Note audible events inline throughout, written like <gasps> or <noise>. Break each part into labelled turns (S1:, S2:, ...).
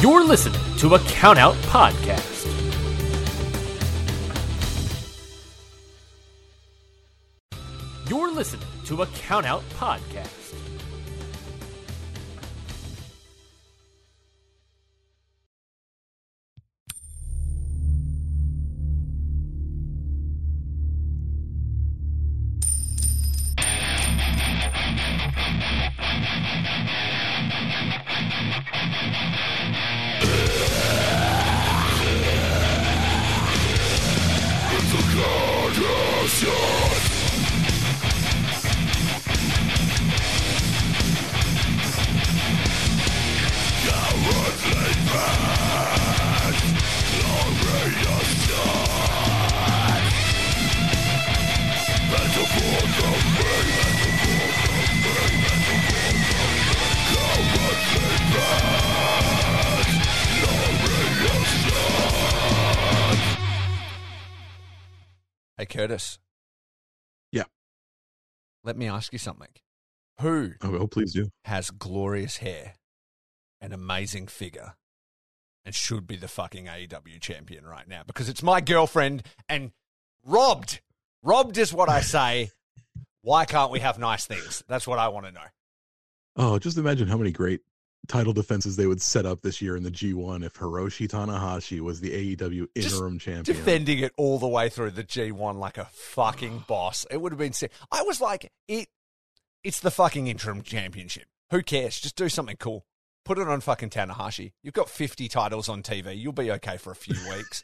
S1: You're listening to a Countout Podcast. You're listening to a Countout Podcast.
S2: Me ask you something. Who
S3: Oh, oh, please do.
S2: has glorious hair, an amazing figure, and should be the fucking AEW champion right now? Because it's my girlfriend and robbed. Robbed is what I say. <laughs> Why can't we have nice things? That's what I want to know.
S3: Oh, just imagine how many great title defenses they would set up this year in the G1 if Hiroshi Tanahashi was the AEW
S2: Just
S3: interim champion.
S2: Defending it all the way through the G1 like a fucking <sighs> boss. It would have been sick. I was like, it. It's the fucking interim championship. Who cares? Just do something cool. Put it on fucking Tanahashi. You've got 50 titles on TV. You'll be okay for a few <laughs> weeks.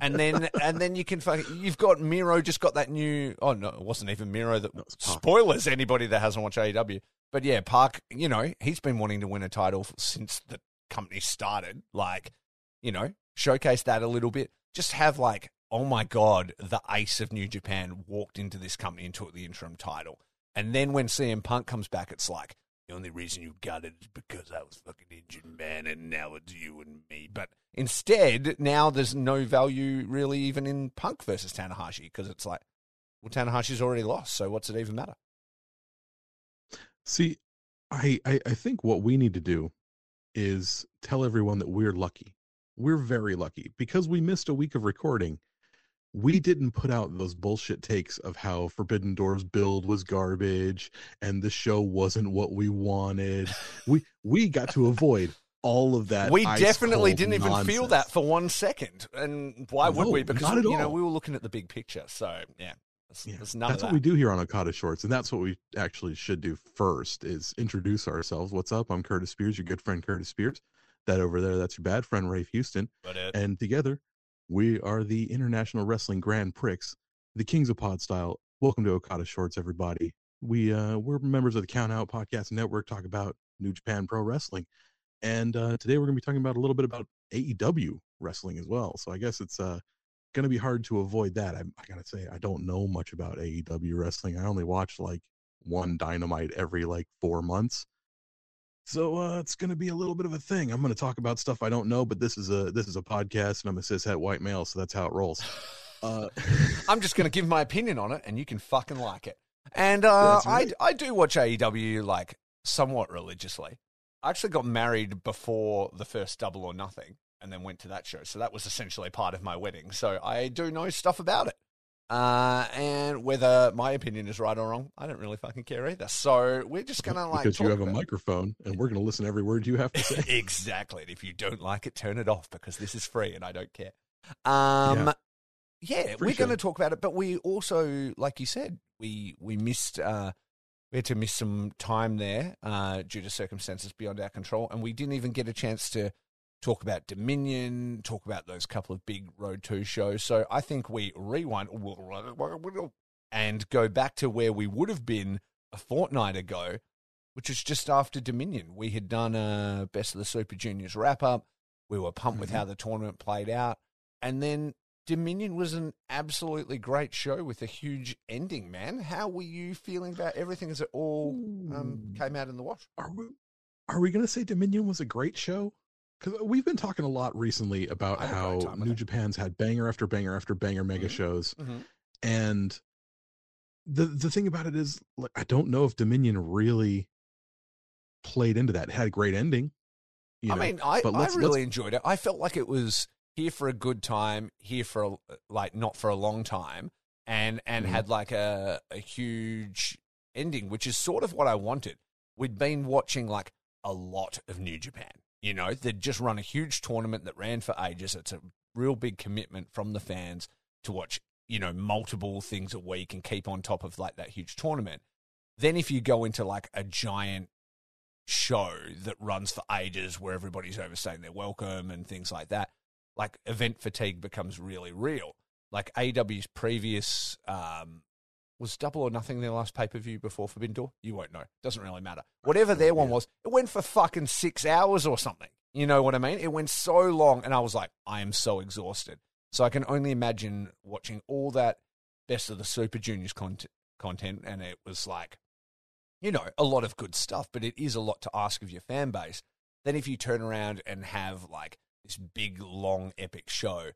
S2: and then and then you can fucking you've got Miro just got that new oh no it wasn't even Miro that
S3: No,
S2: spoilers anybody that hasn't watched AEW but yeah Park you know he's been wanting to win a title since the company started like you know showcase that a little bit just have like oh my god the ace of New Japan walked into this company and took the interim title and then when CM Punk comes back it's like the only reason you got it is because I was fucking injured, man, and now it's you and me. But instead, now there's no value really even in Punk versus Tanahashi because it's like, well, Tanahashi's already lost, so what's it even matter?
S3: See, I, I I think what we need to do is tell everyone that we're lucky. We're very lucky because we missed a week of recording. We didn't put out those bullshit takes of how Forbidden Doors build was garbage and the show wasn't what we wanted. We we got to avoid all of that.
S2: we definitely didn't even feel that for one second, and why would
S3: No,
S2: we? Because you know we were looking at the big picture. So yeah,
S3: Yeah, that's
S2: of
S3: what we do here on Okada Shorts, and that's what we actually should do first is introduce ourselves. What's up? I'm Curtis Spears, your good friend Curtis Spears. That over there, that's your bad friend Rafe Houston, and together we are the International Wrestling Grand Prix, the Kings of Pod Style. Welcome to Okada Shorts, everybody. We uh, we're members of the Count Out Podcast Network. Talk about New Japan Pro Wrestling, and uh, today we're going to be talking about a little bit about AEW wrestling as well. So I guess it's uh going to be hard to avoid that. I, I gotta say, I don't know much about AEW wrestling. I only watch like one Dynamite every like four months, so uh, it's going to be a little bit of a thing. I'm going to talk about stuff I don't know, but this is a this is a podcast, and I'm a cishet white male, so that's how it rolls. Uh, <laughs>
S2: I'm just going to give my opinion on it, and you can fucking like it. And <laughs> uh,
S3: right.
S2: I I do watch AEW like somewhat religiously. I actually got married before the first Double or Nothing, and then went to that show. So that was essentially part of my wedding. So I do know stuff about it. Uh, and whether my opinion is right or wrong, I don't really fucking care either. So we're just gonna like
S3: because you have a microphone, and we're going to listen to every word you have to say. <laughs>
S2: exactly. And if you don't like it, turn it off because this is free and I don't care. Um, yeah,
S3: Free
S2: we're going to talk about it, but we also, like you said, we we missed. Uh, we had to miss some time there uh, due to circumstances beyond our control, and we didn't even get a chance to talk about Dominion, talk about those couple of big Road to shows. So I think we rewind and go back to where we would have been a fortnight ago, which was just after Dominion. We had done a Best of the Super Juniors wrap up. We were pumped with
S3: Mhm.
S2: how the tournament played out. And then Dominion was an absolutely great show with a huge ending, man. How were you feeling about everything as it all um, came out in the wash?
S3: are we are we going to say Dominion was a great show? Because we've been talking a lot recently about
S2: I
S3: how
S2: great time with
S3: New
S2: it.
S3: Japan's had banger after banger after banger mega
S2: Mhm.
S3: shows,
S2: Mm-hmm.
S3: and the the thing about it is, like, I don't know if Dominion really played into that. It had a great ending, You
S2: I
S3: know?
S2: mean, I,
S3: But
S2: I
S3: let's-
S2: really enjoyed it. I felt like it was here for a good time, here for a, like not for a long time, and and
S3: Mhm.
S2: had like a a huge ending, which is sort of what I wanted. We'd been watching like a lot of New Japan. You know, they'd just run a huge tournament that ran for ages. It's a real big commitment from the fans to watch, you know, multiple things a week and keep on top of like that huge tournament. Then if you go into like a giant show that runs for ages where everybody's overstaying their welcome and things like that, like event fatigue becomes really real. Like AW's previous um, was double or nothing their last pay per view before Forbidden Door. You won't know. Doesn't really matter. Whatever their one was, it went for fucking six hours or something. You know what I mean? It went so long, and I was like, I am so exhausted. So I can only imagine watching all that best of the Super Juniors content, content and it was like, you know, a lot of good stuff, but it is a lot to ask of your fan base. Then if you turn around and have like this big, long, epic show,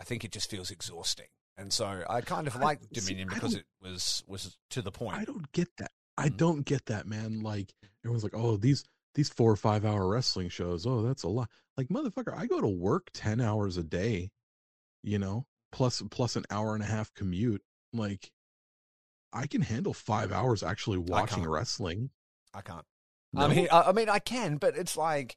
S2: I think it just feels exhausting. And so I kind of
S3: I-
S2: like
S3: see,
S2: Dominion because it was was to the point.
S3: I don't get that. I
S2: Mhm.
S3: don't get that, man. Like everyone's like, oh, these these four or five hour wrestling shows. Oh, that's a lot. Like motherfucker, I go to work ten hours a day, you know, plus plus an hour and a half commute. Like, I can handle five hours actually watching
S2: can't.
S3: wrestling.
S2: I can't. I mean, I, I mean, I can, but it's like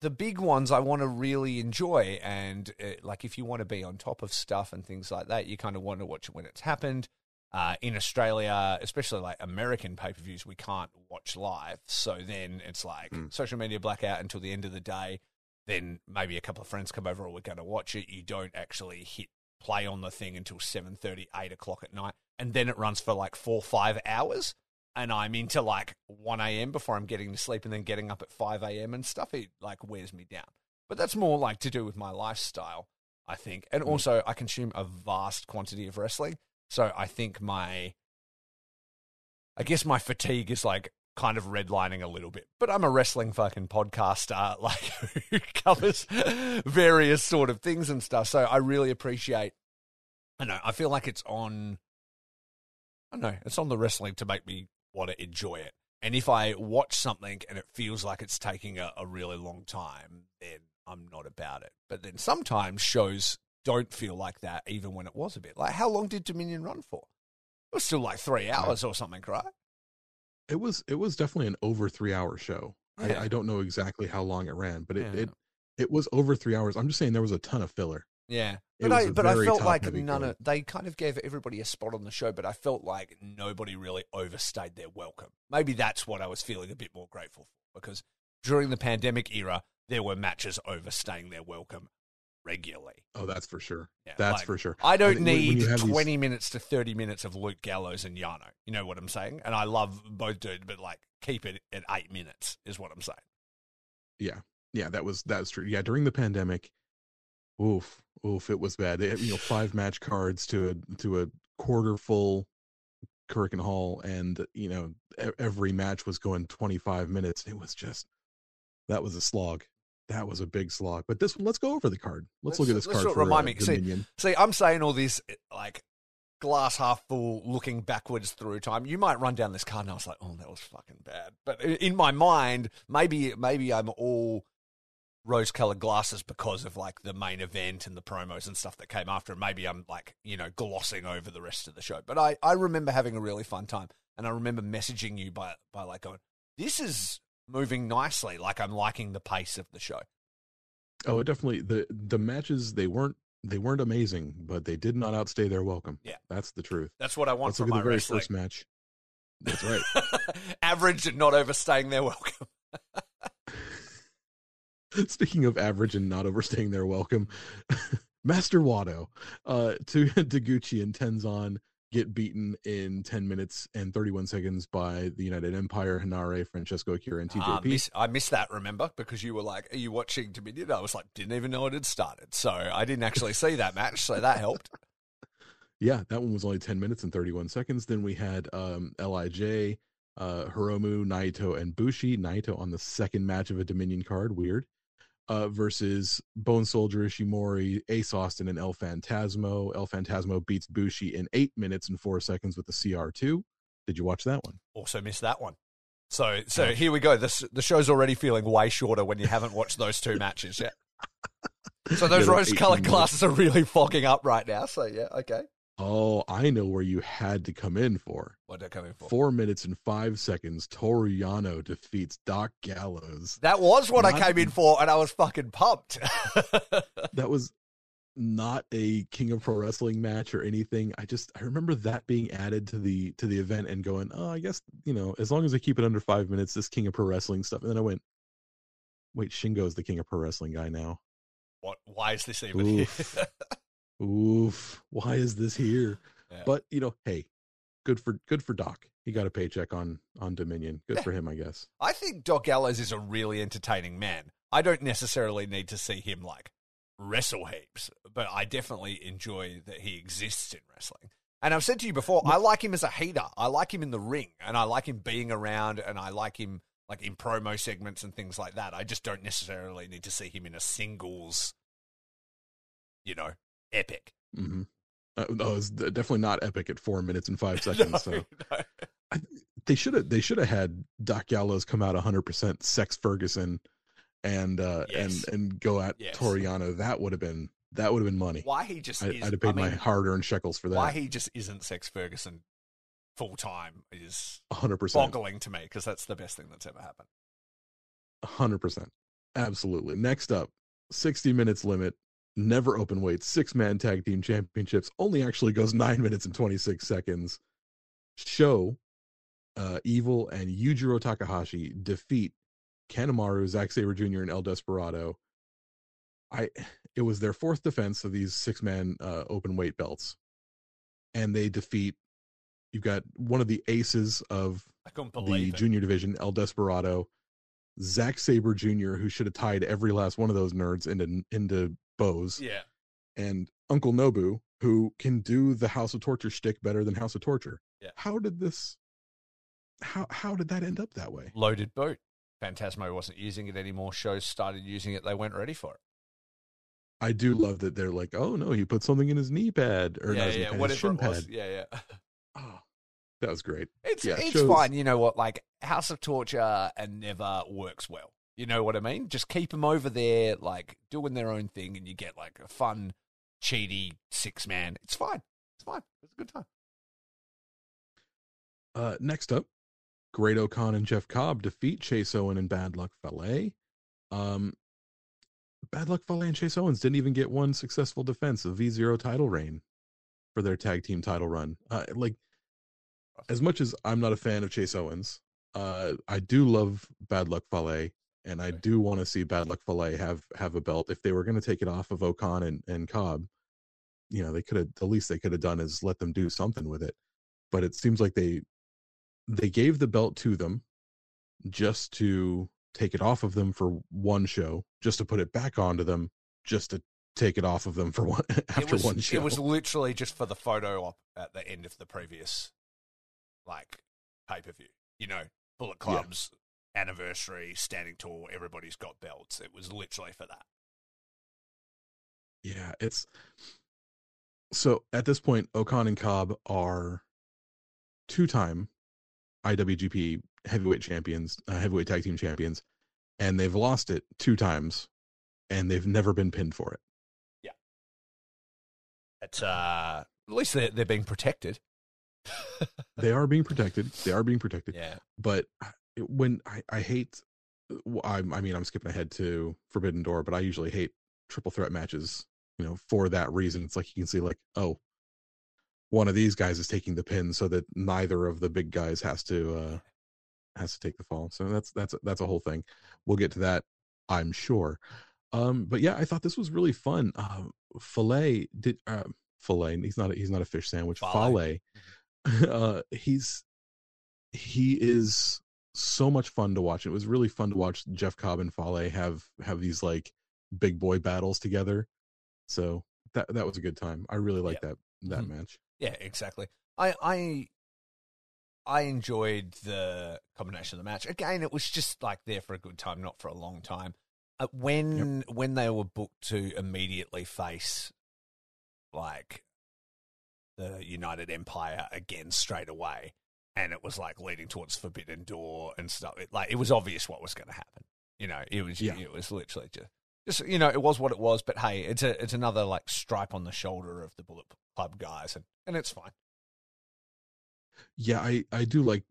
S2: the big ones I want to really enjoy, and uh, like if you want to be on top of stuff and things like that, you kind of want to watch it when it's happened. Uh, in Australia, especially like American pay per views, we can't watch live, so then it's like
S3: Mm.
S2: social media blackout until the end of the day. Then maybe a couple of friends come over, or we're going to watch it. You don't actually hit play on the thing until 7.30, 8 o'clock at night, and then it runs for like four, five hours and I'm into like 1 a.m. before I'm getting to sleep and then getting up at 5 a.m. and stuff, it like wears me down. But that's more like to do with my lifestyle, I think. And
S3: Mm.
S2: also, I consume a vast quantity of wrestling. So I think my, I guess my fatigue is like kind of redlining a little bit. But I'm a wrestling fucking podcaster, <laughs> like who covers various sort of things and stuff. So I really appreciate, I know, I feel like it's on I don't know. It's on the wrestling to make me want to enjoy it. And if I watch something and it feels like it's taking a, a really long time, then I'm not about it. But then sometimes shows don't feel like that, even when it was a bit. Like, how long did Dominion run for? It was still like three hours or something, right?
S3: It was it was definitely an over three hour show.
S2: Yeah.
S3: I, I don't know exactly how long it ran, but it,
S2: Yeah.
S3: it it was over three hours. I'm just saying there was a ton of filler.
S2: Yeah, but I but I felt like none of they kind of gave everybody a spot on the show, but I felt like nobody really overstayed their welcome. Maybe that's what I was feeling a bit more grateful for because during the pandemic era, there were matches overstaying their welcome regularly.
S3: Oh, that's for sure.
S2: Yeah,
S3: That's
S2: like,
S3: for sure.
S2: I don't
S3: think when- when
S2: need
S3: you have these-
S2: twenty minutes to thirty minutes of Luke Gallows and Yano. You know what I'm saying? And I love both dudes, but like keep it at eight minutes is what I'm saying.
S3: Yeah, yeah, that was that's true. Yeah, during the pandemic, oof, oof, it was bad. They had, you know, five match cards to a to a quarter full Korakuen Hall, and you know, every match was going 25 minutes. It was just that was a slog. That was a big slog. But this one, let's go over the card. Let's, look at
S2: Let's-
S3: this
S2: let's
S3: card. For,
S2: remind
S3: uh,
S2: me. See. See, I'm saying all this like glass half full, looking backwards through time. You might run down this card, and I was like, "Oh, that was fucking bad." But in my mind, maybe maybe I'm all rose-colored glasses because of like the main event and the promos and stuff that came after. And maybe I'm like you know glossing over the rest of the show. But I I remember having a really fun time, and I remember messaging you by by like going, "This is." Moving nicely, like I'm liking the pace of the show.
S3: Oh, definitely the the matches they weren't they weren't amazing, but they did not outstay their welcome.
S2: Yeah.
S3: that's the truth.
S2: That's what I want
S3: Let's
S2: from
S3: look at the very
S2: wrestling.
S3: first match. That's right. <laughs>
S2: Average and not overstaying their welcome. <laughs> <laughs>
S3: Speaking of average and not overstaying their welcome, <laughs> Master Wato, uh, to <laughs> Taguchi and Tenzan get beaten in 10 minutes and 31 seconds by the United Empire, Henare, Francesco Akira, and TJP.
S2: Ah, miss, I missed that, remember? Because you were like, Are you watching Dominion? I was like, Didn't even know it had started. So I didn't actually see that match. So that helped.
S3: yeah, that one was only 10 minutes and 31 seconds. Then we had um, Lij, uh, Hiromu, Naito, and Bushi. Naito on the second match of a Dominion card. Weird. Uh, versus Bone Soldier Ishimori, Ace Austin, and El Phantasmo. El Phantasmo beats Bushi in eight minutes and four seconds with the CR2. Did you watch that one?
S2: Also missed that one. So, so here we go. This the show's already feeling way shorter when you haven't watched those two matches yet. <laughs> So those
S3: Yeah,
S2: rose-colored glasses are really fogging up right now. So yeah, okay.
S3: Oh, I know where you had to come in for.
S2: What are they coming for?
S3: Four minutes and five seconds, Toru Yano defeats Doc Gallows.
S2: That was what I came in for, and I was fucking pumped. <laughs>
S3: That was not a King of Pro Wrestling match or anything. I just I remember that being added to the to the event and going, oh, I guess you know, as long as I keep it under five minutes, this King of Pro Wrestling stuff. And then I went, wait, Shingo's the King of Pro Wrestling guy now.
S2: what? Why is this even here? <laughs>
S3: Oof. Why is this here?
S2: Yeah.
S3: But you know, hey, good for good for Doc. He got a paycheck on on Dominion. Good
S2: Yeah.
S3: for him, I guess.
S2: I think Doc Gallows is a really entertaining man. I don't necessarily need to see him like wrestle heaps, but I definitely enjoy that he exists in wrestling. And I've said to you before, I like him as a heater. I like him in the ring, and I like him being around, and I like him like in promo segments and things like that. I just don't necessarily need to see him in a singles, you know, epic.
S3: hmm Uh, no, it's definitely not epic at four minutes and five <laughs>
S2: No,
S3: seconds. so <laughs>
S2: no.
S3: they should have they should have had Doc Gallows come out 100 percent Sex Ferguson and uh
S2: Yes.
S3: and and go at
S2: Yes.
S3: Toru Yano. That would have been that would have been money.
S2: Why he just
S3: I,
S2: is,
S3: I'd have paid
S2: I mean,
S3: my hard earned shekels for that.
S2: why he just isn't Sex Ferguson full time is
S3: 100 percent,
S2: boggling to me because that's the best thing that's ever happened.
S3: 100 percent, absolutely. Next up, 60 minutes limit. Never open weight, six man tag team championships only actually goes <laughs> nine minutes and 26 seconds. SHO uh, Evil and Yujiro Takahashi defeat Kanemaru, Zack Sabre Jr., and El Desperado. I it was their fourth defense of these six man uh, open weight belts, and they defeat. You've got one of the aces of the
S2: it.
S3: junior division, El Desperado, Zack Sabre Jr., who should have tied every last one of those nerds into into bows,
S2: Yeah,
S3: and Uncle Nobu, who can do the House of Torture shtick better than House of Torture.
S2: Yeah.
S3: How did this? How how did that end up that way?
S2: loaded boot. Phantasmo wasn't using it anymore. Shows started using it. They weren't ready for it.
S3: I do love that they're like, oh no, he put something in his knee pad or
S2: yeah, yeah,
S3: pad,
S2: whatever it was.
S3: pad.
S2: Yeah, yeah.
S3: Oh, that was great.
S2: It's
S3: Yeah,
S2: it's
S3: shows-
S2: fine. You know what? Like House of Torture uh, and never works well. You know what I mean? Just keep them over there, like doing their own thing, and you get like a fun, cheaty six man. It's fine. It's fine. It's a good time.
S3: Uh, next up, Great-O-Khan and Jeff Cobb defeat Chase Owen and Bad Luck Fale. Um, Bad Luck Fale and Chase Owens didn't even get one successful defense of V Zero title reign for their tag team title run. Uh, like, as much as I'm not a fan of Chase Owens, uh, I do love Bad Luck Fale, and I do want to see Bad Luck Fale have have a belt. If they were going to take it off of O-Khan and, and Cobb, you know, they could have the least they could have done is let them do something with it. But it seems like they they gave the belt to them just to take it off of them for one show, just to put it back onto them, just to take it off of them for one <laughs> after
S2: was,
S3: one show.
S2: It was literally just for the photo op at the end of the previous, like, pay per view. You know, Bullet. Club's anniversary, standing tall, everybody's got belts. It was literally for that.
S3: Yeah, it's so at this point, O-Khan and Cobb are two-time IWGP heavyweight champions, uh, heavyweight tag team champions, and they've lost it two times, and they've never been pinned for it. Yeah.
S2: It's, uh, at least they're, they're being protected. <laughs>
S3: They are being protected. They are being protected.
S2: yeah.
S3: But when I, I hate, I mean, I'm skipping ahead to Forbidden Door, but I usually hate triple threat matches. You know, for that reason, it's like you can see, like, oh, one of these guys is taking the pin, so that neither of the big guys has to uh has to take the fall. So that's that's that's a whole thing. We'll get to that, I'm sure. Um, but yeah, I thought this was really fun. Uh, filet did uh, filet. He's not a, he's not a fish sandwich.
S2: Filet.
S3: Filet. <laughs> uh, he's he is so much fun to watch. It was really fun to watch Jeff Cobb and Fale have have these like big boy battles together. So that that was a good time. I really like that that
S2: Mhm.
S3: match.
S2: Yeah, exactly. I I I enjoyed the combination of the match. Again, it was just like there for a good time, not for a long time. Uh, when when they were booked to immediately face like the United Empire again straight away, and it was like leading towards Forbidden Door and stuff. It, like it was obvious what was going to happen. You know, it was
S3: Yeah.
S2: it was literally just just you know it was what it was. But hey, it's a it's another like stripe on the shoulder of the Bullet Club guys, and and it's fine.
S3: Yeah, I I do like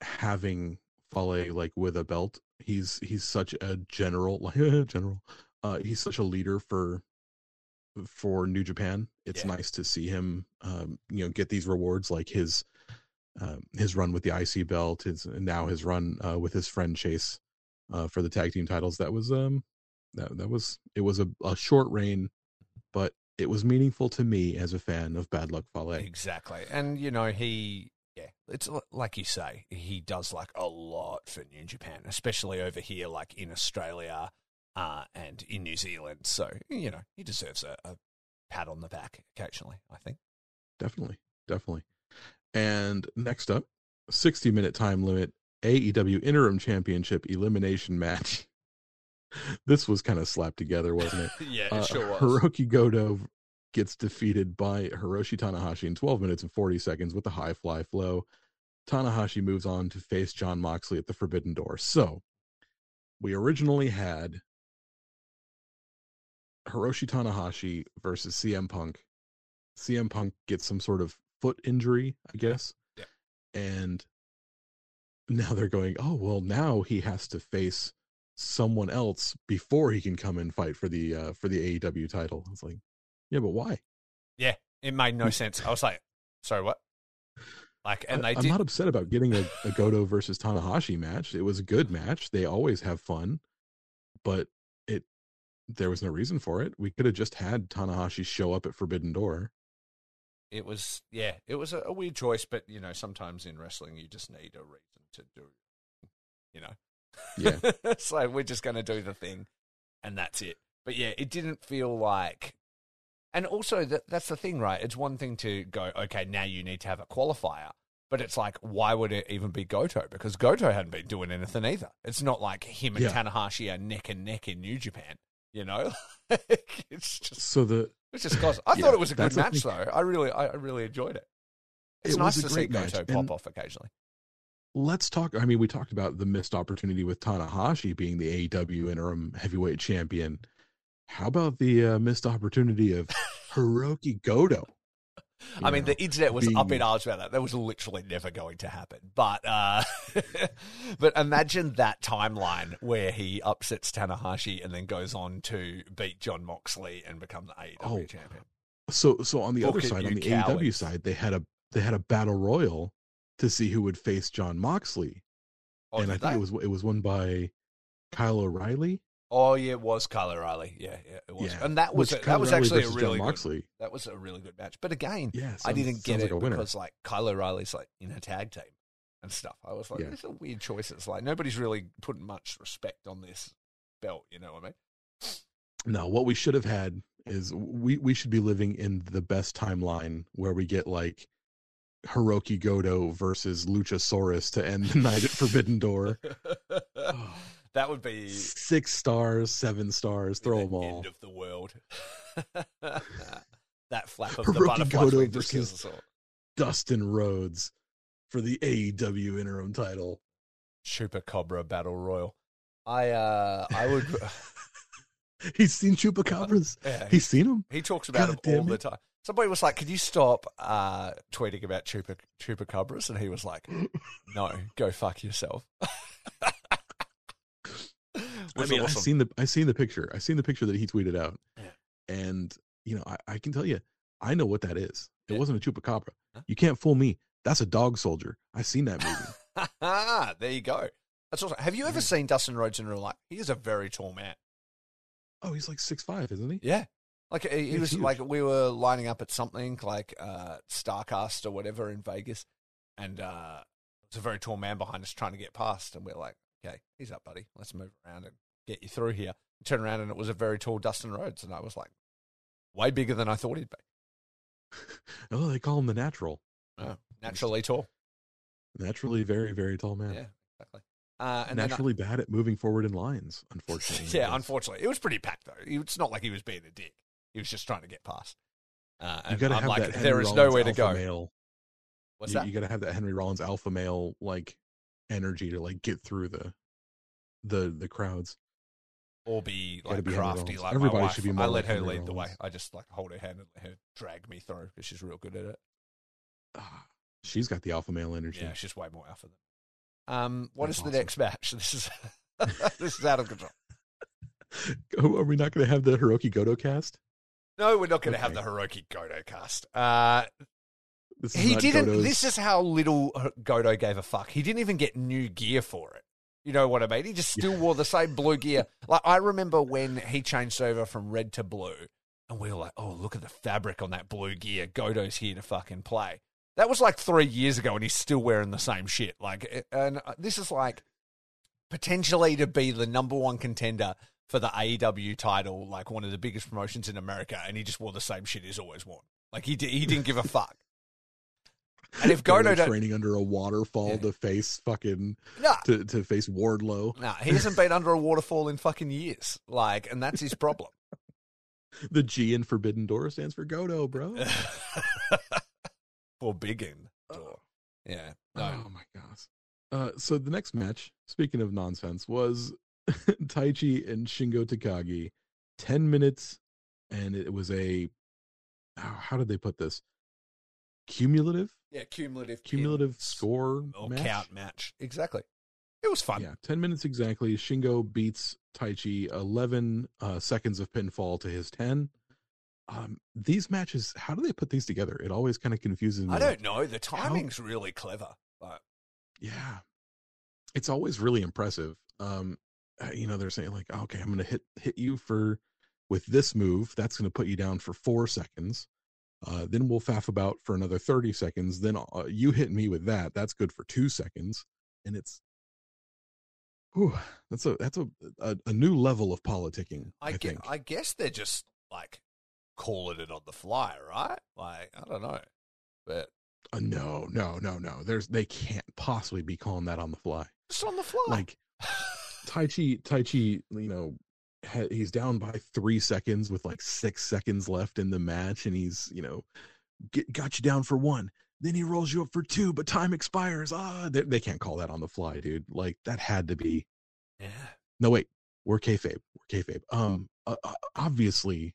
S3: having Fale like with a belt. He's he's such a general, like <laughs> general. Uh, he's such a leader for for New Japan. It's
S2: Yeah.
S3: nice to see him, um, you know, get these rewards like his um, his run with the IC belt, his now his run uh, with his friend Chase uh, for the tag team titles. That was um that that was it was a, a short reign, but it was meaningful to me as a fan of Bad Luck Fale.
S2: Exactly. And, you know, he, yeah, it's like you say, he does like a lot for New Japan, especially over here, like in Australia uh, and in New Zealand. So, you know, he deserves a, a pat on the back occasionally, I think.
S3: definitely definitely and next up 60 minute time limit aew interim championship elimination match. <laughs> This was kind of slapped together wasn't it? <laughs>
S2: Yeah, it
S3: Uh, hiroki goto gets defeated by hiroshi tanahashi in 12 minutes and 40 seconds with a high fly flow. Tanahashi moves on to face john moxley at the forbidden door. So we originally had hiroshi tanahashi versus cm punk. CM Punk gets some sort of foot injury, I guess.
S2: Yeah.
S3: And now they're going, oh well, now he has to face someone else before he can come and fight for the uh for the AEW title. It's like, yeah, but why?
S2: Yeah, it made no <laughs> sense. I was like, sorry, what? Like, and
S3: I,
S2: they
S3: I'm
S2: did.
S3: not upset about getting a, a Goto versus Tanahashi match. It was a good match. They always have fun, but it there was no reason for it. We could have just had Tanahashi show up at Forbidden Door.
S2: It was yeah it was a, a weird choice but you know sometimes in wrestling you just need a reason to do you know?
S3: Yeah. <laughs>
S2: it's like we're just going to do the thing and that's it. But yeah it didn't feel like and also that that's the thing right? It's one thing to go okay now you need to have a qualifier but it's like why would it even be goto? Because goto hadn't been doing anything either. It's not like him and
S3: Yeah.
S2: tanahashi are neck and neck in new japan you know? <laughs> It's just
S3: So the
S2: it's just cause I
S3: Yeah,
S2: thought it was a good match though. I really, I really enjoyed it. It's
S3: It
S2: nice
S3: was
S2: to see
S3: match,
S2: Goto pop off occasionally.
S3: let's talk. I mean, we talked about the missed opportunity with Tanahashi being the AEW interim heavyweight champion. How about the uh, missed opportunity of <laughs> Hiroki Goto?
S2: I mean,
S3: know,
S2: the internet was up in arms about that. That was literally never going to happen. But, uh, <laughs> but imagine that timeline where he upsets Tanahashi and then goes on to beat John Moxley and become the AEW
S3: Oh,
S2: champion.
S3: So, so on the
S2: Look
S3: other side, on the AEW side, they had a they had a battle royal to see who would face John Moxley,
S2: Oh,
S3: and I think
S2: they?
S3: it was it was won by Kyle O'Reilly.
S2: Oh yeah, it was Kyle O'Reilly. Yeah, yeah, it was.
S3: Yeah,
S2: and that was a, that was actually a really good, that was a really good match. But again,
S3: Yeah,
S2: I didn't get it
S3: like
S2: because like Kyle O'Reilly's like in a tag team and stuff. I was like,
S3: Yeah.
S2: these are weird choices. Like nobody's really putting much respect on this belt. You know what I mean?
S3: No, what we should have had is we we should be living in the best timeline where we get like Hiroki Goto versus Luchasaurus to end the night at <laughs> Forbidden Door. <laughs> Oh.
S2: That would be
S3: Six stars, seven stars, throw
S2: the
S3: them all.
S2: end of the world. <laughs> that flap of the
S3: Hiroki
S2: butterfly
S3: Goto
S2: wing just kills
S3: versus-
S2: us.
S3: Dustin Rhodes for the AEW interim title.
S2: Chupacabra battle royal. I uh I would. <laughs> <laughs>
S3: He's seen Chupacabras.
S2: yeah,
S3: He's seen them.
S2: He talks about
S3: God
S2: it all
S3: damn
S2: the time. Somebody was like, "Could you stop uh, tweeting about chupa chupacabras?" And he was like, "No, go fuck yourself."
S3: I
S2: Was
S3: mean, I've seen the I seen the picture. I seen the picture that he tweeted out,
S2: Yeah.
S3: and you know I, I can tell you, I know what that is. It
S2: Yeah.
S3: wasn't a chupacabra.
S2: Huh?
S3: You can't fool me. That's a dog soldier. I seen that movie. <laughs>
S2: there you go. That's awesome. Have you ever seen Dustin Rhodes in real life? He is a very tall man.
S3: oh, he's like six five, isn't he?
S2: Yeah. Like he, he was
S3: huge.
S2: like we were lining up at something like uh, Starcast or whatever in Vegas, and uh, there's a very tall man behind us trying to get past, and we're like, "Okay, he's up, buddy. Let's move around and get you through here." Turn around, and it was a very tall Dustin Rhodes, and I was like, way bigger than I thought he'd be. <laughs>
S3: Oh, they call him the natural.
S2: Oh, naturally tall.
S3: Naturally, very very tall man.
S2: Yeah, exactly. Uh, and then I-
S3: Naturally bad at moving forward in lines. Unfortunately. <laughs>
S2: yeah, unfortunately, it was pretty packed though. It's not like he was being a dick. He was just trying to get past. Uh,
S3: You got to have
S2: like,
S3: that. Henry
S2: there is
S3: Rollins
S2: nowhere to go.
S3: Male.
S2: What's
S3: you,
S2: that?
S3: you got to have that Henry Rollins alpha male like energy to like get through the the the crowds.
S2: Or be like
S3: be
S2: crafty like
S3: Everybody
S2: my wife.
S3: should be
S2: I let
S3: like
S2: her lead the way. I just like hold her hand and let her drag me through because she's real good at it.
S3: Ah, she's got the alpha male energy.
S2: Yeah, she's way more alpha than. Um, what is
S3: That's
S2: the
S3: awesome.
S2: next match? <laughs> This is <laughs> this is out of control. <laughs>
S3: Are we not going to have the Hiroki Goto cast?
S2: No, we're not going to have the Hiroki Goto cast. Uh, he didn't.
S3: Goto's-
S2: This is how little H- Goto gave a fuck. He didn't even get new gear for it. You know what I mean? He just still wore the same blue gear. Like I remember when he changed over from red to blue, and we were like, "Oh, look at the fabric on that blue gear. Goto's here to fucking play." That was like three years ago, and he's still wearing the same shit. Like, and uh, this is like potentially to be the number one contender for the AEW title, like one of the biggest promotions in America, and he just wore the same shit he's always worn. Like he he didn't give a <laughs> fuck. And if <laughs>
S3: Goto
S2: don't,
S3: training under a waterfall
S2: Yeah.
S3: to face fucking
S2: nah,
S3: to, to face Wardlow.
S2: nah, he hasn't been under a waterfall in fucking years. Like, and that's his problem. <laughs>
S3: The G in Forbidden Door stands for Goto, bro. <laughs>
S2: Forbidden door. Yeah, no,
S3: Oh my gosh. Uh, so the next match, speaking of nonsense, was Taichi and Shingo Takagi. Ten minutes, and it was a how, how did they put this? Cumulative,
S2: yeah, cumulative,
S3: cumulative
S2: pins
S3: score
S2: or
S3: match?
S2: count match. Exactly. It was fun.
S3: Yeah, ten minutes exactly. Shingo beats Taichi eleven uh, seconds of pinfall to his ten. Um, these matches, how do they put these together? It always kind of confuses me.
S2: I don't know. The timing's really clever. Like,
S3: yeah it's always really impressive um uh, you know they're saying like okay i'm gonna hit hit you for with this move that's gonna put you down for four seconds uh then we'll faff about for another 30 seconds then uh, you hit me with that that's good for two seconds and it's Whew, that's a that's a, a a new level of politicking i,
S2: I, gue-
S3: think
S2: I guess they're just like calling it on the fly, right? Like, I don't know, but
S3: uh, no no no no there's they can't possibly be calling that on the fly
S2: just on the fly.
S3: like Taichi, Tai Chi, you know, he's down by three seconds with like six seconds left in the match, and he's, you know, get, got you down for one. Then he rolls you up for two, but time expires. Ah, they, they can't call that on the fly, dude. Like that had to be.
S2: yeah.
S3: No, wait, we're kayfabe. We're kayfabe. Um, uh, obviously,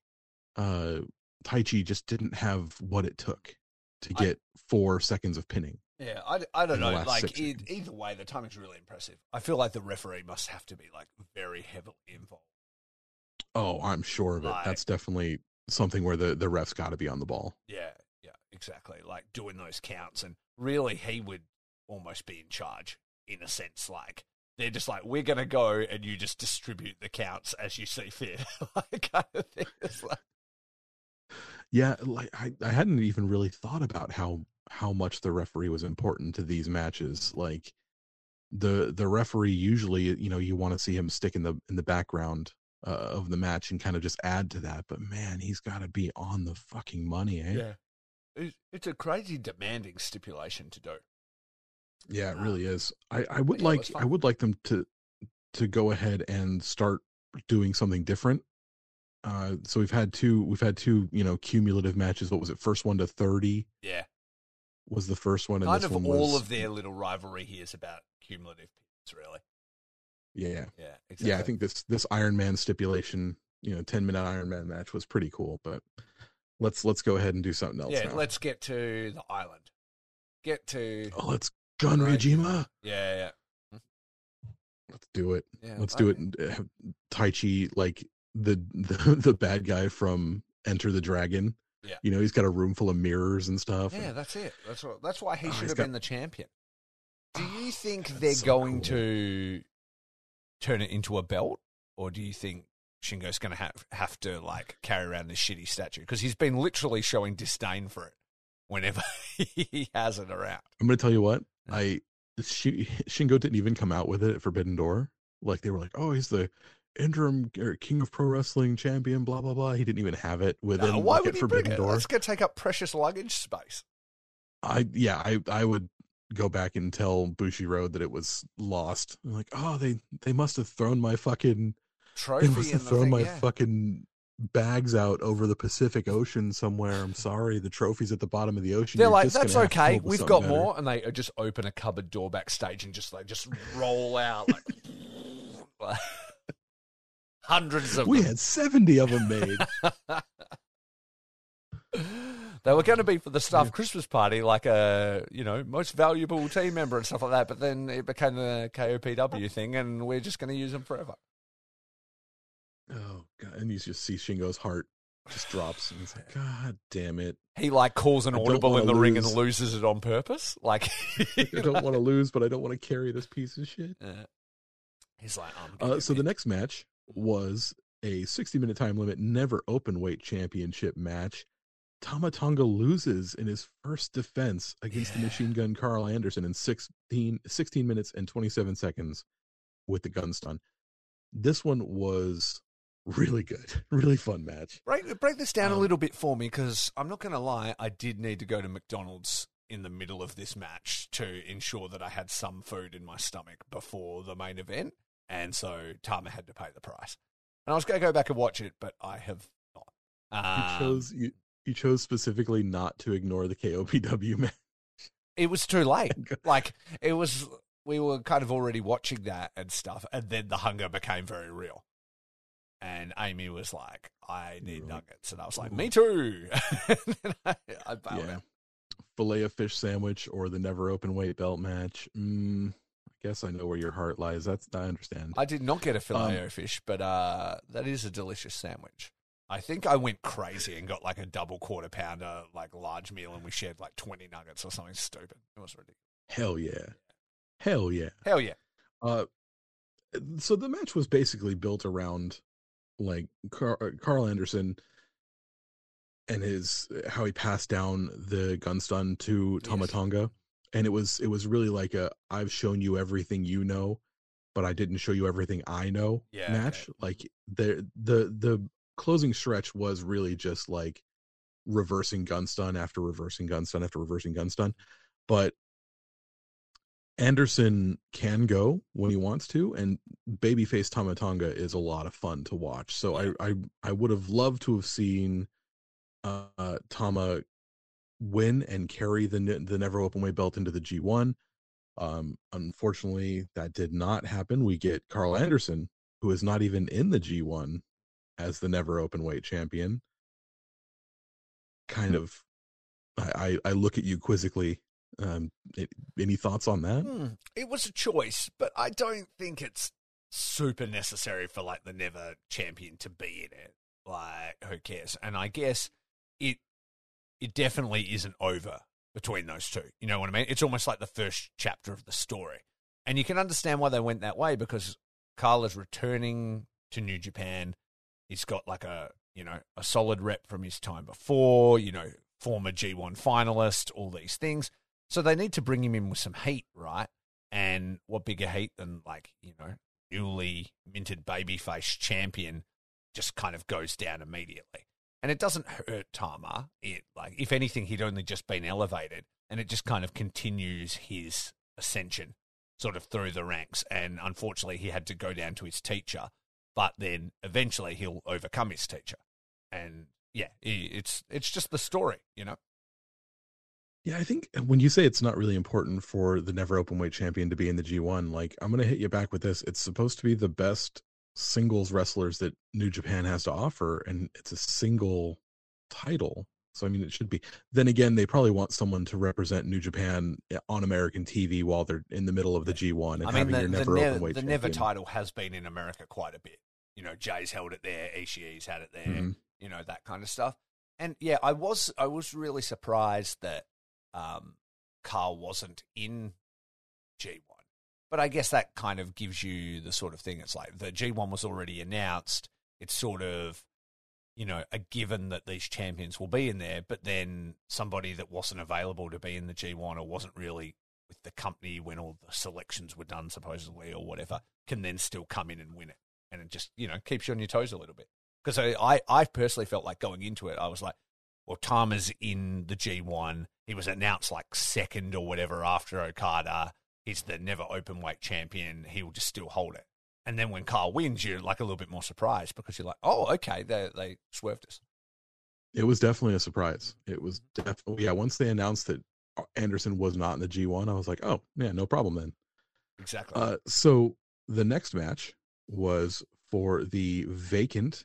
S3: uh, Taichi just didn't have what it took to
S2: I-
S3: get four seconds of pinning.
S2: Yeah, I, I don't know. Like e- either way, the timing's really impressive. I feel like the referee must have to be like very heavily involved.
S3: Oh, I'm sure of it. That's definitely something where the the refs got to be on the ball.
S2: Yeah, yeah, exactly. Like doing those counts, and really, he would almost be in charge in a sense. Like they're just like, we're gonna go, and you just distribute the counts as you see fit, <laughs> like kind of thing. It's like,
S3: Yeah, like I, I hadn't even really thought about how how much the referee was important to these matches. Like the the referee usually, you know, you want to see him stick in the in the background uh, of the match and kind of just add to that. But man, he's got to be on the fucking money, eh?
S2: yeah, it's, it's a crazy demanding stipulation to do.
S3: Yeah, it really is. I I would
S2: yeah,
S3: like I would like them to to go ahead and start doing something different. Uh, so we've had two we've had two you know cumulative matches. What was it? First one to thirty
S2: Yeah,
S3: was the first one, and
S2: kind
S3: this
S2: of all
S3: was
S2: of their little rivalry here is about cumulative pins, really.
S3: Yeah
S2: Yeah, exactly.
S3: yeah. I think this this Iron Man stipulation, you know, ten minute Iron Man match was pretty cool. But let's let's go ahead and do something else
S2: Yeah,
S3: now.
S2: let's get to the island. Get to
S3: oh, let's gun. Regima.
S2: yeah, yeah,
S3: Let's do it.
S2: yeah.
S3: Let's do it. and, uh, Taichi, like the, the the bad guy from Enter the Dragon.
S2: Yeah.
S3: You know, he's got a room full of mirrors and stuff.
S2: Yeah, that's it. That's what. That's why he
S3: Oh,
S2: should have
S3: got-
S2: been the champion. Do you think
S3: That's
S2: they're
S3: so
S2: going
S3: cool.
S2: to turn it into a belt, or do you think Shingo's going to have have to like carry around this shitty statue because he's been literally showing disdain for it whenever <laughs> he has it around?
S3: I'm gonna tell you what. I Shi- Shingo didn't even come out with it at Forbidden Door. Like they were like, oh, he's the interim King of Pro Wrestling champion. Blah blah blah. He didn't even have it with
S2: Uh,
S3: him.
S2: why
S3: like,
S2: would he bring
S3: Forbidden
S2: it?
S3: Door.
S2: That's going to take up precious luggage space.
S3: I yeah, I I would go back and tell Bushiroad that it was lost. I'm like, oh, they they must have thrown my fucking
S2: trophy.
S3: they
S2: must
S3: have thrown
S2: thing,
S3: my
S2: yeah.
S3: fucking bags out over the Pacific Ocean somewhere. I'm sorry, the trophy's at the bottom of the ocean.
S2: They're
S3: You're
S2: like, that's
S3: gonna have to come
S2: okay. We've got
S3: better."
S2: more, and they uh, just open a cupboard door backstage and just like just roll out like <laughs> hundreds of
S3: We
S2: them.
S3: had 70 of them made. <laughs>
S2: They were going to be for the staff Christmas party, like a you know most valuable team member and stuff like that. But then it became the KOPW thing, and we're just going to use them forever.
S3: oh god! And you just see Shingo's heart just drops, and he's like, <laughs> "God damn it!
S2: He like calls an audible in the ring and loses it on purpose. Like <laughs>
S3: I don't want to <laughs> lose, but I don't want to carry this piece of shit."
S2: Uh, he's like, I'm gonna
S3: Uh, so the next match was a 60 minute time limit, never open weight championship match. Tama Tonga loses in his first defense against the machine gun Karl Anderson in 16, 16 minutes and 27 seconds with the gun stun. This one was really good, <laughs> really fun match.
S2: break break this down a
S3: Um,
S2: little bit for me because I'm not going to lie, I did need to go to McDonald's in the middle of this match to ensure that I had some food in my stomach before the main event, and so Tama had to pay the price. And I was going to go back and watch it, but I have not.
S3: You
S2: Um,
S3: chose you, you chose specifically not to ignore the KOPW <laughs> match.
S2: it was too late. <laughs> like it was, we were kind of already watching that and stuff, and then the hunger became very real. And Amy was like, "I need
S3: Right.
S2: nuggets," and I was like, "Me too." <laughs> and then I, I bailed
S3: Yeah.
S2: out.
S3: Filet of fish sandwich or the never open weight belt match. Mm, I guess I know where your heart lies. That's I understand.
S2: I did not get a filet
S3: Um,
S2: o fish, but uh, that is a delicious sandwich. I think I went crazy and got like a double quarter pounder, like large meal, and we shared like twenty nuggets or something stupid. It was ridiculous.
S3: Hell yeah. Hell yeah.
S2: Hell yeah!
S3: Uh, so the match was basically built around like Car- uh, Karl Anderson and his how he passed down the gun stun to
S2: Yes.
S3: Tama Tonga, and it was it was really like a I've shown you everything you know, but I didn't show you everything I know
S2: Yeah,
S3: match. Like the the the closing stretch was really just like reversing gun stun after reversing gun stun after reversing gun stun, but Anderson can go when he wants to, and babyface Tama Tonga is a lot of fun to watch. So I I I would have loved to have seen uh Tama win and carry the the never open way belt into the G1. Um unfortunately that did not happen. We get Karl Anderson who is not even in the G1 as the never open weight champion. Kind of I I, I look at you quizzically. Um any thoughts on that?
S2: Hmm, it was a choice, but I don't think it's super necessary for like the never champion to be in it. Like, who cares? And I guess it it definitely isn't over between those two. You know what I mean? It's almost like the first chapter of the story, and you can understand why they went that way because Karl is returning to New Japan. He's got like a you know a solid rep from his time before. You know, former G1 finalist, all these things. So they need to bring him in with some heat, right? And what bigger heat than like, you know, newly minted babyface champion just kind of goes down immediately. And it doesn't hurt Tama. It like if anything, he'd only just been elevated and it just kind of continues his ascension sort of through the ranks. And unfortunately he had to go down to his teacher, but then eventually he'll overcome his teacher. And yeah, it's it's just the story, you know?
S3: Yeah, I think when you say it's not really important for the never open weight champion to be in the G1, like I'm going to hit you back with this. It's supposed to be the best singles wrestlers that New Japan has to offer, and it's a single title. So, I mean, it should be. Then again, they probably want someone to represent New Japan eh, on American TV while they're in the middle of the G1 and
S2: I mean,
S3: having
S2: the,
S3: your never
S2: never,
S3: open weight
S2: the never title has been in America quite a bit. You know, Jay's held it there, Ishii's had it there,
S3: Mhm.
S2: you know, that kind of stuff. And yeah, I was I was really surprised that um, Karl wasn't in G1. But I guess that kind of gives you the sort of thing. It's like the G1 was already announced. It's sort of, you know, a given that these champions will be in there, but then somebody that wasn't available to be in the G1 or wasn't really with the company when all the selections were done, supposedly, or whatever, can then still come in and win it. And it just, you know, keeps you on your toes a little bit. Because I, I, personally felt like going into it, I was like, well, Tama's in the G1. He was announced like second or whatever after Okada. He's the never open weight champion. He will just still hold it. And then when Kyle wins, you're like a little bit more surprised because you're like, oh, okay, they they swerved us.
S3: It was definitely a surprise. It was definitely yeah. Once they announced that Anderson was not in the G1, I was like, oh yeah, no problem then.
S2: Exactly.
S3: Uh, so the next match was for the vacant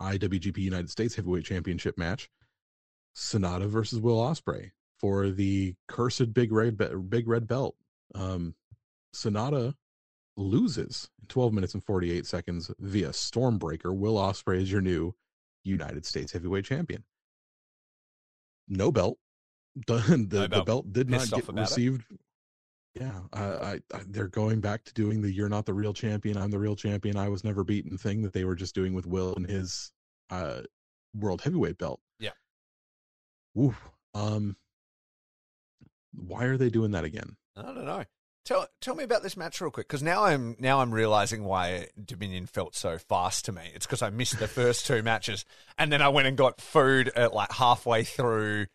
S3: IWGP United States Heavyweight Championship match, Sanada versus Will Ospreay for the cursed big red big red belt. Um, Sanada loses in 12 minutes and 48 seconds via Stormbreaker. Will Ospreay is your new United States Heavyweight Champion. No belt. <laughs> The, the,
S2: No
S3: the
S2: belt.
S3: belt did not
S2: Pissed off
S3: get
S2: about it?
S3: received. Yeah, I, I, I, they're going back to doing the "You're not the real champion, I'm the real champion, I was never beaten" thing that they were just doing with Will and his uh, world heavyweight belt.
S2: Yeah.
S3: Um. Why are they doing that again?
S2: I don't know. Tell tell me about this match real quick, because now I'm now I'm realizing why Dominion felt so fast to me. It's because I missed the first two matches, and then I went and got food at like halfway through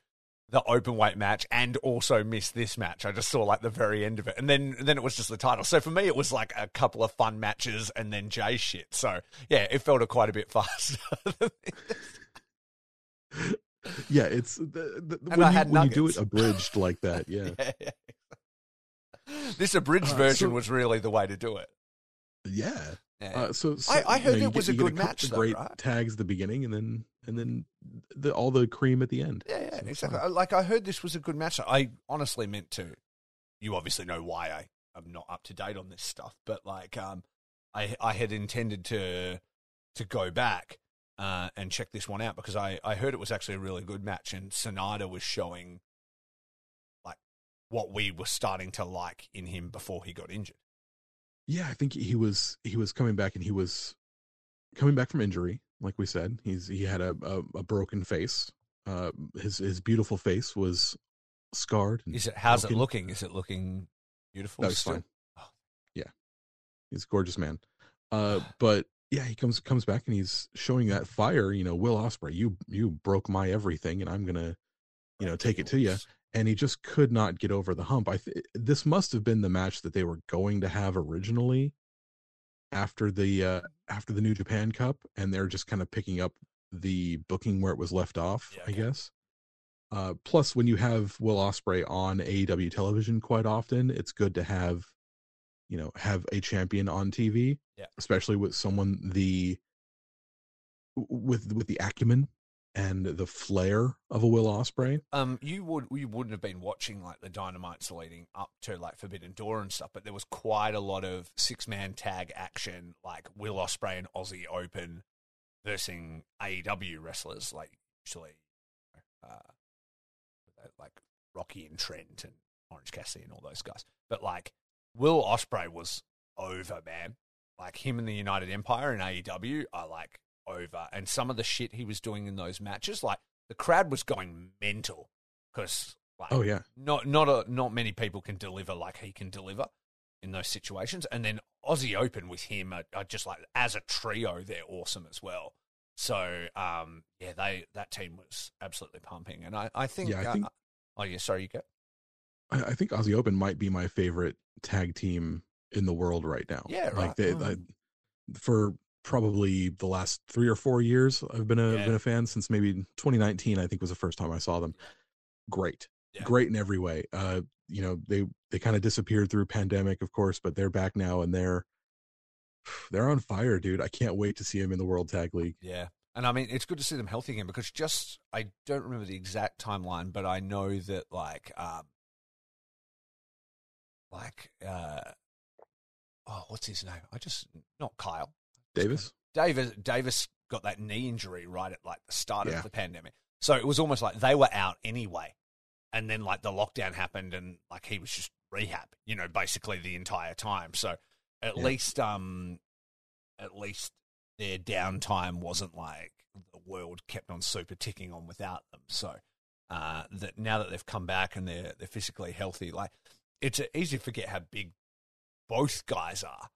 S2: the open weight match, and also missed this match. I just saw like the very end of it, and then then it was just the title. So for me, it was like a couple of fun matches, and then Jay shit. So yeah, it felt a quite a bit <laughs> faster.
S3: Yeah, it's the, the,
S2: And
S3: when,
S2: I
S3: you,
S2: had
S3: when you do it abridged like that. <laughs> Yeah,
S2: Yeah, yeah. <laughs> This abridged
S3: Uh,
S2: version
S3: so-
S2: was really the way to do it.
S3: yeah.
S2: Yeah.
S3: Uh, so, so,
S2: I- I
S3: you
S2: heard
S3: know,
S2: it was
S3: get,
S2: a good match though,
S3: Great
S2: right?
S3: tags at the beginning, and then and then the, all the cream at the end.
S2: Yeah, yeah,
S3: So
S2: exactly. Like I heard this was a good match. I honestly meant to. You obviously know why I am not up to date on this stuff, but like, um, I I had intended to to go back uh, and check this one out because I I heard it was actually a really good match, and Sanada was showing what we were starting to like in him before he got injured.
S3: Yeah, I think he was he was coming back, and he was coming back from injury. Like we said, he's he had a a, a broken face. Uh, his his beautiful face was scarred.
S2: Is it? How's it looking? Is it looking beautiful?
S3: No, it's fine.
S2: Oh.
S3: Yeah, he's a gorgeous man. Uh, <sighs> but yeah, he comes comes back and he's showing that fire. You know, Will Ospreay, you you broke my everything, and I'm gonna, you know, take it to you. And he just could not get over the hump. I th- this must have been the match that they were going to have originally after the uh after the New Japan Cup, and they're just kind of picking up the booking where it was left off.
S2: Yeah,
S3: I
S2: okay.
S3: guess. Uh, plus, when you have Will Ospreay on AEW television quite often, it's good to have, you know, have a champion on TV.
S2: Yeah.
S3: Especially with someone the with with the acumen and the flair of a Will Ospreay.
S2: Um, you would you wouldn't have been watching like the Dynamites leading up to like Forbidden Door and stuff, but there was quite a lot of six man tag action, like Will Ospreay and Aussie Open versus AEW wrestlers, like usually, uh, like Rocky and Trent and Orange Cassidy and all those guys. But like Will Ospreay was over, man. Like him in the United Empire and AEW are like over, and some of the shit he was doing in those matches, like the crowd was going mental because like
S3: Oh yeah,
S2: not not a, not many people can deliver like he can deliver in those situations. And then Aussie Open with him are, are just like as a trio, they're awesome as well. So um, yeah, they that team was absolutely pumping, and I I think,
S3: Yeah, I
S2: uh,
S3: think-
S2: oh yeah, sorry, you go.
S3: I, I think Aussie Open might be my favorite tag team in the world right now.
S2: Yeah, right.
S3: Like they,
S2: Oh.
S3: I, for probably the last three or four years, I've been a
S2: Yeah.
S3: been a fan since maybe 2019. I think was the first time I saw them. Great,
S2: Yeah.
S3: great in every way. Uh, you know they they kind of disappeared through pandemic, of course, but they're back now and they're they're on fire, dude. I can't wait to see them in the World Tag League.
S2: Yeah. And I mean, it's good to see them healthy again because just, I don't remember the exact timeline, but I know that, like, um, like, uh, oh, what's his name? I just, not Kyle.
S3: Davis.
S2: Davis, Davis got that knee injury right at, like, the start
S3: Yeah.
S2: of the pandemic. So it was almost like they were out anyway. And then, like, the lockdown happened and, like, he was just rehab, you know, basically the entire time. So at
S3: Yeah.
S2: least, um, at least their downtime wasn't like the world kept on super ticking on without them. So uh, that now that they've come back and they're they're physically healthy, like it's easy to forget how big both guys are.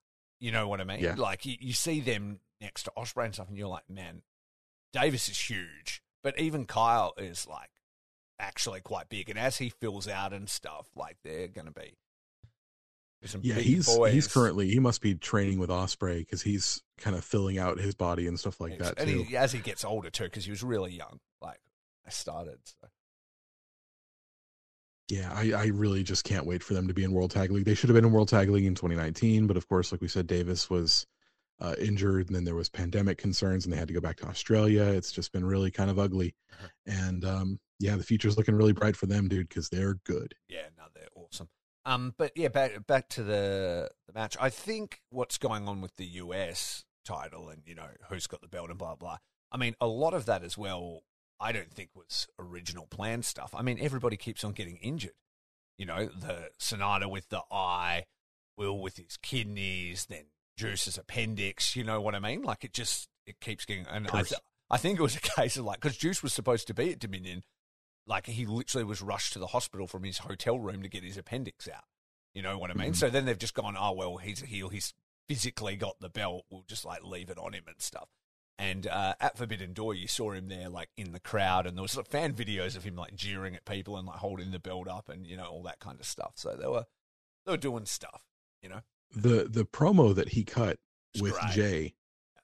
S2: You know what I mean?
S3: Yeah.
S2: Like you, you see them next to Ospreay and stuff, and you're like, man, Davis is huge, but even Kyle is like actually quite big. And as he fills out and stuff, like they're going to be
S3: Yeah, he's he's currently he must be training with Ospreay because he's kind of filling out his body and stuff like that
S2: and
S3: too.
S2: he, as he gets older too, because he was really young. Like I started. So.
S3: Yeah, I, I really just can't wait for them to be in World Tag League. They should have been in World Tag League in 2019, but of course, like we said, Davis was uh, injured, and then there was pandemic concerns, and they had to go back to Australia. It's just been really kind of ugly,
S2: Uh-huh.
S3: and um, yeah, the future's looking really bright for them, dude, because they're good.
S2: Yeah, no, they're awesome. Um, but yeah, back back to the the match. I think what's going on with the US title and you know who's got the belt and blah blah. I mean, a lot of that as well. I don't think was original plan stuff. I mean, everybody keeps on getting injured. You know, the Sanada with the eye, Will with his kidneys, then Juice's appendix. You know what I mean? Like it just it keeps getting. And I, th- I think it was a case of like because Juice was supposed to be at Dominion, like he literally was rushed to the hospital from his hotel room to get his appendix out. You know what I mean?
S3: Mhm.
S2: So then they've just gone, oh well, he's a heel. He's physically got the belt. We'll just like leave it on him and stuff. And uh, at Forbidden Door, you saw him there, like in the crowd, and there was like, fan videos of him like jeering at people and like holding the belt up, and you know all that kind of stuff. So they were they were doing stuff, you know.
S3: The the promo that he cut
S2: It's
S3: with
S2: great.
S3: Jay,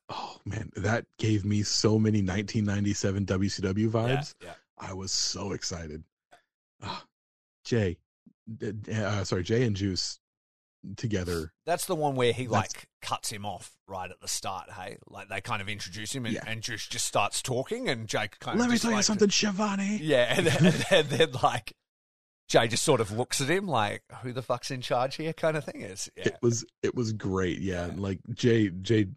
S3: oh man, that gave me so many 1997 WCW vibes.
S2: Yeah, yeah.
S3: I was so excited. Ah, Jay, uh, sorry, Jay and Juice together.
S2: That's the one where he
S3: That's-
S2: like cuts him off right at the start. Hey, like they kind of introduce him, and,
S3: Yeah.
S2: and Juice just starts talking, and Jake kind
S3: Let
S2: of
S3: me
S2: just,
S3: tell you something, Shivani.
S2: Yeah, and <laughs> then, and then like Jay just sort of looks at him like, "Who the fuck's in charge here?" kind of thing. Is yeah,
S3: It was it was great. Yeah,
S2: Yeah.
S3: like Jay Jay,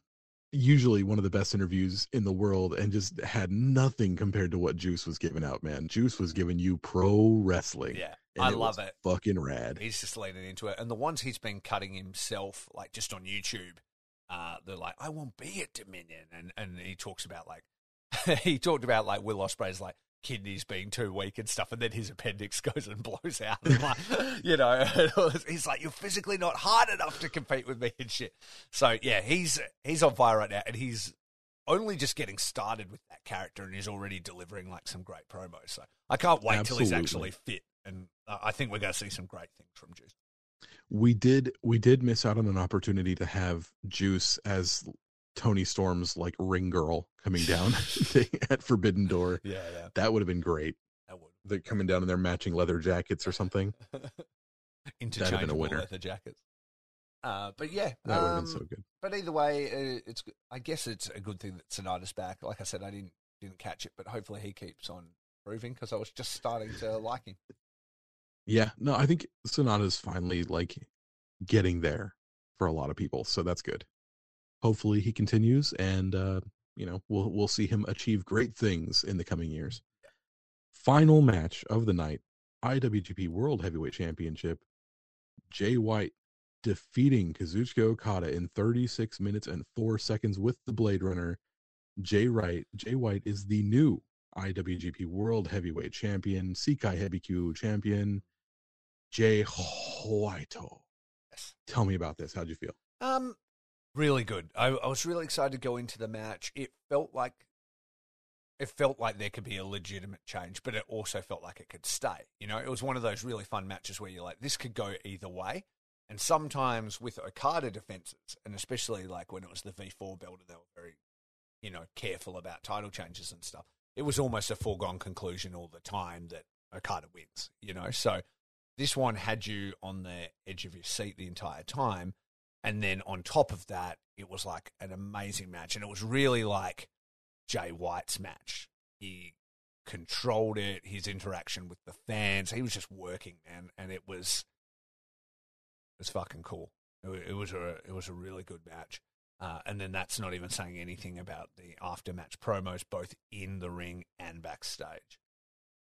S3: usually one of the best interviews in the world, and just had nothing compared to what Juice was giving out. Man, Juice was giving you pro wrestling.
S2: yeah. I
S3: it
S2: love it.
S3: Fucking rad.
S2: He's just leaning into it, and the ones he's been cutting himself, like just on YouTube, uh, they're like, "I won't be at Dominion," and and he talks about like <laughs> he talked about like Will Ospreay's like kidneys being too weak and stuff, and then his appendix <laughs> goes and blows out. And <laughs> like, you know, he's like, "You're physically not hard enough to compete with me and shit." So yeah, he's he's on fire right now, and he's only just getting started with that character, and he's already delivering like some great promos. So I can't wait till he's actually fit, and uh, I think we're going to see some great things from Juice.
S3: we did we did miss out on an opportunity to have Juice as Toni Storm's like ring girl coming down <laughs> <laughs> at Forbidden Door.
S2: Yeah, yeah,
S3: That would have been great.
S2: that would.
S3: They're coming down in their matching leather jackets or something. <laughs>
S2: Interchangeable
S3: winner.
S2: leather jackets. Uh, but yeah,
S3: That would have
S2: um,
S3: been so good.
S2: But either way, it's. I guess it's a good thing that Sanada's back. Like I said, I didn't didn't catch it, but hopefully he keeps on improving because I was just starting to like him.
S3: Yeah, no, I think Sanada's finally like getting there for a lot of people, so that's good. Hopefully he continues and uh, you know, we'll we'll see him achieve great things in the coming years. Final match of the night, IWGP World Heavyweight Championship. Jay White defeating Kazuchika Okada in 36 minutes and 4 seconds with the Blade Runner. Jay Wright, Jay White is the new IWGP World Heavyweight Champion, Sekai Heavy Champion, Jay White.
S2: Yes.
S3: Tell me about this. How'd you feel?
S2: Um, really good. I, I was really excited to go into the match. It felt like it felt like there could be a legitimate change, but it also felt like it could stay. You know, it was one of those really fun matches where you're like, this could go either way. And sometimes with Okada defenses, and especially like when it was the V4 belt, and they were very, you know, careful about title changes and stuff. It was almost a foregone conclusion all the time that Okada wins. You know, so this one had you on the edge of your seat the entire time. And then on top of that, it was like an amazing match. And it was really like Jay White's match. He controlled it, his interaction with the fans. He was just working, man. And it was it was fucking cool. It, was a it was a really good match. Uh, and then that's not even saying anything about the after match promos, both in the ring and backstage.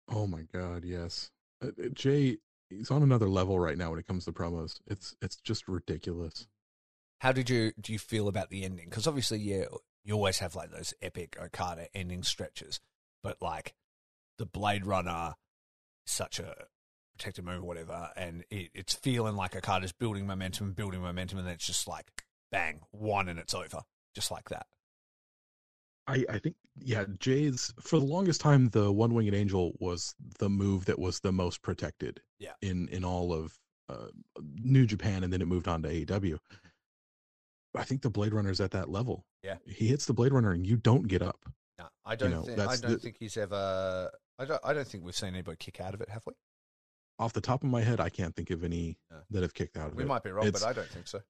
S3: Oh my god, yes. Uh, uh, Jay he's on another level right now when it comes to promos. It's it's just ridiculous.
S2: How did you do you feel about the ending? Because obviously, yeah, you always have like those epic Okada ending stretches, but like the Blade Runner, such a protective move, whatever, and it, it's feeling like Okada's building momentum, building momentum, and then it's just like bang, one, and it's over, just like that.
S3: I, I think yeah, Jay's for the longest time the one winged angel was the move that was the most protected
S2: Yeah.
S3: in in all of uh, New Japan, and then it moved on to AEW. I think the Blade Runner's at that level.
S2: Yeah.
S3: he hits the Blade Runner, and you don't get up.
S2: No, I don't.
S3: know,
S2: think, I don't
S3: the-
S2: think he's ever. I don't. I don't think we've seen anybody kick out of it, have we?
S3: Off the top of my head, I can't think of any
S2: No.
S3: that have kicked out of
S2: We
S3: it.
S2: We might be wrong,
S3: It's-
S2: but I don't think so.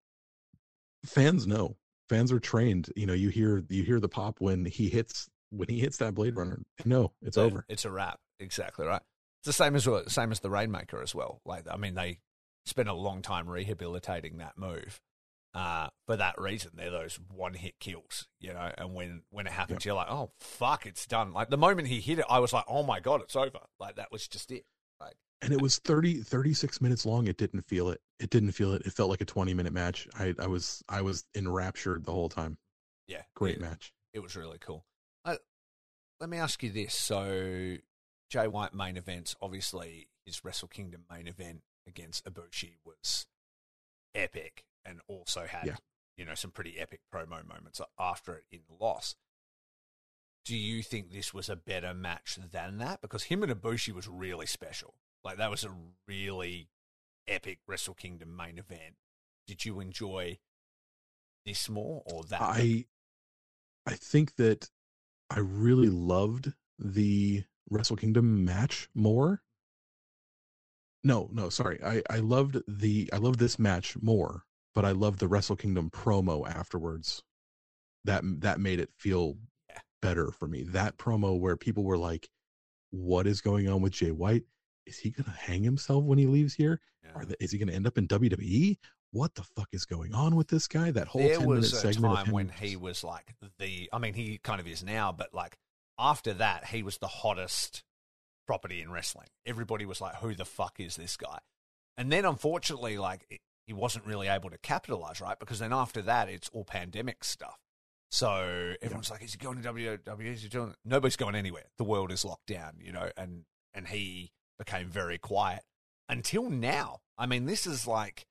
S3: fans know fans are trained you know you hear you hear the pop when he hits when he hits that blade runner no it's over
S2: It's a wrap. Exactly right. It's the same as what- same as the Rainmaker as well. Like I mean, they spent a long time rehabilitating that move. Uh, for that reason, they're those one hit kills, you know. And when when it happens, you're like, oh fuck, it's done. Like the moment he hit it, I was like, oh my god, it's over. Like that was just it. Like
S3: and it was 30 36 minutes long it didn't feel it it didn't feel it it felt like a 20 minute match i i was i was enraptured the whole time
S2: yeah,
S3: great
S2: it,
S3: match
S2: It was really cool. Uh, let me ask you this: so Jay White main events, obviously his Wrestle Kingdom main event against Ibushi was epic, and also had
S3: Yeah.
S2: you know some pretty epic promo moments after it in the loss. Do you think this was a better match than that? Because him and Ibushi was really special. Like that was a really epic Wrestle Kingdom main event. Did you enjoy this more or that?
S3: i i think that i really loved the wrestle kingdom match more. No no sorry. I i loved the i loved this match more but i loved the wrestle kingdom promo afterwards. That that made it feel better for me. That promo where people were like what is going on with jay white is he gonna hang himself when he leaves here?
S2: Yeah.
S3: The, is he gonna end up in wwe what the fuck is going on with this guy? That whole
S2: there
S3: 10 minute
S2: was a
S3: segment
S2: time when he was like the i mean he kind of is now but like after that he was the hottest property in wrestling. Everybody was like who the fuck is this guy? And then unfortunately like it, he wasn't really able to capitalize right? Because then after that it's all pandemic stuff. So everyone's like is he going to WWE is he doing nobody's going anywhere. The world is locked down you know and and he became very quiet until now i mean this is like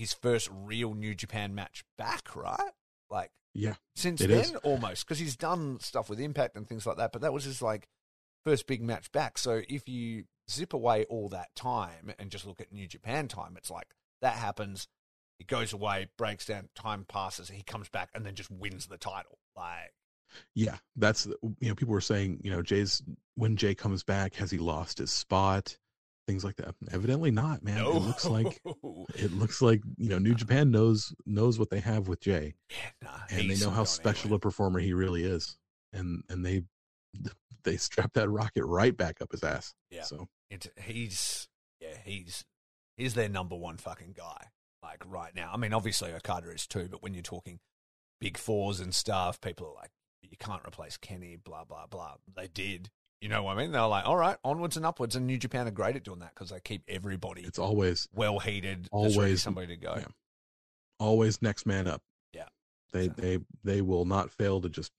S2: his first real New Japan match back, right? Like
S3: yeah
S2: since then,
S3: is.
S2: almost because he's done stuff with Impact and things like that. But that was his like first big match back. So if you zip away all that time and just look at New Japan time, it's like that happens. It goes away, breaks down, time passes, he comes back and then just wins the title. Like
S3: yeah that's you know people were saying you know jay's when jay comes back has he lost his spot? Things like that. Evidently not man.
S2: No,
S3: it looks like <laughs> it looks like you know new japan knows knows what they have with jay.
S2: Yeah, nah,
S3: and they know how special
S2: anywhere.
S3: a performer he really is. And and they <laughs> they strap that rocket right back up his ass.
S2: Yeah.
S3: so.
S2: It's he's yeah he's he's their number one fucking guy like right now. I mean, obviously Okada is too, but when you're talking big fours and stuff, people are like, you can't replace Kenny, blah blah blah. They did, you know what I mean? They're like, all right, onwards and upwards. And New Japan are great at doing that because they keep everybody
S3: it's always
S2: well heated.
S3: Always-
S2: somebody to go.
S3: yeah. always next man up
S2: Yeah.
S3: they
S2: So-
S3: they they will not fail to just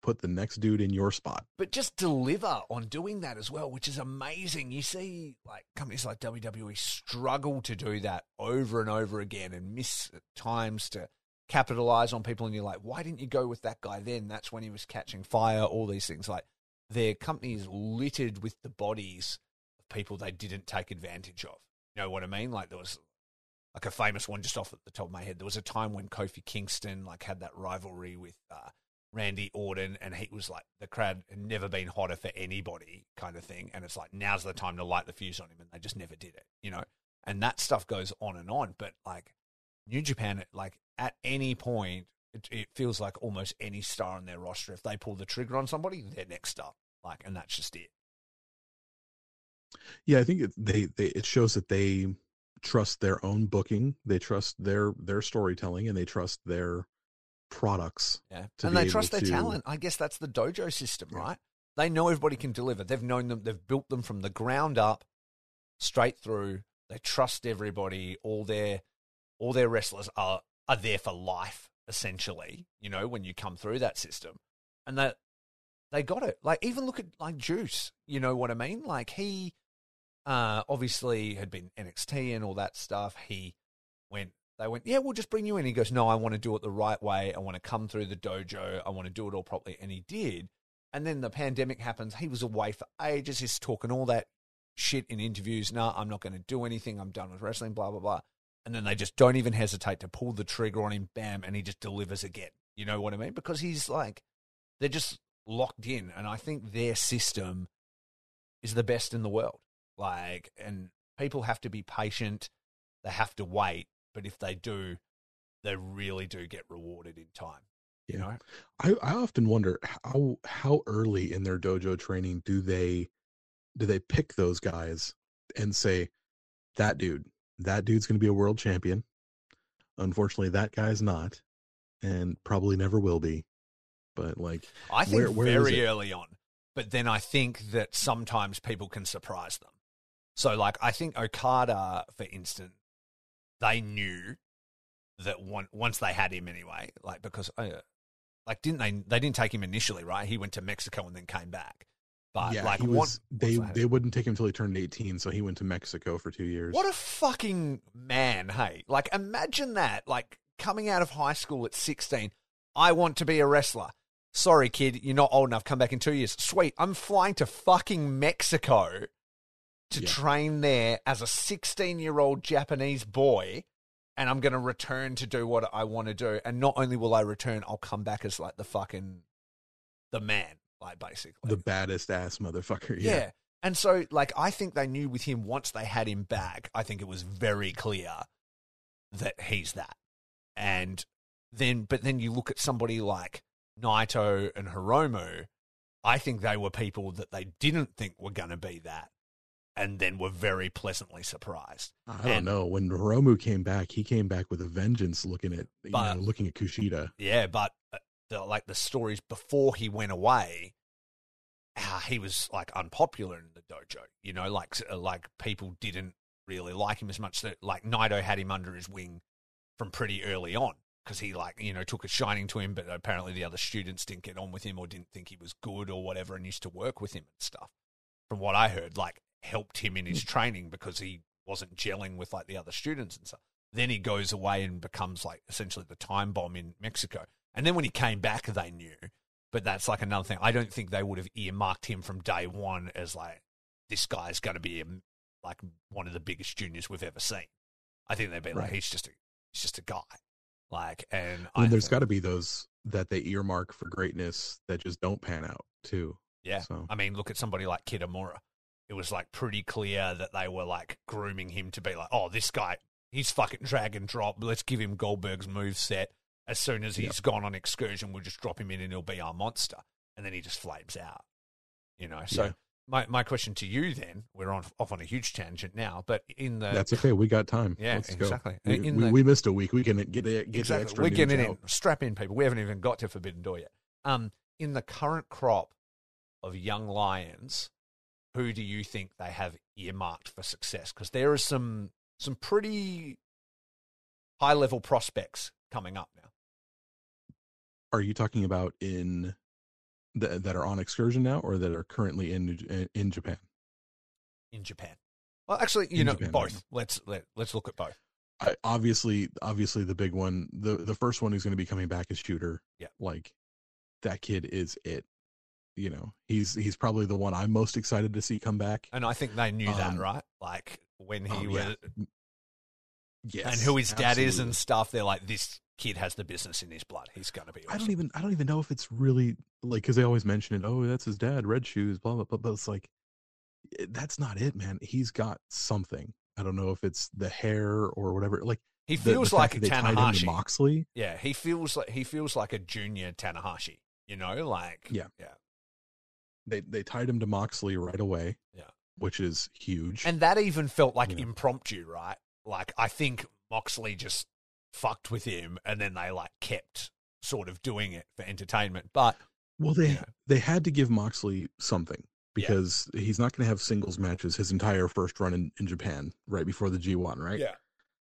S3: put the next dude in your spot
S2: but just deliver on doing that as well, which is amazing. You see, like companies like WWE struggle to do that over and over again and miss times to capitalize on people. And you're like, why didn't you go with that guy then? That's when he was catching fire. All these things, like their company is littered with the bodies of people they didn't take advantage of. You know what I mean? Like there was like a famous one just off at the top of my head. There was a time when Kofi Kingston like had that rivalry with uh, Randy Orton, and he was like the crowd had never been hotter for anybody, kind of thing. And it's like now's the time to light the fuse on him, and they just never did it, you know. And that stuff goes on and on. But like New Japan, like at any point, it, it feels like almost any star on their roster, if they pull the trigger on somebody, they're next up. Like, and that's just it.
S3: Yeah, I think it, they they it shows that they trust their own booking, they trust their their storytelling, and they trust their products.
S2: Yeah, and they trust their
S3: to-
S2: talent. I guess that's the dojo system,
S3: Yeah.
S2: right? They know everybody can deliver. They've known them. They've built them from the ground up, straight through. They trust everybody. All their all their wrestlers are are there for life, essentially. You know, when you come through that system, and that they got it. Like even look at like Juice. You know what I mean? Like he uh obviously had been NXT and all that stuff. He went they went, Yeah, we'll just bring you in. He goes, No, I want to do it the right way. I want to come through the dojo. I want to do it all properly. And he did. And then the pandemic happens. He was away for ages. He's talking all that shit in interviews. No, I'm not going to do anything. I'm done with wrestling. Blah blah blah. And then they just don't even hesitate to pull the trigger on him. Bam, and he just delivers again. You know what I mean? Because he's like, they're just locked in, and I think their system is the best in the world. Like, and people have to be patient. They have to wait, but if they do, they really do get rewarded in time. You
S3: Yeah.
S2: know?
S3: I, I often wonder how how early in their dojo training do they do they pick those guys and say that dude that dude's going to be a world champion. Unfortunately, that guy's not, and probably never will be. But like,
S2: I think
S3: Where- where
S2: very early on, but then I think that sometimes people can surprise them. So, like, I think Okada, for instance, they knew that one, once they had him anyway, like because, uh, like, didn't they? They didn't take him initially, right? He went to Mexico and then came back. But
S3: yeah,
S2: like,
S3: was, they they wouldn't take him until he turned eighteen, so he went to Mexico for two years.
S2: What a fucking man, hey. Like, imagine that. Like, coming out of high school at 16, I want to be a wrestler. Sorry, kid, you're not old enough. Come back in two years. Sweet. I'm flying to fucking Mexico to
S3: Yeah.
S2: train there as a 16 year old Japanese boy. And I'm going to return to do what I want to do. And not only will I return, I'll come back as like the fucking, the man, like basically.
S3: the baddest ass motherfucker.
S2: Yeah.
S3: Yeah,
S2: And so, like, I think they knew with him once they had him back, I think it was very clear that he's that. And then, but then you look at somebody like Naito and Hiromu, I think they were people that they didn't think were going to be that. And then were very pleasantly surprised.
S3: I don't
S2: And-
S3: know. When Hiromu came back, he came back with a vengeance, looking at you know, looking at Kushida.
S2: Yeah, but uh, the, like the stories before he went away, uh, he was like unpopular in the dojo. You know, like uh, like people didn't really like him as much. That like Naito had him under his wing from pretty early on because he like you know took a shining to him, but apparently the other students didn't get on with him or didn't think he was good or whatever, and used to work with him and stuff. From what I heard, like helped him in his training because he wasn't gelling with like the other students and stuff. Then he goes away and becomes like essentially the time bomb in Mexico. And then when he came back, they knew. But that's like another thing. I don't think they would have earmarked him from day one as like this guy's going to be a, like one of the biggest juniors we've ever seen. I think they'd be like he's just a he's just a guy. Like and
S3: I mean, there's got to be those that they earmark for greatness that just don't pan out too.
S2: Yeah.
S3: So
S2: I mean, look at somebody like Kitamura. It was like pretty clear that they were like grooming him to be like, oh, this guy, he's fucking drag and drop. Let's give him Goldberg's move set. As soon as he's
S3: Yep.
S2: gone on excursion, we'll just drop him in and he'll be our monster. And then he just flames out. You know, so
S3: Yeah.
S2: my, my question to you then, we're on off on a huge tangent now, but in the
S3: that's okay. We got time.
S2: Yeah,
S3: Let's
S2: exactly.
S3: Go. We,
S2: In
S3: we,
S2: the-
S3: we missed a week. We can get. Get
S2: exactly.
S3: the extra
S2: We're getting
S3: news
S2: it
S3: out.
S2: in. Strap in, people. We haven't even got to Forbidden Door yet. Um, in the current crop of young lions, who do you think they have earmarked for success? Because there are some some pretty high level prospects coming up now.
S3: Are you talking about in the, that are on excursion now, or that are currently in in Japan?
S2: in Japan. Well, actually, you
S3: In
S2: know,
S3: Japan,
S2: both.
S3: right.
S2: Let's let, let's look at both.
S3: I, obviously, obviously, the big one, the the first one who's going to be coming back is Shota.
S2: Yeah.
S3: like that kid is it. You know, he's he's probably the one I'm most excited to see come back.
S2: And I think they knew that,
S3: Um,
S2: right? Like when he
S3: oh,
S2: was,
S3: yeah. Yes,
S2: and who his dad is and stuff. They're like, this kid has the business in his blood. He's going to be. Awesome.
S3: I don't even I don't even know if it's really like because they always mention it. Oh, that's his dad, red shoes, blah blah blah. But it's like eh, that's not it, man. He's got something. I don't know if it's the hair or whatever. Like
S2: He
S3: the- the
S2: feels like
S3: that they tied him to
S2: Tanahashi.
S3: Moxley.
S2: Yeah, he feels like he feels like a junior Tanahashi. You know, like
S3: Yeah.
S2: yeah.
S3: They they tied him to Moxley right away.
S2: Yeah.
S3: which is huge.
S2: And that even felt like
S3: Yeah.
S2: impromptu, right? Like I think Moxley just fucked with him, and then they like kept sort of doing it for entertainment. But
S3: well, they
S2: Yeah.
S3: they had to give Moxley something
S2: Yeah.
S3: because he's not going to have singles matches his entire first run in, in Japan right before the G1, right?
S2: yeah,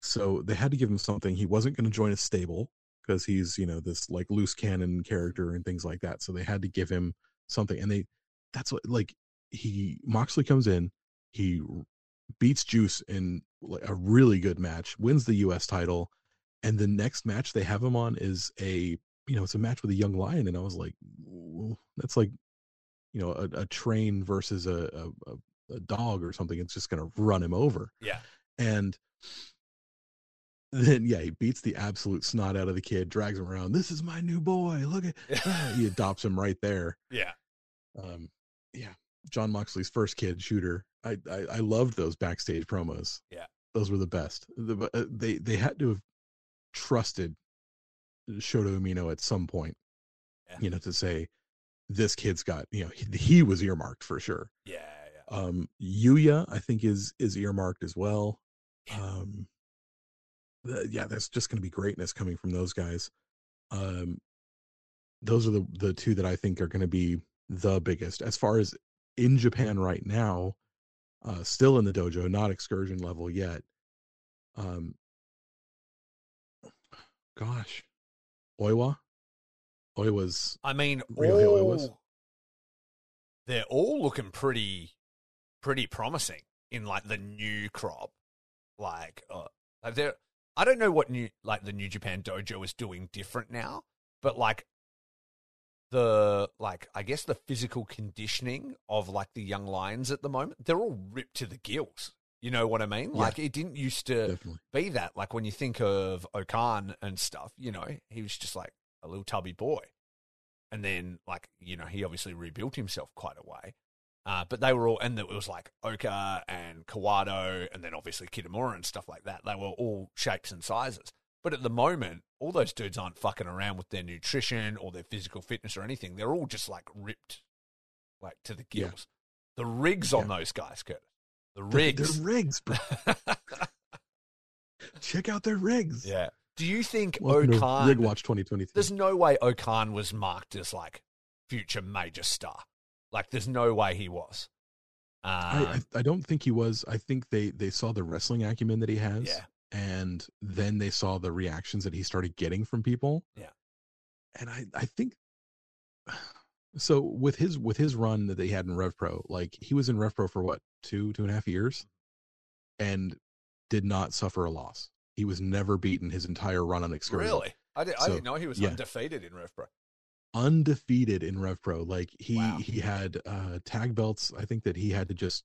S3: So they had to give him something. He wasn't going to join a stable because he's, you know, this like loose cannon character and things like that. So they had to give him something. And they, that's what, like, he, Moxley comes in, he beats Juice in a really good match, wins the US title. And the next match they have him on is a, you know, it's a match with a young lion. And I was like, that's like, you know, a, a train versus a, a, a dog or something, it's just to run him over.
S2: Yeah.
S3: And then, yeah, he beats the absolute snot out of the kid, drags him around. This is my new boy. Look at <laughs> ah, he adopts him right there.
S2: Yeah.
S3: Um, yeah, Jon Moxley's first kid Shota. I, I I loved those backstage promos.
S2: Yeah.
S3: those were the best. The, uh, they they had to have trusted Shota Umino at some point.
S2: Yeah.
S3: You know, to say this kid's got you know he, he was earmarked for sure.
S2: Yeah. Yeah.
S3: Um, Yuya I think is is earmarked as well. Um, the- yeah, that's just going to be greatness coming from those guys. Um, those are the the two that I think are going to be the biggest as far as in Japan right now. Uh, still in the dojo, not excursion level yet. Um, gosh, Oiwa, Oiwa's
S2: I mean,
S3: Ryohei
S2: all,
S3: Oiwas.
S2: they're all looking pretty, pretty promising in like the new crop. Like, uh, like they're, I don't know what new, like the New Japan Dojo is doing different now, but like the, like, I guess the physical conditioning of like the young lions at the moment, they're all ripped to the gills. You know what I mean?
S3: Yeah.
S2: Like, it didn't used to
S3: definitely
S2: be that. Like when you think of O-Khan and stuff, you know, he was just like a little tubby boy. And then, like, you know, he obviously rebuilt himself quite a way. Uh, but they were all, and it was like Oka and Kawato, and then obviously Kitamura and stuff like that. They were all shapes and sizes. But at the moment, all those dudes aren't fucking around with their nutrition or their physical fitness or anything. They're all just like ripped, like to the
S3: Yeah.
S2: gills. The rigs on those guys, Curtis. The rigs.
S3: They're rigs, bro. <laughs> Check out their rigs.
S2: yeah. Do you think
S3: Welcome
S2: O-Khan
S3: Rig Watch 2023.
S2: There's no way O-Khan was marked as like future major star. Like, there's no way he was. Um,
S3: I, I I don't think he was. I think they they saw the wrestling acumen that he has,
S2: yeah,
S3: and then they saw the reactions that he started getting from people.
S2: Yeah.
S3: and I I think <sighs> so with his with his run that they had in Rev Pro, like he was in Rev Pro for what two two and a half years, and did not suffer a loss. He was never beaten his entire run on excursion.
S2: really. I, did, I
S3: So,
S2: didn't know he was
S3: yeah.
S2: undefeated in RevPro.
S3: undefeated in Rev Pro. Like he
S2: Wow.
S3: he had uh tag belts. I think that he had to just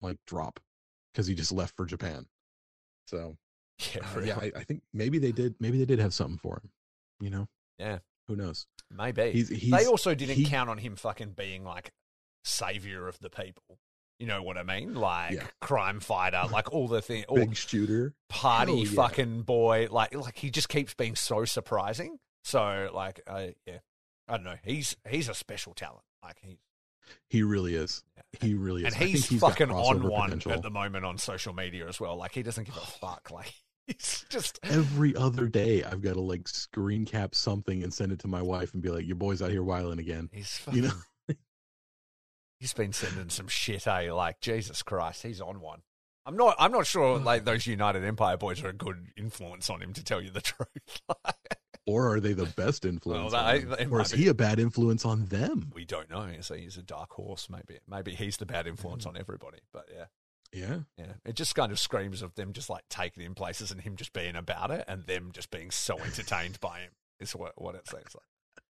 S3: like drop because he just left for Japan. So <laughs>
S2: Yeah,
S3: uh,
S2: really.
S3: yeah, I, I think maybe they did. Maybe they did have something for him. You know.
S2: Yeah.
S3: Who knows?
S2: maybe.
S3: He's he's
S2: they also didn't
S3: he-
S2: count on him fucking being like savior of the people. You know what I mean? Like
S3: Yeah.
S2: crime fighter, <laughs> like all the thing, all
S3: big shooter.
S2: party
S3: Hell yeah.
S2: fucking boy. Like, like he just keeps being so surprising. So, like, I yeah, I don't know. He's he's a special talent. Like he
S3: He really is.
S2: Yeah.
S3: He really is.
S2: and
S3: think
S2: he's, fucking on one
S3: potential.
S2: at the moment on social media as well. Like he doesn't give a fuck. Like he's just
S3: Every other day, I've got to like screen cap something and send it to my wife and be like, "Your boy's out here wiling again."
S2: he's fucking.
S3: You know?
S2: he's been sending some shit. Eh? Like Jesus Christ, he's on one. I'm not. I'm not sure. Like those United Empire boys are a good influence on him. To tell you the <laughs> truth,
S3: Or are they the best influence?
S2: Well,
S3: on
S2: they-
S3: him?
S2: they
S3: or is
S2: be.
S3: he a bad influence on them?
S2: we don't know. So he's a dark horse. Maybe. Maybe he's the bad influence on everybody. But yeah.
S3: Yeah.
S2: Yeah, it just kind of screams of them just like taking in places and him just being about it and them just being so <laughs> entertained by him is what what it seems like.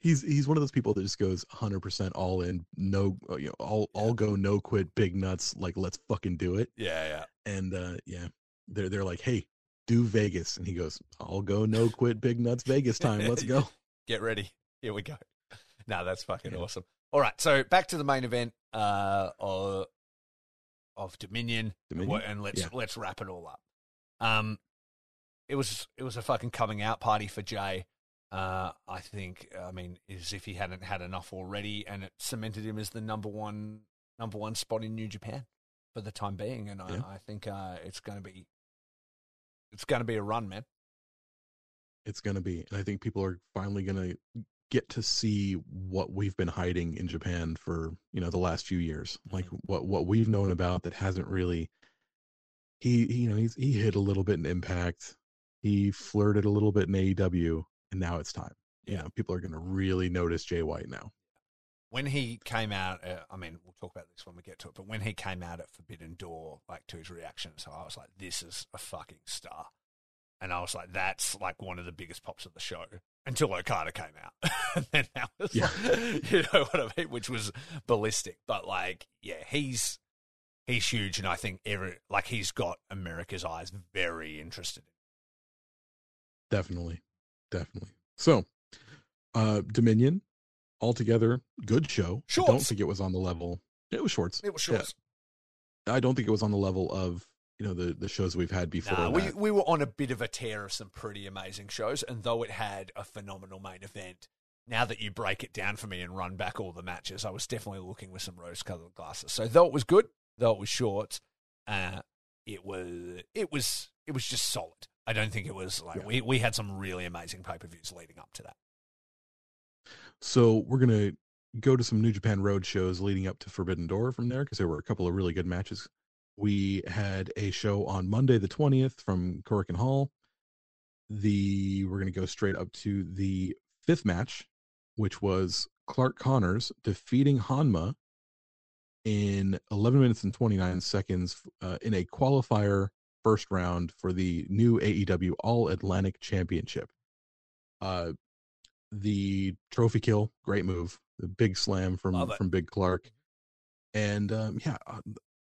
S3: he's he's one of those people that just goes 100% all in no uh, you know all all go no quit big nuts like let's fucking do it
S2: Yeah, yeah.
S3: and uh yeah they're they're like hey do vegas and he goes i'll go no quit big nuts vegas <laughs> time let's go
S2: Get ready. Here we go. <laughs> No, that's fucking
S3: Yeah.
S2: awesome. All right, so back to the main event uh of, Dominion,
S3: Dominion?
S2: and let's
S3: Yeah.
S2: let's wrap it all up. Um it was it was a fucking coming out party for Jay. Uh, I think. I mean, as if he hadn't had enough already, and it cemented him as the number one number one spot in New Japan for the time being. And
S3: Yeah.
S2: I, I think uh, it's going to be it's going to be a run, man.
S3: it's gonna be and i think people are finally gonna get to see what we've been hiding in japan for you know the last few years. Like what what we've known about that hasn't really he, he you know he's he hit a little bit in impact. He flirted a little bit in aew and now it's time. You
S2: Yeah.
S3: know people are gonna really notice jay white now.
S2: When he came out, uh, I mean, we'll talk about this when we get to it. But when he came out at Forbidden Door, like to his reaction, so I was like, "This is a fucking star," and I was like, "That's like one of the biggest pops of the show." Until Okada came out, <laughs> and then that was,
S3: Yeah.
S2: like, <laughs> you know what I mean, which was ballistic. But like, yeah, he's he's huge, and I think every like he's got America's eyes very interested.
S3: Definitely, definitely. So, uh Dominion, altogether good show. I don't think it was on the level. It was shorts.
S2: It was
S3: Yeah. I don't think it was on the level of you know the the shows we've had before.
S2: Nah, we we were on a bit of a tear of some pretty amazing shows, and though it had a phenomenal main event, now that you break it down for me and run back all the matches, I was definitely looking with some rose-colored glasses. So though it was good, though it was short, uh, it was it was it was just solid. I don't think it was like
S3: Yeah.
S2: we we had some really amazing pay-per-views leading up to that.
S3: So we're gonna go to some New Japan Road shows leading up to Forbidden Door from there because there were a couple of really good matches. We had a show on Monday the twentieth from Korakuen Hall. The we're gonna go straight up to the fifth match, which was Clark Connors defeating Honma in 11 minutes and 29 seconds uh, in a qualifier first round for the new AEW All Atlantic Championship. Uh, the trophy kill, great move. The big slam from from Big Clark, and um, yeah, uh,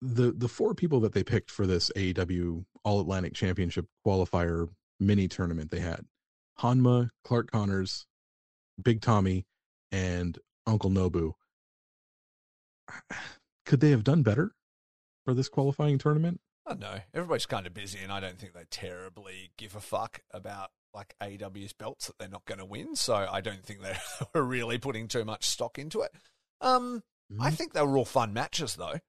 S3: the the four people that they picked for this AEW All Atlantic Championship qualifier mini tournament they had Honma, Clark Connors, Big Tommy, and Uncle Nobu. <sighs> Could they have done better for this qualifying tournament?
S2: I don't know. Everybody's kind of busy, and I don't think they terribly give a fuck about like AEW's belts that they're not going to win. So I don't think they <laughs> were really putting too much stock into it. Um, I
S3: Mhm.
S2: think they were all fun matches, though.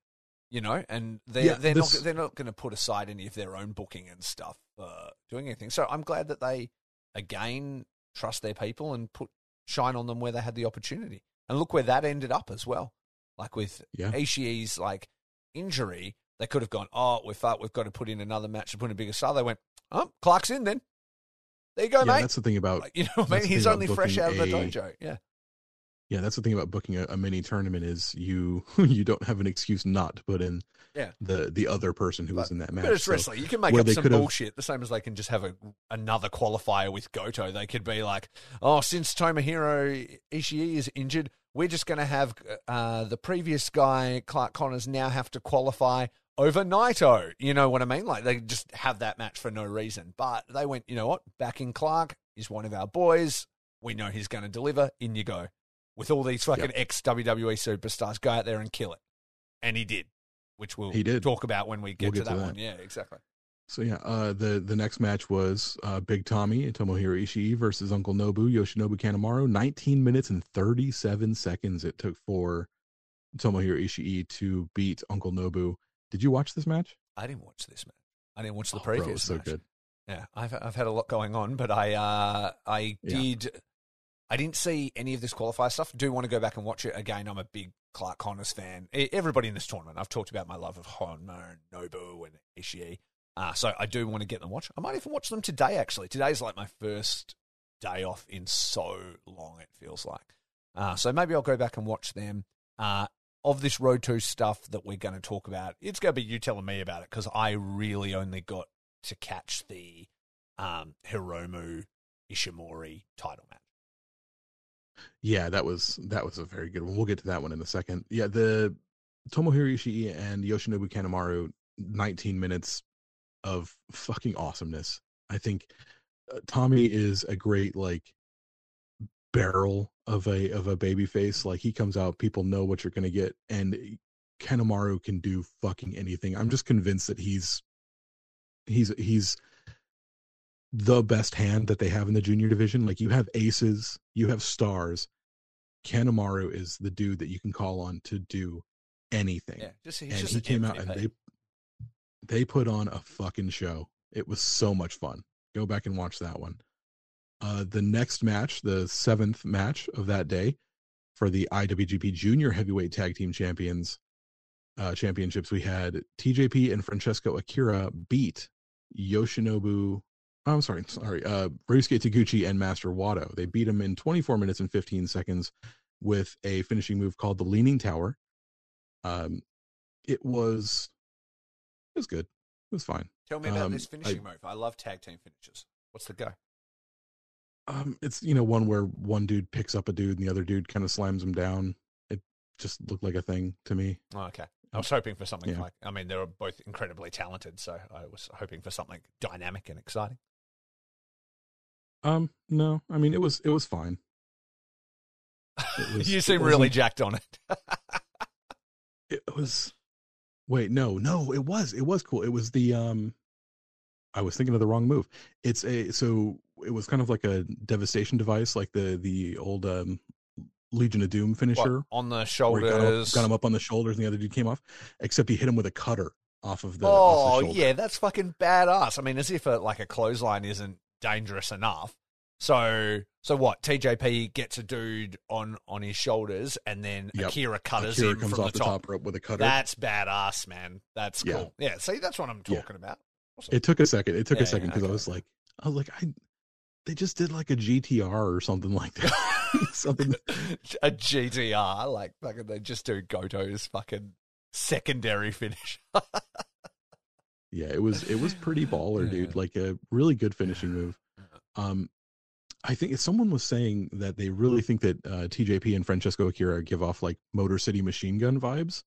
S2: You know, and they're
S3: Yeah,
S2: they're
S3: this-
S2: not they're not going to put aside any of their own booking and stuff uh, doing anything. So I'm glad that they again trust their people and put shine on them where they had the opportunity. And look where that ended up as well. Like with
S3: Yeah.
S2: Ishii's like injury, they could have gone, oh, we thought we've got to put in another match to put in a bigger star. They went, oh, Clark's in then. There you go,
S3: yeah,
S2: mate.
S3: that's the thing about
S2: Like, you know what I mean? He's only fresh out of the
S3: a-
S2: dojo. Yeah.
S3: Yeah, that's the thing about booking a, a mini tournament is you <laughs> you don't have an excuse not to put in
S2: Yeah.
S3: the the other person who was in that match.
S2: But it's
S3: So,
S2: wrestling. You can make up some
S3: could have-
S2: bullshit, the same as they can just have a, another qualifier with Goto. They could be like, oh, since Tomohiro Ishii is injured, we're just going to have uh, the previous guy, Clark Connors, now have to qualify over Naito. You know what I mean? Like, they just have that match for no reason. But they went, you know what? Backing Clark is one of our boys. We know he's going to deliver. In you go. With all these fucking ex WWE superstars, go out there and kill it. And he did, which we'll
S3: He did.
S2: talk about when we get,
S3: We'll
S2: to,
S3: get
S2: that
S3: to that.
S2: one. Yeah, exactly.
S3: So yeah, uh, the the next match was uh, Big Tommy and Tomohiro Ishii versus Uncle Nobu Yoshinobu Kanemaru. 19 minutes and 37 seconds it took for Tomohiro Ishii to beat Uncle Nobu. Did you watch this match?
S2: I didn't watch this match. I didn't watch the
S3: Oh, bro, it
S2: previous
S3: was so
S2: match.
S3: good.
S2: Yeah, I've I've had a lot going on, but I uh I
S3: Yeah.
S2: did I didn't see any of this qualifier stuff. Do want to go back and watch it again. I'm a big Clark Connors fan. Everybody in this tournament, I've talked about my love of Honma and Nobu and Ishii. Uh, so I do want to get them watch. I might even watch them today. Actually, today's like my first day off in so long. It feels like. Uh, so maybe I'll go back and watch them. Uh, of this Road to stuff that we're going to talk about, it's going to be you telling me about it because I really only got to catch the um, Hiromu Ishimori title match.
S3: Yeah, that was that was a very good one. We'll get to that one in a second. Yeah, the Tomohiro Ishii and Yoshinobu Kanemaru 19 minutes of fucking awesomeness. I think uh, Tommy is a great like barrel of a of a baby face. Like he comes out, people know what you're to get and Kanemaru can do fucking anything. I'm just convinced that he's he's he's the best hand that they have in the junior division. Like you have aces, you have stars. Kanemaru is the dude that you can call on to do anything.
S2: Yeah, just
S3: and
S2: just
S3: he came out and they they put on a fucking show. It was so much fun. Go back and watch that one. Uh, the next match, the seventh match of that day for the IWGP Junior Heavyweight Tag Team Champions uh, Championships, we had TJP and Francesco Akira beat Yoshinobu. Oh, I'm sorry, sorry, uh, Ryusuke Taguchi and Master Wato. They beat him in 24 minutes and 15 seconds with a finishing move called the Leaning Tower. Um, it was it was good. It was fine.
S2: Tell me about
S3: um,
S2: this
S3: I-
S2: finishing move. I love tag team finishes. What's the go?
S3: Um, it's you know one where one dude picks up a dude and the other dude kind of slams him down. It just looked like a thing to me.
S2: Oh, okay. I was hoping for something
S3: Yeah.
S2: like. I mean, they were both incredibly talented, so I was hoping for something dynamic and exciting.
S3: Um, no, I mean it was it was fine. It <laughs> was-
S2: you seem really jacked on it. <laughs>
S3: It was. Wait, no, no, it was it was cool. It was the um. I was thinking of the wrong move. It's a so it was kind of like a devastation device, like the the old um Legion of Doom
S2: What,
S3: finisher.
S2: on the shoulders.
S3: got, him up, got him up on the shoulders, and the other dude came off. Except he hit him with a cutter off of the.
S2: oh
S3: off the
S2: yeah, that's fucking badass. I mean, as if a, like a clothesline isn't dangerous enough. So so what? TJP gets a dude on on his shoulders, and then
S3: Yep.
S2: Akira cutters
S3: Akira
S2: him
S3: comes
S2: from
S3: off
S2: the top.
S3: top rope with a cutter.
S2: That's badass, man. That's
S3: Yeah.
S2: cool. Yeah. See, that's what I'm
S3: Yeah.
S2: talking about. Awesome.
S3: It took a second. It took
S2: Yeah,
S3: a second
S2: yeah,
S3: because
S2: okay.
S3: I was like, I was like, I. They just did like a GTR or something like that. <laughs> <laughs> something.
S2: a GTR, like fucking they just do Goto's fucking secondary finish. <laughs>
S3: Yeah, it was it was pretty <laughs> baller, dude. Like a really good finishing move. Um, I think someone was saying that they really think that uh, TJP and Francesco Akira give off like Motor City Machine Gun vibes,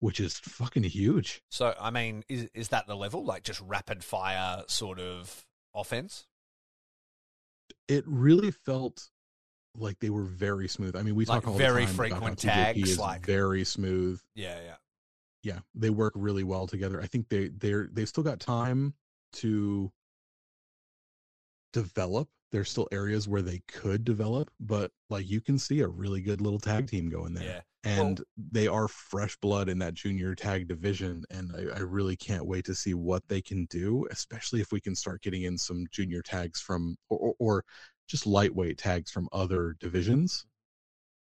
S3: which is fucking huge.
S2: So I mean, is is that the level? Like just rapid fire sort of offense?
S3: It really felt like they were very smooth. I mean, we
S2: Like
S3: talk all
S2: very
S3: the time about how
S2: frequent
S3: TJP
S2: tags,
S3: is
S2: like-
S3: very smooth.
S2: Yeah, yeah.
S3: Yeah they work really well together i think they they're they've still got time to develop there's still areas where they could develop but like you can see a really good little tag mm, team going there
S2: Yeah.
S3: and they are fresh blood in that junior tag division and I, I really can't wait to see what they can do especially if we can start getting in some junior tags from or, or, or just lightweight tags from other divisions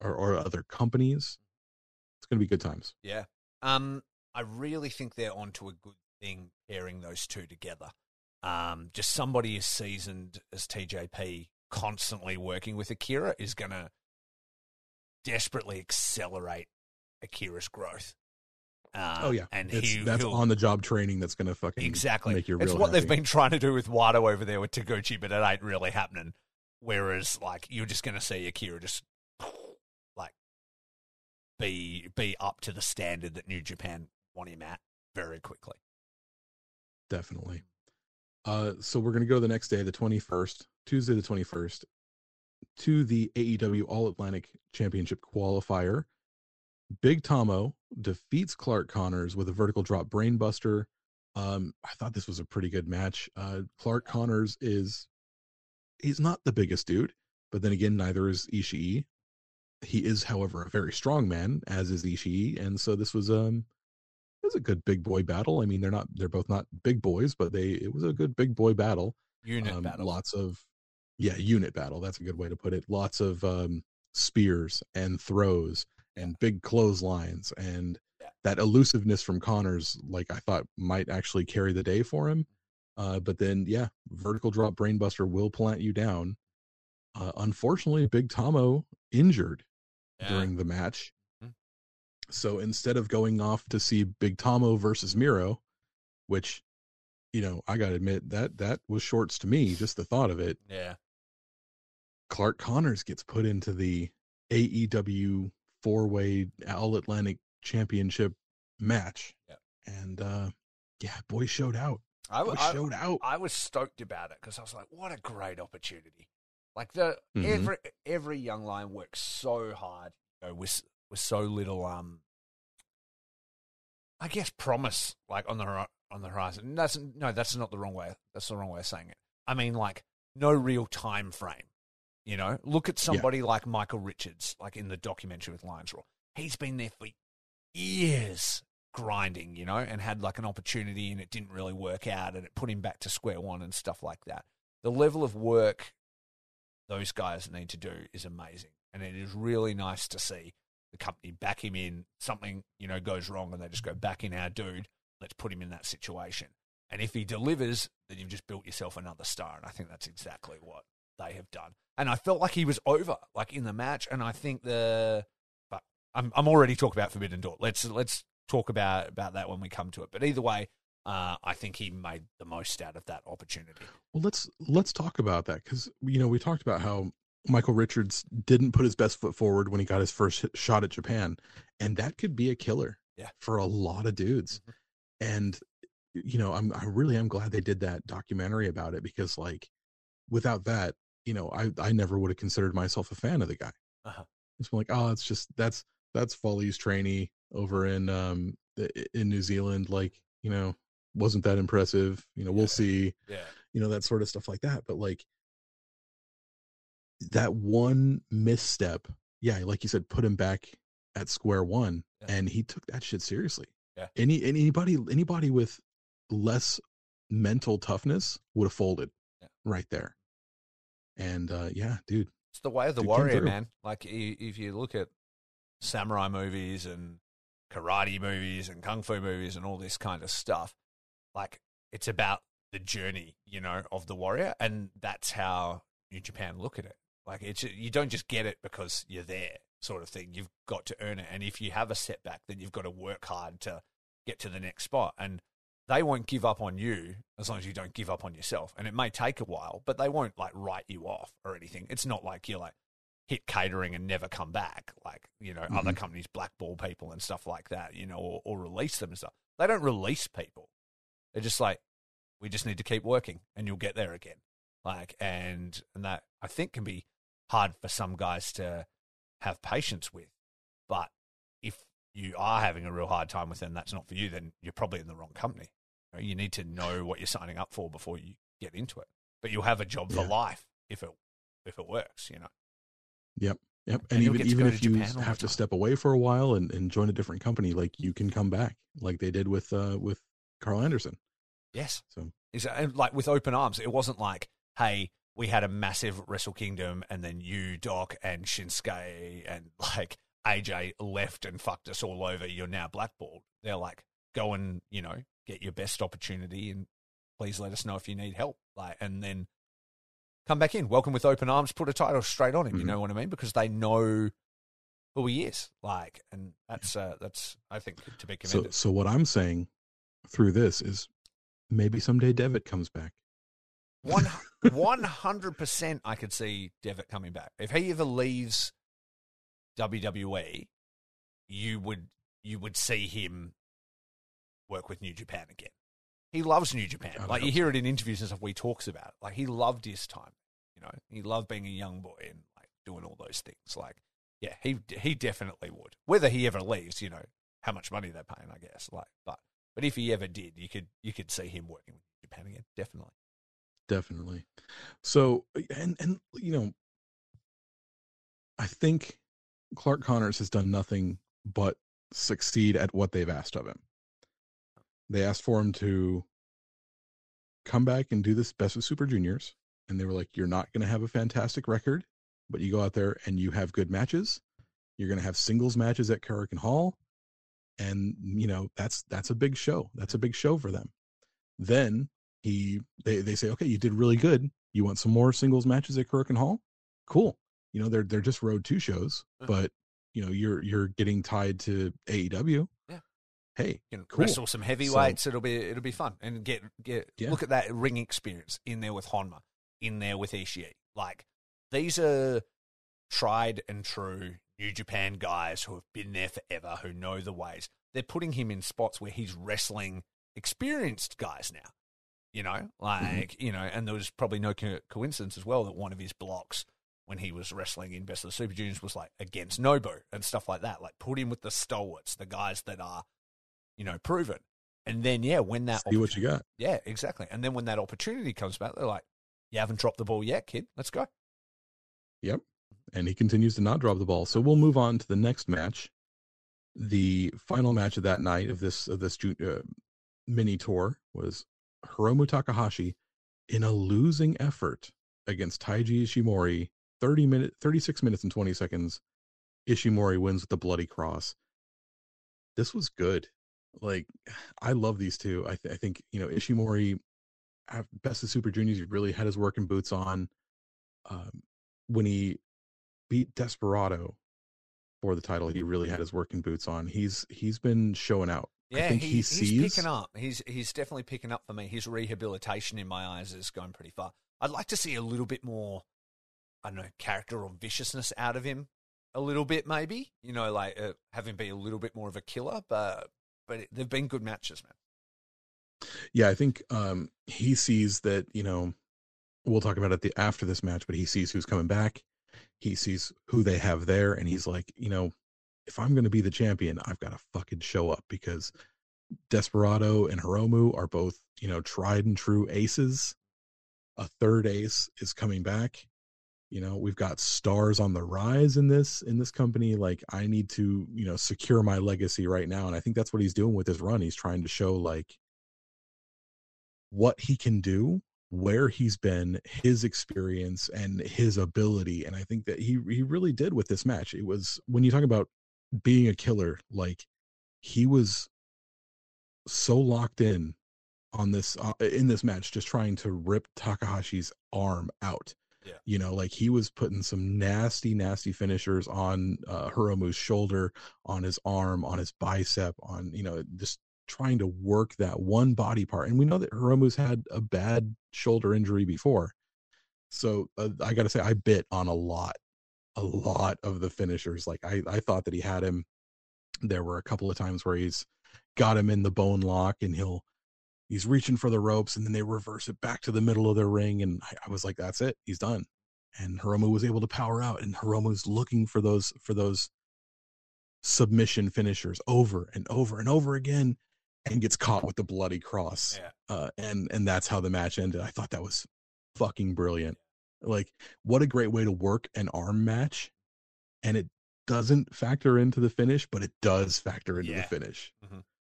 S3: or, or other companies it's going to be good times
S2: Yeah. Um, I really think they're onto a good thing pairing those two together. Um, just somebody as seasoned as TJP constantly working with Akira is going to desperately accelerate Akira's growth. Uh,
S3: Oh yeah,
S2: and
S3: it's,
S2: he,
S3: that's on the job training that's going to fucking
S2: exactly.
S3: make you
S2: it's what they've been trying to do with Wato over there with Taguchi, but it ain't really happening. Whereas, like, you're just going to see Akira just be be up to the standard that New Japan want him at very quickly.
S3: definitely. Uh, so we're going to go the next day, the twenty first, Tuesday the twenty first, to the AEW All Atlantic Championship qualifier. Big Tomo defeats Clark Connors with a vertical drop brainbuster. Um, I thought this was a pretty good match. Uh, Clark Connors is he's not the biggest dude, but then again, neither is Ishii. He is, however, a very strong man, as is Ishii, and so this was um it was a good big boy battle. I mean, they're not they're both not big boys, but they it was a good big boy battle.
S2: Unit
S3: Um,
S2: battle.
S3: Lots of yeah, unit battle. That's a good way to put it. Lots of um spears and throws and big clotheslines and
S2: Yeah.
S3: that elusiveness from Connors, like I thought might actually carry the day for him. Uh, but then yeah, vertical drop brainbuster will plant you down. Uh, unfortunately, Big Tomo injured
S2: Yeah.
S3: during the match.
S2: Mhm.
S3: So instead of going off to see Big Tomo versus Miro, which, you know, I gotta admit that that was shorts to me, just the thought of it.
S2: yeah.
S3: Clark Connors gets put into the AEW four way All Atlantic Championship match.
S2: Yeah.
S3: And uh yeah, boy showed out.
S2: I,
S3: Boy
S2: I,
S3: showed out.
S2: I was stoked about it because I was like, what a great opportunity. Like the
S3: Mhm.
S2: every every young lion works so hard, you know, with with so little um I guess promise like on the on the horizon. That's no, that's not the wrong way. That's the wrong way of saying it. I mean like no real time frame. You know, look at somebody like Michael Richards, like in the documentary with Lions Roar. He's been there for years grinding, you know, and had like an opportunity and it didn't really work out and it put him back to square one and stuff like that. The level of work those guys need to do is amazing. And it is really nice to see the company back him in something, you know, goes wrong and they just go back in our dude, let's put him in that situation. And if he delivers, then you've just built yourself another star. And I think that's exactly what they have done. And I felt like he was over, like in the match. And I think the, but I'm I'm already talking about Forbidden Door. Let's let's talk about about that when we come to it. But either way, uh, I think he made the most out of that opportunity.
S3: Well, let's let's talk about that because you know we talked about how Michael Richards didn't put his best foot forward when he got his first shot at Japan, and that could be a killer.
S2: Yeah.
S3: for a lot of dudes.
S2: Mhm.
S3: And you know, I'm I really am glad they did that documentary about it because like without that, you know, I I never would have considered myself a fan of the guy.
S2: Uh-huh.
S3: It's been like, oh, it's just that's that's Foley's trainee over in um in New Zealand. Like, you know, wasn't that impressive. You know,
S2: Yeah.
S3: we'll see
S2: Yeah.
S3: you know that sort of stuff like that but like that one misstep yeah like you said put him back at square one
S2: Yeah.
S3: and he took that shit seriously
S2: Yeah.
S3: any anybody anybody with less mental toughness would have folded
S2: Yeah.
S3: right there and uh yeah dude
S2: It's the way of the
S3: Dude
S2: warrior, man. Like if you look at samurai movies and karate movies and kung fu movies and all this kind of stuff, like it's about the journey, you know, of the warrior, and that's how New Japan look at it. Like it's you don't just get it because you're there, sort of thing. You've got to earn it, and if you have a setback, then you've got to work hard to get to the next spot. And they won't give up on you as long as you don't give up on yourself. And it may take a while, but they won't like write you off or anything. It's not like you're like hit catering and never come back, like you know other
S3: Mhm.
S2: companies blackball people and stuff like that, you know, or, or release them and stuff. They don't release people. They're just like, we just need to keep working, and you'll get there again. Like, and and that I think can be hard for some guys to have patience with. But if you are having a real hard time with them, that's not for you. Then you're probably in the wrong company. You, need to know what you're signing up for before you get into it. But you'll have a job for
S3: Yeah.
S2: life if it if it works. You know.
S3: yep
S2: And
S3: and even even if you
S2: Japan
S3: have to step away for a while and, and join a different company like you can come back like they did with uh with carl anderson
S2: Yes.
S3: so
S2: Is and like with open arms, it wasn't like, hey, we had a massive Wrestle Kingdom and then you, Doc, and Shinsuke and like AJ left and fucked us all over. You're now blackballed. They're like, go and, you know, get your best opportunity and please let us know if you need help. Like, and then come back in. Welcome with open arms, put a title straight on him. You
S3: Mhm.
S2: know what I mean? Because they know who he is. Like, and that's, uh, that's, I think, to be
S3: so
S2: commended.
S3: so what i'm saying through this is maybe someday devitt comes back
S2: One <laughs> one hundred percent, I could see Devitt coming back. If he ever leaves WWE, you would you would see him work with New Japan again. He loves New Japan.
S3: Oh, I
S2: like you hear it in interviews and stuff. where he talks about it. Like he loved his time. You know, he loved being a young boy and like doing all those things. Like, yeah, he he definitely would. Whether he ever leaves, you know, how much money they're paying, I guess. Like, but but if he ever did, you could you could see him working with Japan again. Definitely.
S3: definitely so and and you know i think clark connors has done nothing but succeed at what they've asked of him they asked for him to come back and do this best with super juniors and they were like you're not going to have a fantastic record but you go out there and you have good matches you're going to have singles matches at Korakuen Hall and you know that's that's a big show that's a big show for them then he they, they say okay you did really good you want some more singles matches at Korakuen Hall cool you know they're they're just Road to shows
S2: Uh-huh.
S3: but you know you're you're getting tied to AEW
S2: Yeah.
S3: hey
S2: you know,
S3: Cool.
S2: wrestle some heavyweights. it'll be it'll be fun and get get
S3: Yeah.
S2: look at that ring experience in there with Honma, in there with Ishii. Like these are tried and true New Japan guys who have been there forever, who know the ways. They're putting him in spots where he's wrestling experienced guys now. You know, mm-hmm. like you know, and there was probably no co- coincidence as well that one of his blocks when he was wrestling in Best of the Super Juniors was like against Nobu and stuff like that. Like put him with the stalwarts, the guys that are, you know, proven. And then yeah, when that
S3: see what you got
S2: yeah, exactly. And then when that opportunity comes back, they're like, "You haven't dropped the ball yet, kid. Let's go."
S3: Yep. And he continues to not drop the ball. So we'll move on to the next match. The final match of that night of this of this uh, mini tour was Hiromu Takahashi in a losing effort against Taiji Ishimori. 30 minute 36 minutes and 20 seconds. Ishimori wins with the bloody cross. This was good. Like I love these two. I, th- I think, you know, Ishimori best of Super Juniors, he really had his working boots on. Um, when he beat Desperado for the title, he really had his working boots on. He's he's been showing out.
S2: Yeah,
S3: I think
S2: he,
S3: he, sees
S2: he's picking up. He's he's definitely picking up for me. His rehabilitation in my eyes is going pretty far. I'd like to see a little bit more, I don't know, character or viciousness out of him. a little bit, maybe. You know, like uh, having been a little bit more of a killer, but but it, they've been good matches, man.
S3: Yeah, I think um, he sees that. You know, we'll talk about it the after this match, but he sees who's coming back. He sees who they have there, and he's like, you know, if I'm going to be the champion, I've got to fucking show up because Desperado and Hiromu are both, you know, tried and true aces. A third ace is coming back. You know, we've got stars on the rise in this in this company. Like I need to, you know, secure my legacy right now. And I think that's what he's doing with his run. He's trying to show like what he can do, where he's been, his experience and his ability. And I think that he he really did with this match. It was when you talk about being a killer, like he was so locked in on this uh, in this match just trying to rip Takahashi's arm out.
S2: Yeah.
S3: You know, like he was putting some nasty, nasty finishers on uh, Hiromu's shoulder, on his arm, on his bicep, on you know, just trying to work that one body part. And we know that Hiromu's had a bad shoulder injury before, so uh, I got to say, I bit on a lot, a lot of the finishers. Like I, I thought that he had him. There were a couple of times where he's got him in the bone lock and he'll he's reaching for the ropes and then they reverse it back to the middle of the ring and I, I was like that's it he's done and Hiromu was able to power out and Hiromu's looking for those for those submission finishers over and over and over again and gets caught with the bloody cross
S2: Yeah.
S3: uh, and and that's how the match ended I thought that was fucking brilliant like what a great way to work an arm match and it doesn't factor into the finish but it does factor into
S2: Yeah.
S3: the finish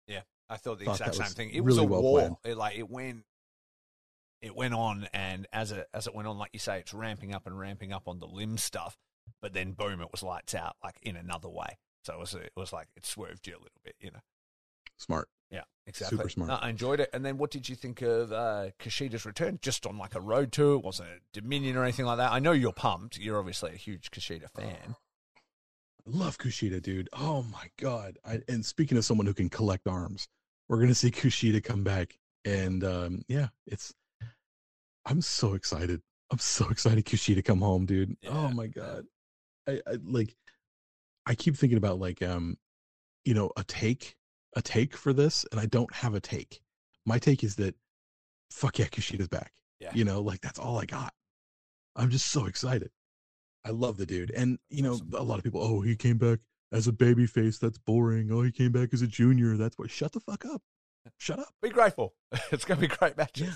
S3: Yeah.
S2: I thought the
S3: Thought
S2: exact same thing. It
S3: really
S2: was a
S3: well
S2: war. It, like it went, it went on, and as it as it went on, like you say, it's ramping up and ramping up on the limb stuff. But then, boom, it was lights out, like in another way. So it was it was like it swerved you a little bit, you know.
S3: Smart
S2: Yeah, exactly.
S3: Super smart.
S2: No, I enjoyed it. And then, what did you think of uh, Kushida's return? Just on like a road tour, wasn't a Dominion or anything like that. I know you're pumped. You're obviously a huge Kushida fan.
S3: love Kushida, dude. Oh my god! I, and speaking of someone who can collect arms, we're gonna see <laughs> Kushida come back, and um, yeah, it's. I'm so excited. I'm so excited Kushida come home, dude.
S2: Yeah.
S3: Oh my god! I, I like. I keep thinking about like um, you know, a take, a take for this, and I don't have a take. My take is that, fuck yeah, Kushida's back.
S2: Yeah.
S3: You know, like that's all I got. I'm just so excited. I love the dude. And you know,
S2: Awesome.
S3: a lot of people, oh, he came back as a baby face. That's boring. Oh, he came back as a junior. That's what shut the fuck up. Shut up.
S2: Be grateful. <laughs> it's going to be great matches.
S3: Yeah.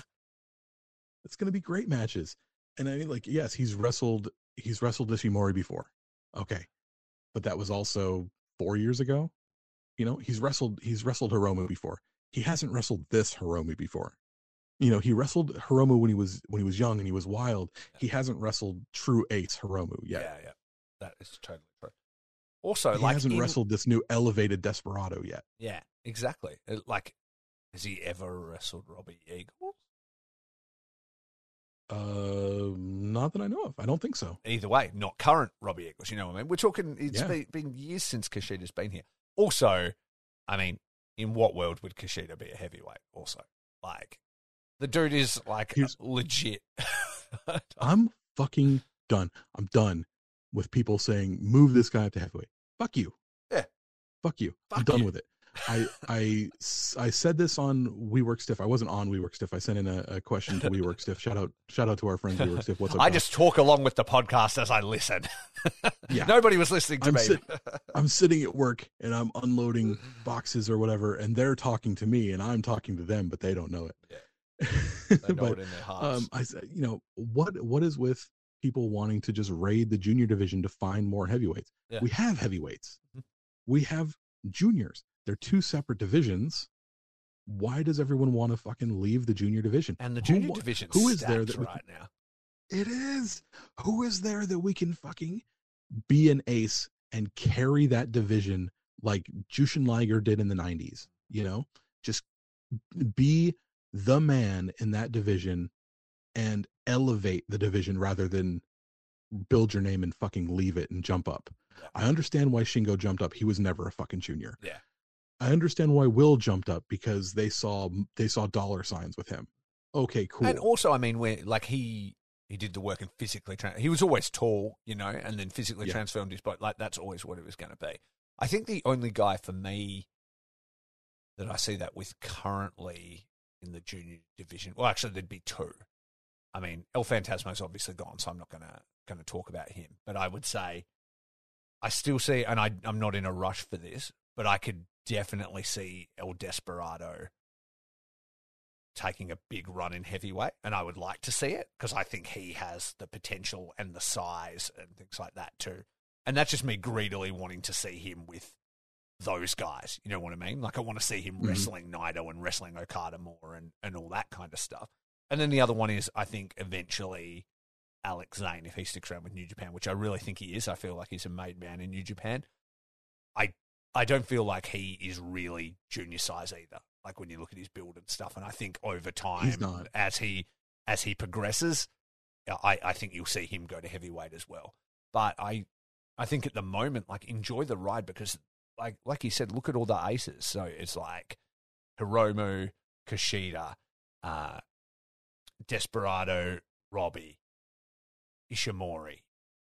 S3: It's gonna be great matches. And I mean, like, yes, he's wrestled he's wrestled Ishimori before. Okay. But that was also four years ago. You know, he's wrestled he's wrestled Hiromu before. He hasn't wrestled this Hiromu before. You know, he wrestled Hiromu when he was when he was young and he was wild. He hasn't wrestled true ace Hiromu yet.
S2: Yeah, yeah. That is totally true. Also,
S3: he
S2: like
S3: hasn't
S2: in-
S3: wrestled this new elevated desperado yet.
S2: Yeah, exactly. Uh, Like, has he ever wrestled Robbie Eagles?
S3: Uh, not that I know of. I don't think so.
S2: Either way, not current Robbie Eagles. You know what I mean? We're talking. It's
S3: Yeah.
S2: been, been years since Kushida's been here. Also, I mean, in what world would Kushida be a heavyweight? Also, like, the dude is like
S3: Here's-
S2: legit. <laughs>
S3: I'm fucking done. I'm done with people saying move this guy up to heavyweight. Fuck you.
S2: Yeah.
S3: Fuck you. I'm done
S2: you.
S3: with it. I I I said this on We Work Stiff. I wasn't on We Work Stiff. I sent in a, a question to We Work Stiff. Shout out shout out to our friends We Work Stiff. What's up?
S2: I
S3: guys?
S2: just talk along with the podcast as I listen. <laughs>
S3: Yeah.
S2: Nobody was listening to
S3: I'm
S2: me.
S3: sit- <laughs> I'm sitting at work and I'm unloading boxes or whatever, and they're talking to me and I'm talking to them, but they don't know it. Yeah. <laughs>
S2: they know
S3: but
S2: it in their hearts.
S3: um, I said, you know, what what is with people wanting to just raid the junior division to find more heavyweights?
S2: Yeah.
S3: We have heavyweights.
S2: Mhm.
S3: We have juniors. They're two separate divisions. Why does everyone want to fucking leave the junior division?
S2: and the junior division
S3: who is there that we
S2: right now?
S3: It is. Who is there that we can fucking be an ace and carry that division like Jushin Liger did in the 90s? You know, just be the man in that division and elevate the division rather than build your name and fucking leave it and jump up.
S2: Yeah.
S3: I understand why Shingo jumped up. He was never a fucking junior.
S2: Yeah.
S3: I understand why Will jumped up because they saw they saw dollar signs with him. Okay, cool.
S2: And also, I mean, when like he he did the work and physically. Tra- he was always tall, you know, and then physically
S3: Yeah.
S2: transformed his body. Like that's always what it was going to be. I think the only guy for me that I see that with currently in the junior division. Well, actually, there'd be two. I mean, El Phantasmo's obviously gone, so I'm not gonna gonna talk about him. But I would say I still see, and I, I'm not in a rush for this, but I could definitely see El Desperado taking a big run in heavyweight, and I would like to see it because I think he has the potential and the size and things like that too. And that's just me greedily wanting to see him with those guys. You know what I mean? Like I want to see him
S3: Mhm.
S2: wrestling Naito and wrestling Okada more and, and all that kind of stuff. And then the other one is I think eventually Alex Zayne if he sticks around with New Japan, which I really think he is. I feel like he's a made man in New Japan. I I don't feel like he is really junior size either. Like when you look at his build and stuff, and I think over time, as he as he progresses, I, I think you'll see him go to heavyweight as well. But I I think at the moment, like enjoy the ride because like like you said, look at all the aces. So it's like Hiromu, Kushida, uh, Desperado, Robbie, Ishimori,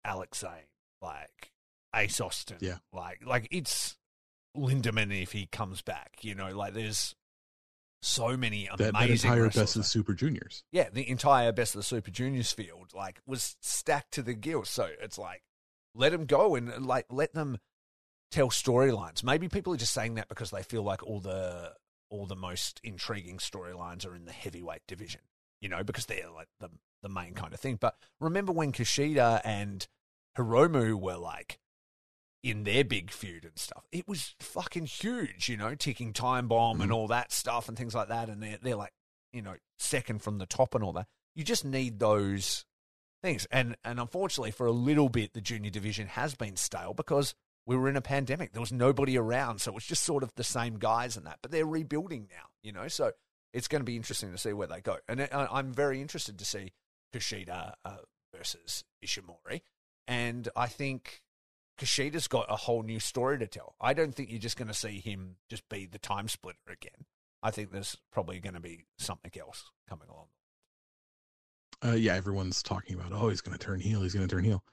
S2: Alex Zayne, like Ace Austin.
S3: Yeah.
S2: Like like it's Lindaman if he comes back. You know, like there's so many
S3: That,
S2: amazing
S3: that entire best of
S2: there.
S3: Super Juniors.
S2: Yeah, the entire best of the Super Juniors field like was stacked to the gills. So it's like let them go and like let them tell storylines. Maybe people are just saying that because they feel like all the all the most intriguing storylines are in the heavyweight division. You know, because they're like the the main kind of thing. But remember when Kushida and Hiromu were like in their big feud and stuff. It was fucking huge, you know, ticking time bomb and
S3: Mhm.
S2: all that stuff and things like that. And they're they're like, you know, second from the top and all that. You just need those things. And and unfortunately for a little bit the junior division has been stale because we were in a pandemic. There was nobody around, so it was just sort of the same guys and that. But they're rebuilding now, you know. So it's going to be interesting to see where they go. And I, I'm very interested to see Kushida uh, versus Ishimori. And I think Kushida's got a whole new story to tell. I don't think you're just going to see him just be the time splitter again. I think there's probably going to be something else coming along.
S3: Uh, yeah, everyone's talking about, oh, he's going to turn heel. He's going to turn heel.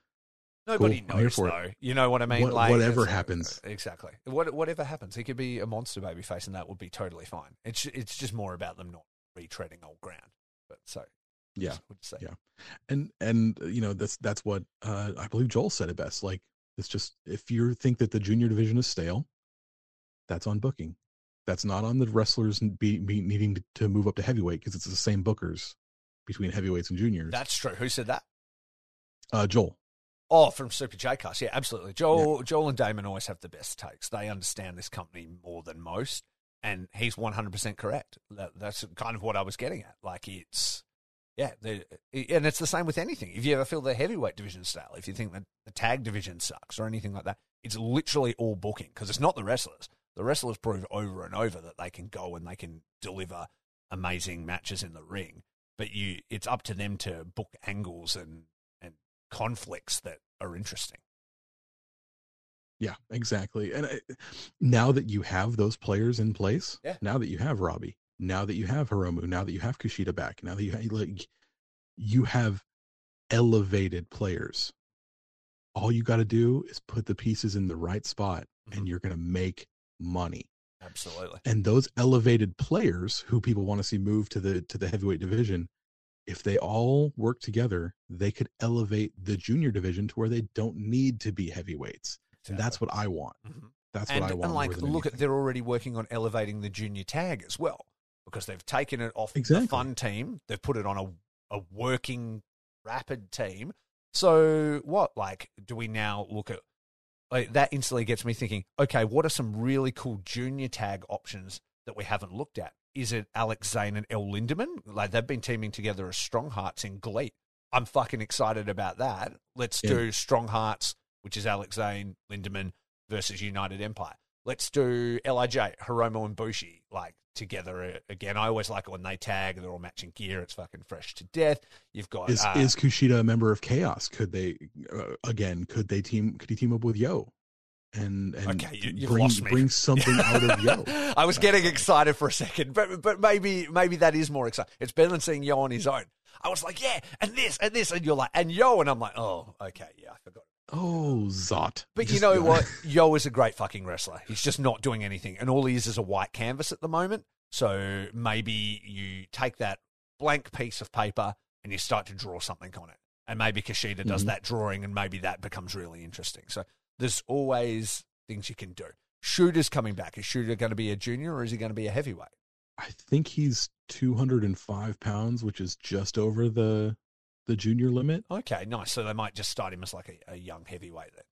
S2: Nobody
S3: Cool.
S2: Knows
S3: for it.
S2: though. You know what I mean?
S3: What-
S2: like
S3: whatever happens.
S2: exactly. What, whatever happens, he could be a monster baby face, and that would be totally fine. It's it's just more about them not retreading old ground. But so
S3: Yeah. Yeah. And and uh, you know that's that's what uh, I believe Joel said it best. Like it's just if you think that the junior division is stale, that's on booking. That's not on the wrestlers be, be needing to, to move up to heavyweight because it's the same bookers between heavyweights and juniors.
S2: that's true. Who said that?
S3: uh, Joel.
S2: Oh, from Super J Cast. Yeah, absolutely. Joel, Joel and Damon always have the best takes. They understand this company more than most, and he's one hundred percent correct. That, that's kind of what I was getting at. Like it's, yeah, eh, and it's the same with anything. If you ever feel the heavyweight division style, if you think that the tag division sucks or anything like that, it's literally all booking because it's not the wrestlers. The wrestlers prove over and over that they can go and they can deliver amazing matches in the ring, but you, it's up to them to book angles and and conflicts that are interesting.
S3: Yeah, exactly. And I, now that you have those players in place,
S2: Yeah.
S3: now that you have Robbie, now that you have Hiromu, now that you have Kushida back, now that you have, like, you have elevated players. All you got to do is put the pieces in the right spot,
S2: Mhm.
S3: and you're going to make money.
S2: Absolutely.
S3: And those elevated players who people want to see move to the to the heavyweight division, if they all work together, they could elevate the junior division to where they don't need to be heavyweights. And that's what I want.
S2: Mhm.
S3: That's
S2: And,
S3: what I want.
S2: and like, look at they're already working on elevating the junior tag as well because they've taken it off
S3: Exactly.
S2: the fun team, they've put it on a a working rapid team. So what? Like, do we now look at like, that? Instantly gets me thinking. Okay, what are some really cool junior tag options that we haven't looked at? Is it Alex Zayne and El Lindaman? Like they've been teaming together as Strong Hearts in GLEAT. I'm fucking excited about that. Let's
S3: Yeah.
S2: do Strong Hearts, which is Alex Zayne, Lindaman versus United Empire. Let's do Lij, Hiromu and Bushi like together uh, again. I always like it when they tag. They're all matching gear. It's fucking fresh to death. You've got
S3: Is
S2: uh,
S3: is Kushida a member of Chaos? Could they uh, again? Could they team? Could he team up with Yo? And and
S2: Okay, you-
S3: bring
S2: lost me.
S3: bring something out of Yo. <laughs>
S2: I was getting excited for a second, but but maybe maybe that is more exciting. It's better than seeing Yo on his own. I was like, yeah, and this and this, and you're like, and yo, and I'm like, oh, okay, yeah, I forgot.
S3: Oh, Zot.
S2: But you know what? <laughs> Yo is a great fucking wrestler. He's just not doing anything, and all he is is a white canvas at the moment. So maybe you take that blank piece of paper and you start to draw something on it, and maybe Kushida does
S3: Mhm.
S2: that drawing, and maybe that becomes really interesting. So there's always things you can do. Shooter's coming back. Is Shooter going to be a junior or is he going to be a heavyweight?
S3: I think he's 205 pounds, which is just over the the junior limit.
S2: Okay, nice. So they might just start him as like a, a young heavyweight then.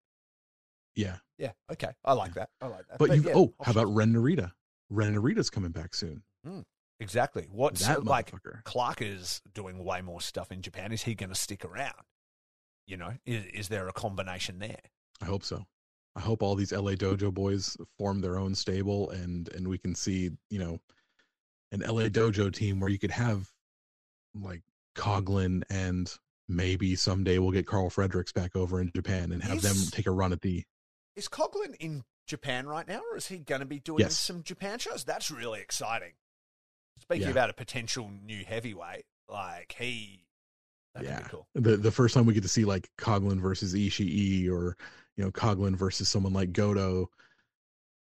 S3: Yeah.
S2: Yeah, okay. I like that. I like that.
S3: But, you
S2: yeah,
S3: oh, how about. Ren Narita? Ren Narita's coming back soon.
S2: Hmm, exactly? What's
S3: that
S2: like. Clark is doing way more stuff in Japan. Is he going to stick around? You know, is, is there a combination there?
S3: I hope so. I hope all these LA Dojo boys form their own stable and and we can see, you know, an LA Dojo team where you could have like Coughlin and maybe someday we'll get Karl Fredericks back over in Japan and have them take a run at the
S2: Is Coughlin in Japan right now, or is he going to be doing
S3: Yes.
S2: some Japan shows? That's really exciting. Speaking
S3: Yeah.
S2: about a potential new heavyweight, like he,
S3: Yeah.
S2: cool.
S3: the the first time we get to see like Coughlin versus Ishii or you know Coughlin versus someone like Goto.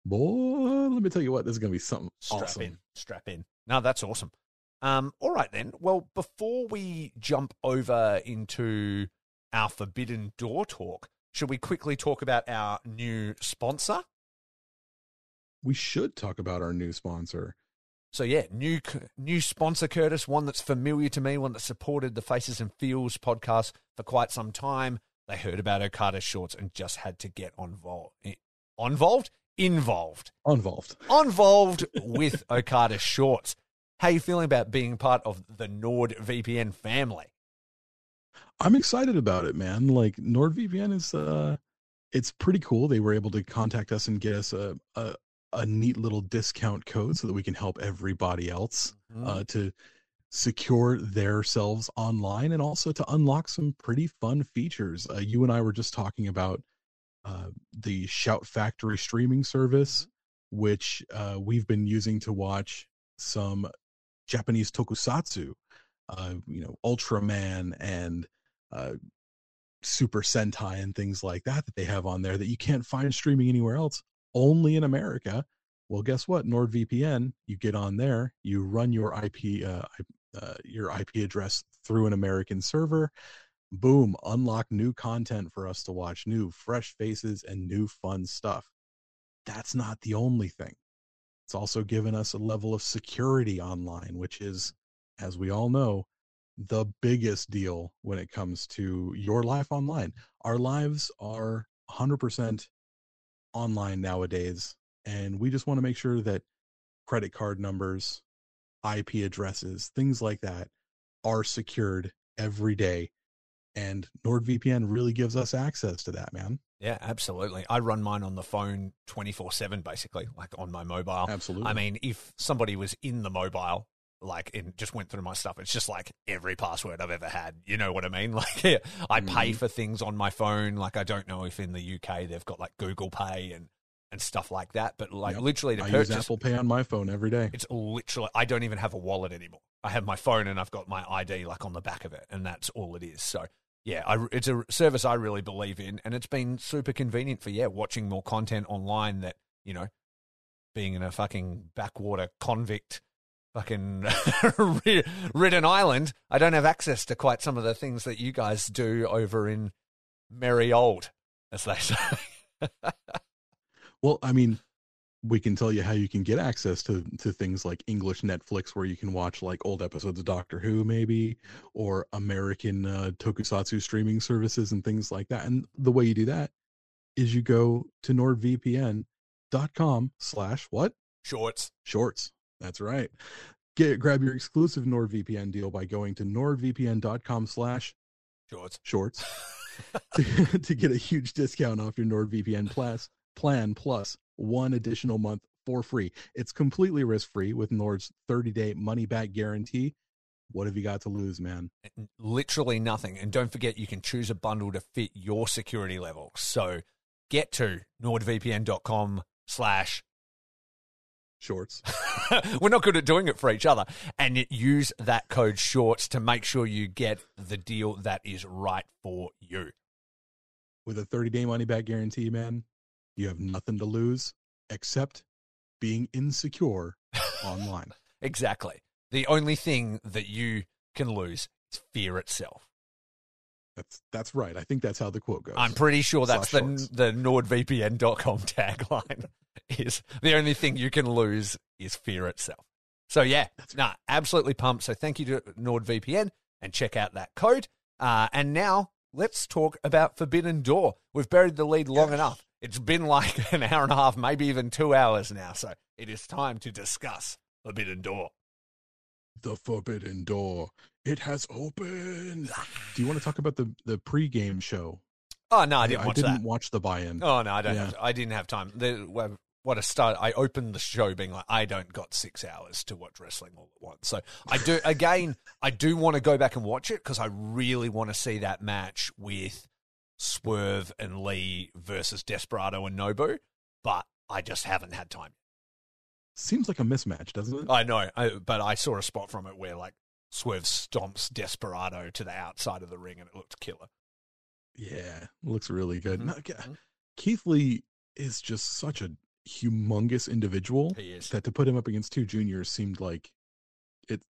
S3: Boy, let me tell you what, this is gonna be something
S2: Strap
S3: awesome.
S2: in, strap in. No, that's awesome. Um, all right then. Well, before we jump over into our Forbidden Door talk, should we quickly talk about our new sponsor?
S3: We should talk about our new sponsor.
S2: So yeah, new new sponsor, Curtis. One that's familiar to me, one that supported the Faces and Feels podcast for quite some time. They heard about Okada shorts and just had to get involved. Involved? Involved.
S3: Involved.
S2: Involved with Okada shorts. How are you feeling about being part of the NordVPN family?
S3: I'm excited about it, man. Like NordVPN is uh it's pretty cool. They were able to contact us and get us a a, a neat little discount code so that we can help everybody else uh, to secure themselves online and also to unlock some pretty fun features. Uh, you and I were just talking about uh, the Shout Factory streaming service, which uh, we've been using to watch some Japanese tokusatsu, uh, you know, Ultraman and uh, Super Sentai and things like that that they have on there that you can't find streaming anywhere else, only in America. Well, guess what? NordVPN, you get on there, you run your IP, uh, uh, your IP address through an American server. Boom! Unlock new content for us to watch, new fresh faces and new fun stuff. That's not the only thing. It's also given us a level of security online, which is, as we all know, the biggest deal when it comes to your life online. Our lives are 100% online nowadays, and we just want to make sure that credit card numbers, IP addresses, things like that are secured every day. And NordVPN really gives us access to that, man.
S2: Yeah, absolutely. I run mine on the phone 24 7, basically, like on my mobile.
S3: Absolutely.
S2: I mean, if somebody was in the mobile, like, and just went through my stuff, it's just like every password I've ever had. You know what I mean? <laughs> Like, yeah, I pay
S3: Mhm.
S2: for things on my phone. Like, I don't know if in the UK they've got like Google Pay and, and stuff like that, but like
S3: Yep.
S2: literally to
S3: I
S2: purchase,
S3: use Apple Pay on my phone every day.
S2: it's literally, I don't even have a wallet anymore. I have my phone and I've got my ID like on the back of it, and that's all it is. So, yeah, I, it's a service I really believe in, and it's been super convenient for yeah watching more content online. That you know, being in a fucking backwater convict, fucking <laughs> rid- ridden island, I don't have access to quite some of the things that you guys do over in merry old, as they <laughs> say.
S3: Well, I mean, we can tell you how you can get access to to things like English Netflix, where you can watch like old episodes of Doctor Who, maybe, or American uh, Tokusatsu streaming services and things like that. And the way you do that is you go to NordVPN.com slash what
S2: Shorts.
S3: shorts. That's right. Get grab your exclusive NordVPN deal by going to NordVPN.com slash
S2: Shorts.
S3: shorts to, <laughs> <laughs> to get a huge discount off your NordVPN plus plan plus one additional month for free. It's completely risk free with Nord's 30 day money back guarantee. What have you got to lose, man?
S2: Eh, literally nothing. And don't forget, you can choose a bundle to fit your security level. So get to nordvpn.com slash
S3: shorts. <laughs>
S2: We're not good at doing it for each other. And use that code shorts to make sure you get the deal that is right for you.
S3: With a 30 day money back guarantee, man, you have nothing to lose except being insecure online. <laughs>
S2: Exactly. The only thing that you can lose is fear itself.
S3: That's that's right. I think that's how the quote goes.
S2: I'm pretty sure that's
S3: Slash
S2: the
S3: shorts.
S2: the NordVPN.com <laughs> tagline. Is the only thing you can lose is fear itself. So yeah, nah, absolutely pumped. So thank you to NordVPN and check out that code. Uh, and now let's talk about Forbidden Door. We've buried the lead long enough. It's been like <laughs> an hour and a half, maybe even two hours now. So it is time to discuss Forbidden Door.
S3: the forbidden door. It has opened. Do you want to talk about the the pregame show?
S2: Oh no, I didn't
S3: I
S2: watch
S3: didn't
S2: that.
S3: watch the buy-in.
S2: Oh no, I don't.
S3: Yeah.
S2: Have I didn't have time. The, what a start! I opened the show being like, I don't got six hours to watch wrestling all at once. So I do. <laughs> again, I do want to go back and watch it because I really want to see that match with Swerve and Lee versus Desperado and Nobu. But I just haven't had time.
S3: Seems like a mismatch, doesn't it?
S2: I know, I, but I saw a spot from it where like Swerve stomps Desperado to the outside of the ring, and it looked killer.
S3: Yeah, looks really good.
S2: Mhm.
S3: No,
S2: Mhm.
S3: Keith Lee is just such a humongous individual that to put him up against two juniors seemed like it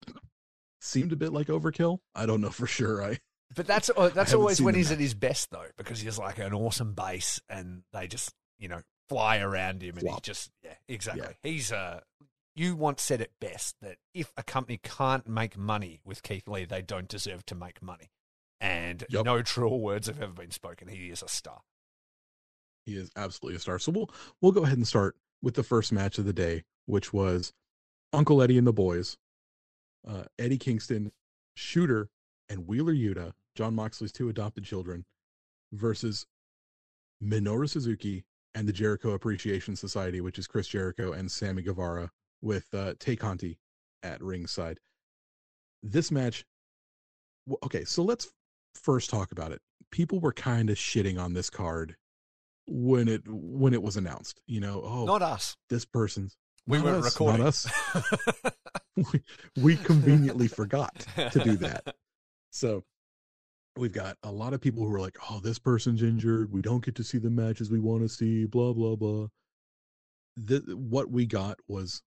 S3: seemed a bit like overkill. I don't know <laughs> for sure. I
S2: But that's uh, that's always when he's at his best though, because he's like an awesome base, and they just you know fly around him, and he's just yeah, exactly. He's uh, you once said it best that if a company can't make money with Keith Lee, they don't deserve to make money. And
S3: Yup.
S2: no truer words have ever been spoken. He is a star.
S3: He is absolutely a star. So we'll we'll go ahead and start with the first match of the day, which was Uncle Eddie and the boys, uh, Eddie Kingston, Shooter, and Wheeler Yuta, Jon Moxley's two adopted children, versus Minoru Suzuki and the Jericho Appreciation Society, which is Chris Jericho and Sammy Guevara, with uh, Tay Conti at ringside. This match, okay, so let's first talk about it. People were kind of shitting on this card when it when it was announced. You know, oh,
S2: Not us.
S3: this person's
S2: We weren't
S3: us,
S2: recording.
S3: Not us. <laughs> <laughs> we, we conveniently forgot to do that. <laughs> So we've got a lot of people who are like, "Oh, this person's injured. We don't get to see the matches we want to see." Blah blah blah. The, what we got was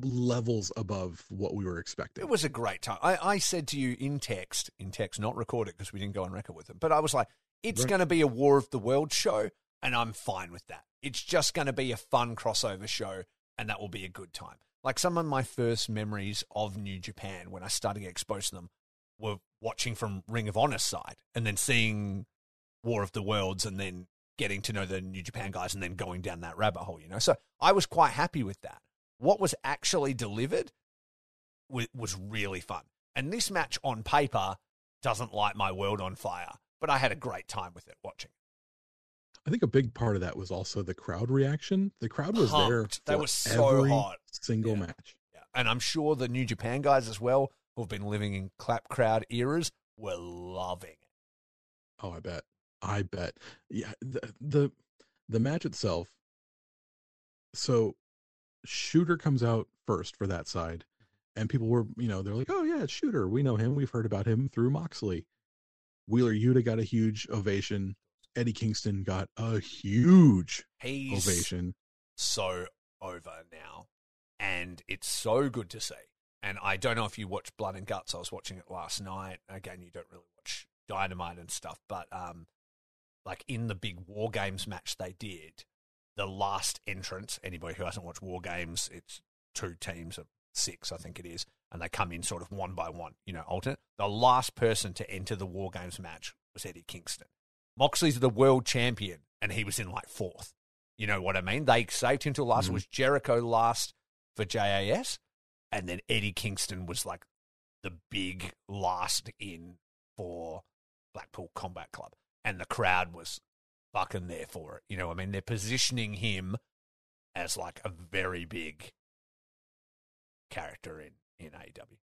S3: levels above what we were expecting.
S2: It was a great time. I, I said to you in text, in text, not recorded because we didn't go on record with them, but I was like, it's
S3: Right.
S2: going to be a War of the World show, and I'm fine with that. It's just going to be a fun crossover show, and that will be a good time. Like some of my first memories of New Japan when I started to get exposed to them were watching from Ring of Honor's side and then seeing War of the Worlds and then getting to know the New Japan guys and then going down that rabbit hole, you know? So I was quite happy with that. What was actually delivered was, was really fun. And this match on paper doesn't light my world on fire, but I had a great time with it watching.
S3: I think a big part of that was also the crowd reaction. The crowd was oh,
S2: there. They
S3: for
S2: were so
S3: every
S2: hot.
S3: Single
S2: Yeah.
S3: match.
S2: Yeah. And I'm sure the New Japan guys as well, who've been living in clap crowd eras, were loving it.
S3: Oh, I bet. I bet. Yeah, the the the match itself. So, Shooter comes out first for that side, and people were, you know, they're like, "Oh yeah, Shooter. We know him. We've heard about him through Moxley." Wheeler Yuta got a huge ovation. Eddie Kingston got a huge
S2: He's
S3: ovation.
S2: so over now, and it's so good to see. And I don't know if you watch Blood and Guts. I was watching it last night. Again, you don't really watch Dynamite and stuff, but um, like in the big War Games match they did, the last entrance. Anybody who hasn't watched War Games, it's two teams of six, I think it is, and they come in sort of one by one. You know, alternate. The last person to enter the War Games match was Eddie Kingston. Moxley's the world champion, and he was in like fourth. You know what I mean? They saved him till last. It
S3: Mhm.
S2: was Jericho last for JAS, and then Eddie Kingston was like the big last in for Blackpool Combat Club, and the crowd was fucking there for it. You know, what I mean, they're positioning him as like a very big character in in AEW.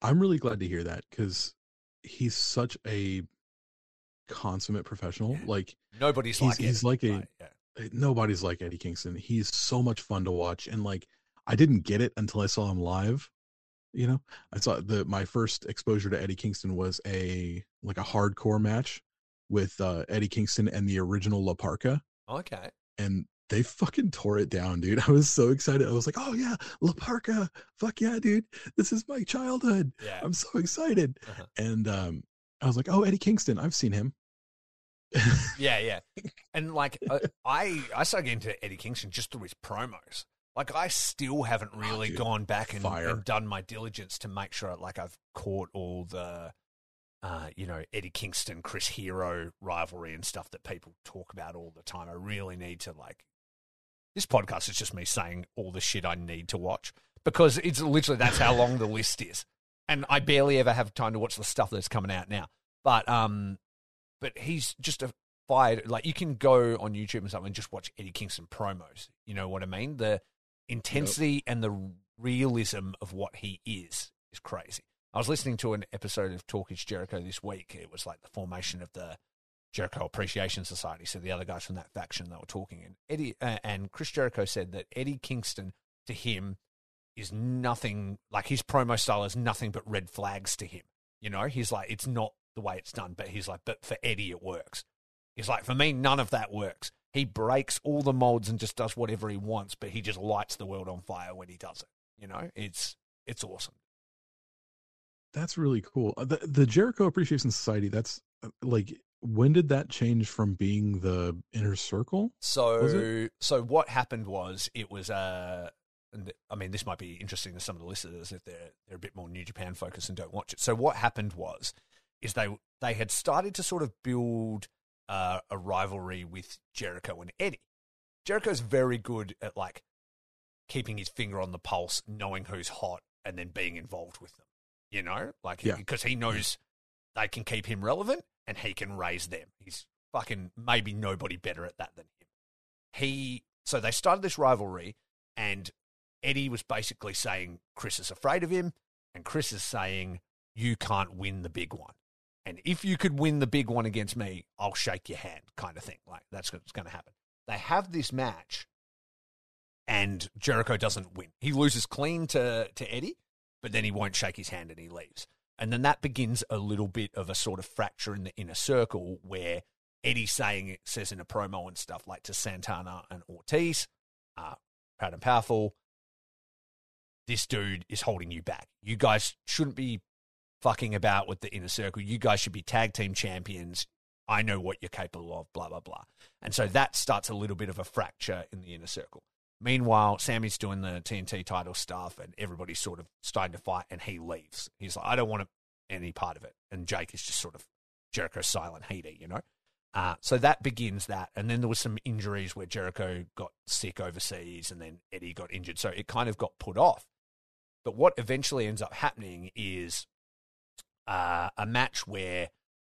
S3: I'm really glad to hear that because he's such a consummate professional.
S2: Yeah.
S3: Like
S2: Nobody's
S3: He's-
S2: like
S3: he's
S2: Eddie,
S3: like a-
S2: right? yeah.
S3: nobody's like Eddie Kingston. He's so much fun to watch, and like I didn't get it until I saw him live. You know, I saw the my first exposure to Eddie Kingston was a like a hardcore match with uh, Eddie Kingston and the original La Parca,
S2: Okay.
S3: and they fucking tore it down, dude. <laughs> I was so excited. I was like, "Oh yeah, La Parca, fuck yeah, dude! This is my childhood.
S2: Yeah.
S3: I'm so excited."
S2: Uh-huh.
S3: And um, I was like, "Oh, Eddie Kingston, I've seen him."
S2: Yeah, yeah. <laughs> And like uh, I I started getting into Eddie Kingston just through his promos. Like I still haven't really
S3: Oh,
S2: gone back and, and done my diligence to make sure like I've caught all the uh, you know, Eddie Kingston, Chris Hero rivalry and stuff that people talk about all the time. I really need to like this podcast is just me saying all the shit I need to watch because it's literally that's how long the list is. And I barely ever have time to watch the stuff that's coming out now. But um but he's just a fired like you can go on YouTube and something and just watch Eddie Kingston promos. You know what I mean? The intensity and the realism of what he is is crazy. I was listening to an episode of Talk is Jericho this week. It was like the formation of the Jericho Appreciation Society. So the other guys from that faction they were talking, and Eddie uh, and Chris Jericho said that Eddie Kingston to him is nothing like his promo style is nothing but red flags to him. You know, he's like it's not the way it's done, but he's like, but for Eddie it works. He's like, for me, none of that works. He breaks all the molds and just does whatever he wants, but he just lights the world on fire when he does it. You know, it's it's awesome.
S3: That's really cool. Uh, The the Jericho Appreciation Society. That's uh, like when did that change from being the inner circle?
S2: So, so what happened was it was uh, and I mean, this might be interesting to some of the listeners if they're they're a bit more New Japan focused and don't watch it. So, what happened was is they they had started to sort of build uh, a rivalry with Jericho and Eddie. Jericho's very good at like keeping his finger on the pulse, knowing who's hot, and then being involved with them. You know, like
S3: Yeah.
S2: because he knows they can keep him relevant and he can raise them. He's fucking maybe nobody better at that than him. He so they started this rivalry, and Eddie was basically saying Chris is afraid of him, and Chris is saying you can't win the big one. And if you could win the big one against me, I'll shake your hand, kind of thing. Like that's what's going to happen. They have this match, and Jericho doesn't win. He loses clean to to Eddie, but then he won't shake his hand and he leaves. And then that begins a little bit of a sort of fracture in the inner circle where Eddie saying it says in a promo and stuff like to Santana and Ortiz, uh, proud and powerful. This dude is holding you back. You guys shouldn't be fucking about with the inner circle. You guys should be tag team champions. I know what you're capable of, blah, blah, blah. And so that starts a little bit of a fracture in the inner circle. Meanwhile, Sammy's doing the TNT title stuff and everybody's sort of starting to fight and he leaves. He's like, I don't want any part of it. And Jake is just sort of Jericho's silent heater, you know? Uh, so that begins that. And then there was some injuries where Jericho got sick overseas and then Eddie got injured. So it kind of got put off. But what eventually ends up happening is uh, a match where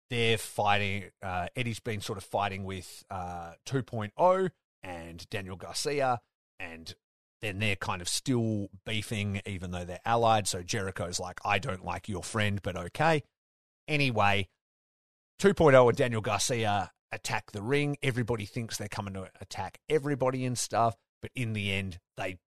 S2: they're fighting. Uh, Eddie's been sort of fighting with uh, 2.0 and Daniel Garcia, and then they're kind of still beefing, even though they're allied. So Jericho's like, I don't like your friend, but okay. Anyway, 2.0 and Daniel Garcia attack the ring. Everybody thinks they're coming to attack everybody and stuff, but in the end, they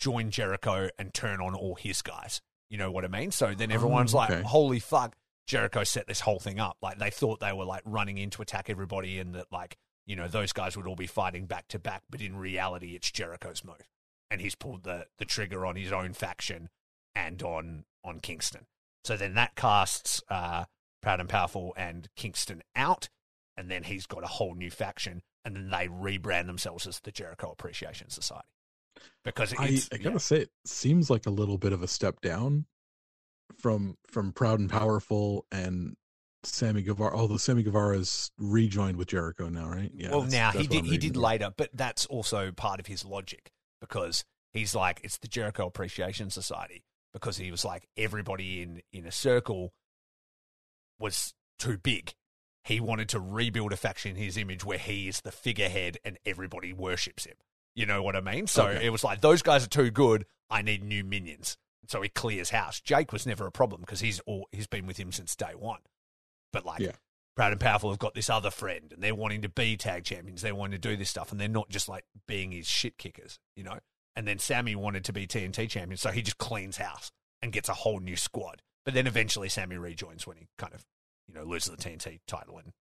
S2: join Jericho and turn on all his guys. You know what I mean? So then everyone's
S3: Oh,
S2: like, holy fuck, Jericho set this whole thing up. Like they thought they were like running in to attack everybody and that like, you know, those guys would all be fighting back to back, but in reality it's Jericho's move. And he's pulled the, the trigger on his own faction and on on Kingston. So then that casts uh Proud and Powerful and Kingston out, and then he's got a whole new faction, and then they rebrand themselves as the Jericho Appreciation Society. Because
S3: I, I gotta
S2: yeah.
S3: say, it seems like a little bit of a step down from from Proud and Powerful and Sammy Guevara. Although Sammy Guevara's rejoined with Jericho now, right? Yeah.
S2: well,
S3: that's-
S2: now he
S3: that's what
S2: did he did later, but that's also part of his logic because he's like it's the Jericho Appreciation Society because he was like everybody in in a circle was too big. He wanted to rebuild a faction in his image where he is the figurehead and everybody worships him. You know what I mean? So
S3: Okay.
S2: it was like those guys are too good. I need new minions. So he clears house. Jake was never a problem because he's all he's been with him since day one. But like
S3: Yeah.
S2: Proud and Powerful have got this other friend and they're wanting to be tag champions. They're wanting to do this stuff and they're not just like being his shit kickers, you know? And then Sammy wanted to be TNT champion, so he just cleans house and gets a whole new squad. But then eventually Sammy rejoins when he kind of, you know, loses the TNT title and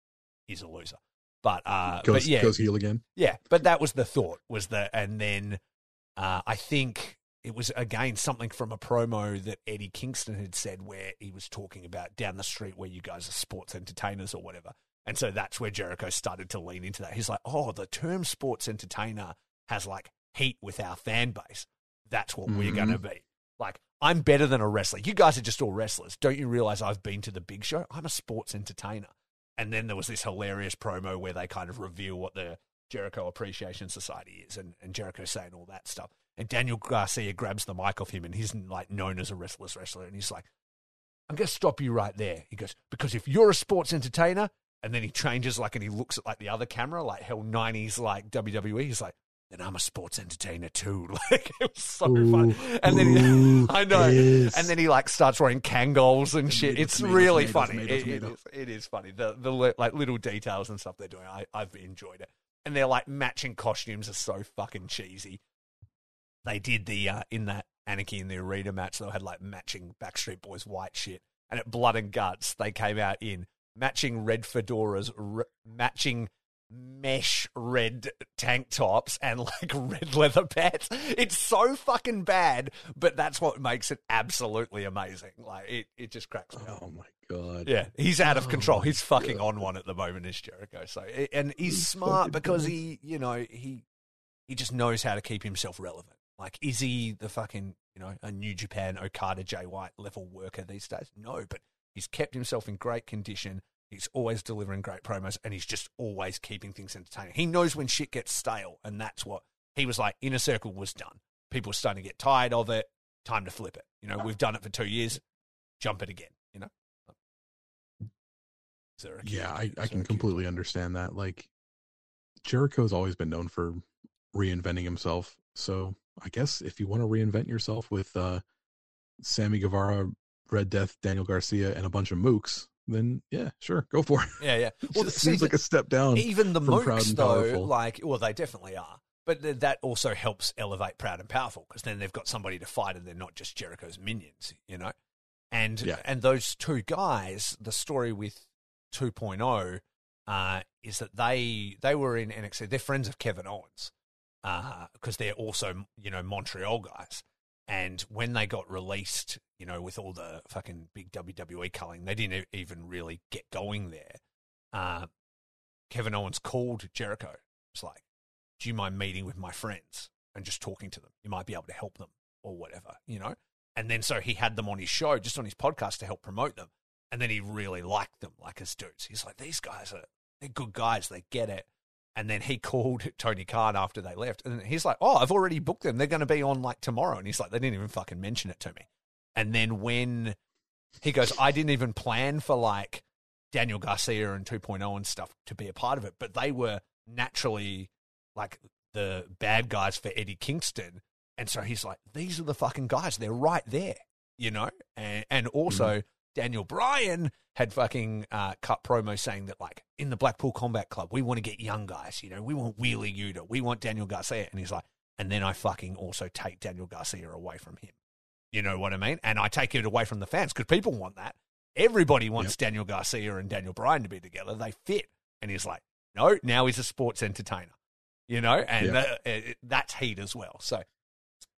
S2: is a loser. But uh
S3: Goes,
S2: but yeah,
S3: goes heel again.
S2: yeah, but that was the thought was that, and then uh, I think it was again something from a promo that Eddie Kingston had said where he was talking about down the street where you guys are sports entertainers or whatever, and so that's where Jericho started to lean into that. He's like, oh, the term sports entertainer has like heat with our fan base. That's what we're
S3: Mhm.
S2: going to be. Like, I'm better than a wrestler. You guys are just all wrestlers. Don't you realize I've been to the big show? I'm a sports entertainer. And then there was this hilarious promo where they kind of reveal what the Jericho Appreciation Society is, and, and Jericho saying all that stuff. And Daniel Garcia grabs the mic off him, and he's like known as a restless wrestler, and he's like, "I'm going to stop you right there." He goes, "Because if you're a sports entertainer," and then he changes like, and he looks at like the other camera, like hell '90s like WWE. He's like, "Then I'm a sports entertainer too." <laughs> Like it was so fun. And then he,
S3: Ooh, <laughs>
S2: I know.
S3: yes.
S2: And then he like starts wearing Kangols and shit. It's really funny. It- it is. It is funny. The the like little details and stuff they're doing. I I've enjoyed it. And their like matching costumes are so fucking cheesy. They did the uh, in that Anarchy in the Arena match. They had like matching Backstreet Boys white shit. And at Blood and Guts, they came out in matching red fedoras, r- matching mesh red tank tops and like <laughs> red leather pants. It's so fucking bad, but that's what makes it absolutely amazing. Like it, it just cracks me up.
S3: Oh my god.
S2: Yeah, he's out of
S3: Oh
S2: control. He's fucking
S3: God.
S2: on one at the moment, is Jericho. So, and he's
S3: He's
S2: smart because he, you know, he he just knows how to keep himself relevant. Like, is he the fucking, you know, a New Japan Okada Jay White level worker these days? No, but he's kept himself in great condition. He's always delivering great promos, and he's just always keeping things entertaining. He knows when shit gets stale, and that's what he was like. Inner Circle was done. People were starting to get tired of it. Time to flip it. You know, we've done it for two years. Jump it again. You know. Is there a cue?
S3: Yeah, I, I can
S2: cue?
S3: completely understand that. Like Jericho's always been known for reinventing himself. So I guess if you want to reinvent yourself with uh Sammy Guevara, Red Death, Daniel Garcia, and a bunch of mooks, then yeah, sure, go for it.
S2: Yeah, yeah. <laughs>
S3: It
S2: Well, see,
S3: seems like a step down.
S2: even the Mooks, though,
S3: Powerful.
S2: like, well, they definitely are. But th- that also helps elevate Proud and Powerful because then they've got somebody to fight, and they're not just Jericho's minions, you know. And
S3: Yeah.
S2: and those two guys, the story with 2.0 uh, is that they they were in NXT. They're friends of Kevin Owens because they're also you know Montreal guys. And when they got released, you know, with all the fucking big WWE culling, they didn't even really get going there. Uh, Kevin Owens called Jericho. It's like, do you mind meeting with my friends and just talking to them? You might be able to help them or whatever, you know? And then so he had them on his show, just on his podcast to help promote them. And then he really liked them, like as dudes. He's like, these guys are, they're good guys. They get it. And then he <laughs> called Tony Khan after they left. And he's like, oh, I've already booked them. They're going to be on like tomorrow. And he's like, they didn't even fucking mention it to me. And then when he goes, I didn't even plan for like Daniel Garcia and 2.0 and stuff to be a part of it, but they were naturally like the bad guys for Eddie Kingston. And so he's like, these are the fucking guys. They're right there, you know? And, and also, mm-hmm. Daniel Bryan had fucking uh, cut promo saying that, like, in the Blackpool Combat Club, we want to get young guys, you know? We want Wheeler Yuta. We want Daniel Garcia. And he's like, and then I fucking also take Daniel Garcia away from him. You know what I mean? And I take it away from the fans because people want that. Everybody wants Daniel Garcia and Daniel Bryan to be together. They fit. And he's like, no, now he's a sports entertainer. You know, and
S3: Yeah.
S2: that- that's heat as well. So,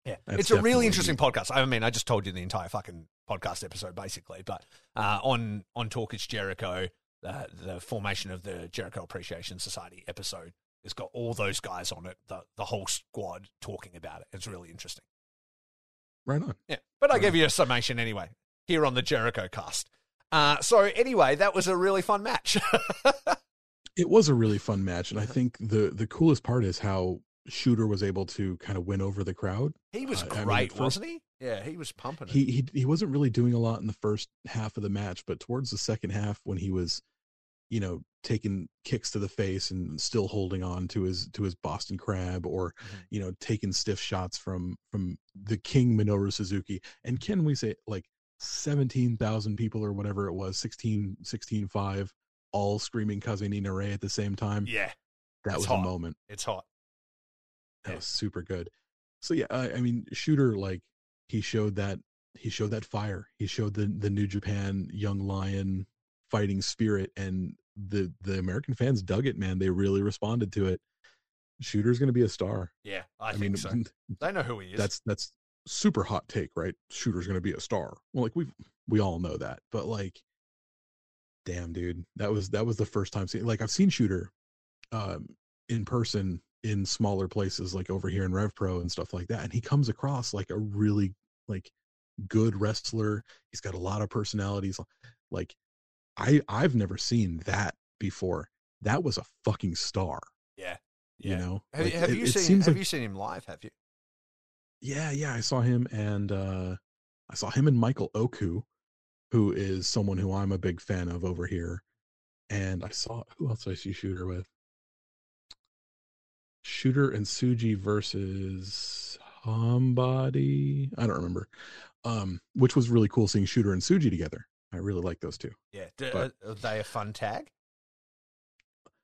S2: yeah,
S3: That's
S2: it's a really interesting podcast. I mean, I just told you the entire fucking podcast episode basically, but uh, on on Talk It's Jericho, uh, the formation of the Jericho Appreciation Society episode It's got all those guys on it, the the whole squad talking about it. It's really interesting.
S3: Right on.
S2: Yeah, but I
S3: Right.
S2: gave you a summation anyway here on the Jericho cast. Uh, so anyway, that was a really fun match. <laughs>
S3: It was a really fun match, and I think the the coolest part is how Shooter was able to kind of win over the crowd.
S2: he was
S3: Uh, I mean,
S2: great,
S3: first-
S2: wasn't he? Yeah, he was pumping it.
S3: He he he wasn't really doing a lot in the first half of the match, but towards the second half, when he was, you know, taking kicks to the face and still holding on to his to his Boston Crab, or
S2: Mhm.
S3: you know, taking stiff shots from from the King Minoru Suzuki, and can we say like seventeen thousand people or whatever it was, 16, 16 5 all screaming Kazunina Ray at the same time.
S2: Yeah,
S3: that
S2: it's
S3: was
S2: hot.
S3: a moment.
S2: it's hot.
S3: That
S2: Yeah.
S3: was super good. So yeah, I, I mean, Shooter like he showed that he showed that fire. He showed the the New Japan young lion fighting spirit, and the the American fans dug it. Man, they really responded to it. Shooter's going to be a star.
S2: Yeah, I,
S3: I,
S2: think
S3: mean,
S2: so. They know who he is.
S3: that's that's super hot take, right? Shooter's going to be a star. Well, like we we all know that, but like, damn, dude, that was that was the first time seeing. Like I've seen Shooter, um, in person in smaller places, like over here in Rev Pro and stuff like that, and he comes across like a really like good wrestler. He's got a lot of personalities. Like I I've never seen that before. That was a fucking star.
S2: yeah,
S3: You know,
S2: Have,
S3: Like,
S2: have
S3: it-
S2: you seen?
S3: seems
S2: Have
S3: like-
S2: you seen him live? Have you?
S3: Yeah, yeah, I saw him and uh I saw him and Michael Oku, who is someone who I'm a big fan of over here. And I saw who else did I see Shooter with? Shooter and Tsuji versus somebody. I don't remember. Um, which was really cool seeing Shooter and Tsuji together. I really like those two.
S2: Yeah. D-
S3: But-
S2: are, they a fun tag?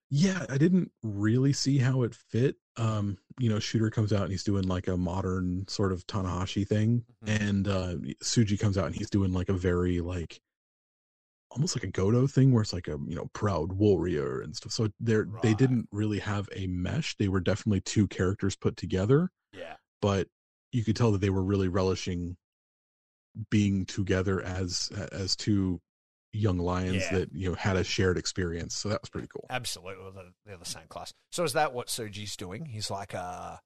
S3: Yeah, I didn't really see how it fit. Um, you know, Shooter comes out and he's doing like a modern sort of Tanahashi thing,
S2: Mhm.
S3: and uh Tsuji comes out and he's doing like a very like almost like a Goto thing where it's like a you know proud warrior and stuff. So they're they didn't really have a mesh. They were definitely two characters put together,
S2: Yeah.
S3: but you could tell that they were really relishing being together as as two young lions
S2: Yeah.
S3: that you know had a shared experience. So that was pretty cool.
S2: Absolutely, they're, they're the same class. So is that what Tsuji's doing? He's like a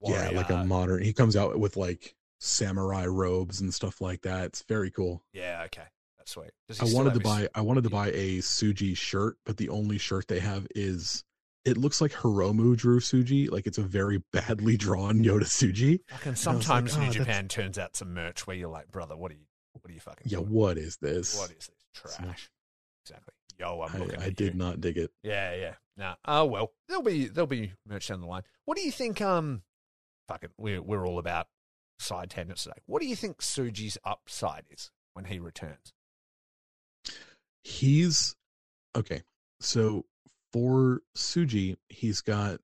S3: Yeah, like a modern. He comes out with like samurai robes and stuff like that. It's very cool.
S2: Yeah, okay, that's sweet. Does he
S3: I wanted to
S2: have his-
S3: buy. I wanted to buy a Tsuji shirt, but the only shirt they have is. It looks like Hiromu drew Tsuji. Like it's a very badly drawn <laughs> Yota Tsuji.
S2: Fucking sometimes
S3: like,
S2: New
S3: "Oh, that's-
S2: Japan turns out some merch where you're like, brother, what are you? What are you fucking?
S3: Yeah,
S2: doing?
S3: what is this?
S2: What is this
S3: It's not-
S2: trash? Exactly. Yo, I'm looking.
S3: I, I
S2: at
S3: did
S2: you.
S3: not dig it.
S2: Yeah, yeah. Nah. Oh well, there'll be there'll be merch down the line. What do you think? Um, fuck it. We're we're all about side tangents today. What do you think Tsuji's upside is when he returns?
S3: He's okay. So for Tsuji, he's got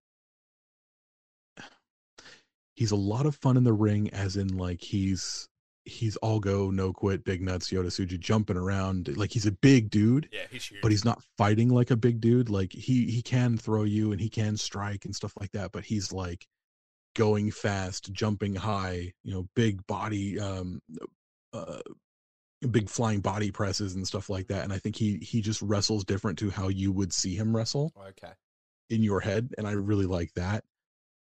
S3: he's a lot of fun in the ring, as in like he's he's all go no quit, big nuts, Yota Tsuji jumping around. Like he's a big dude,
S2: Yeah, he's huge.
S3: but he's not fighting like a big dude. Like he he can throw you and he can strike and stuff like that, but he's like going fast, jumping high, you know, big body um uh big flying body presses and stuff like that. And I think he he just wrestles different to how you would see him wrestle
S2: okay.
S3: in your head and i really like that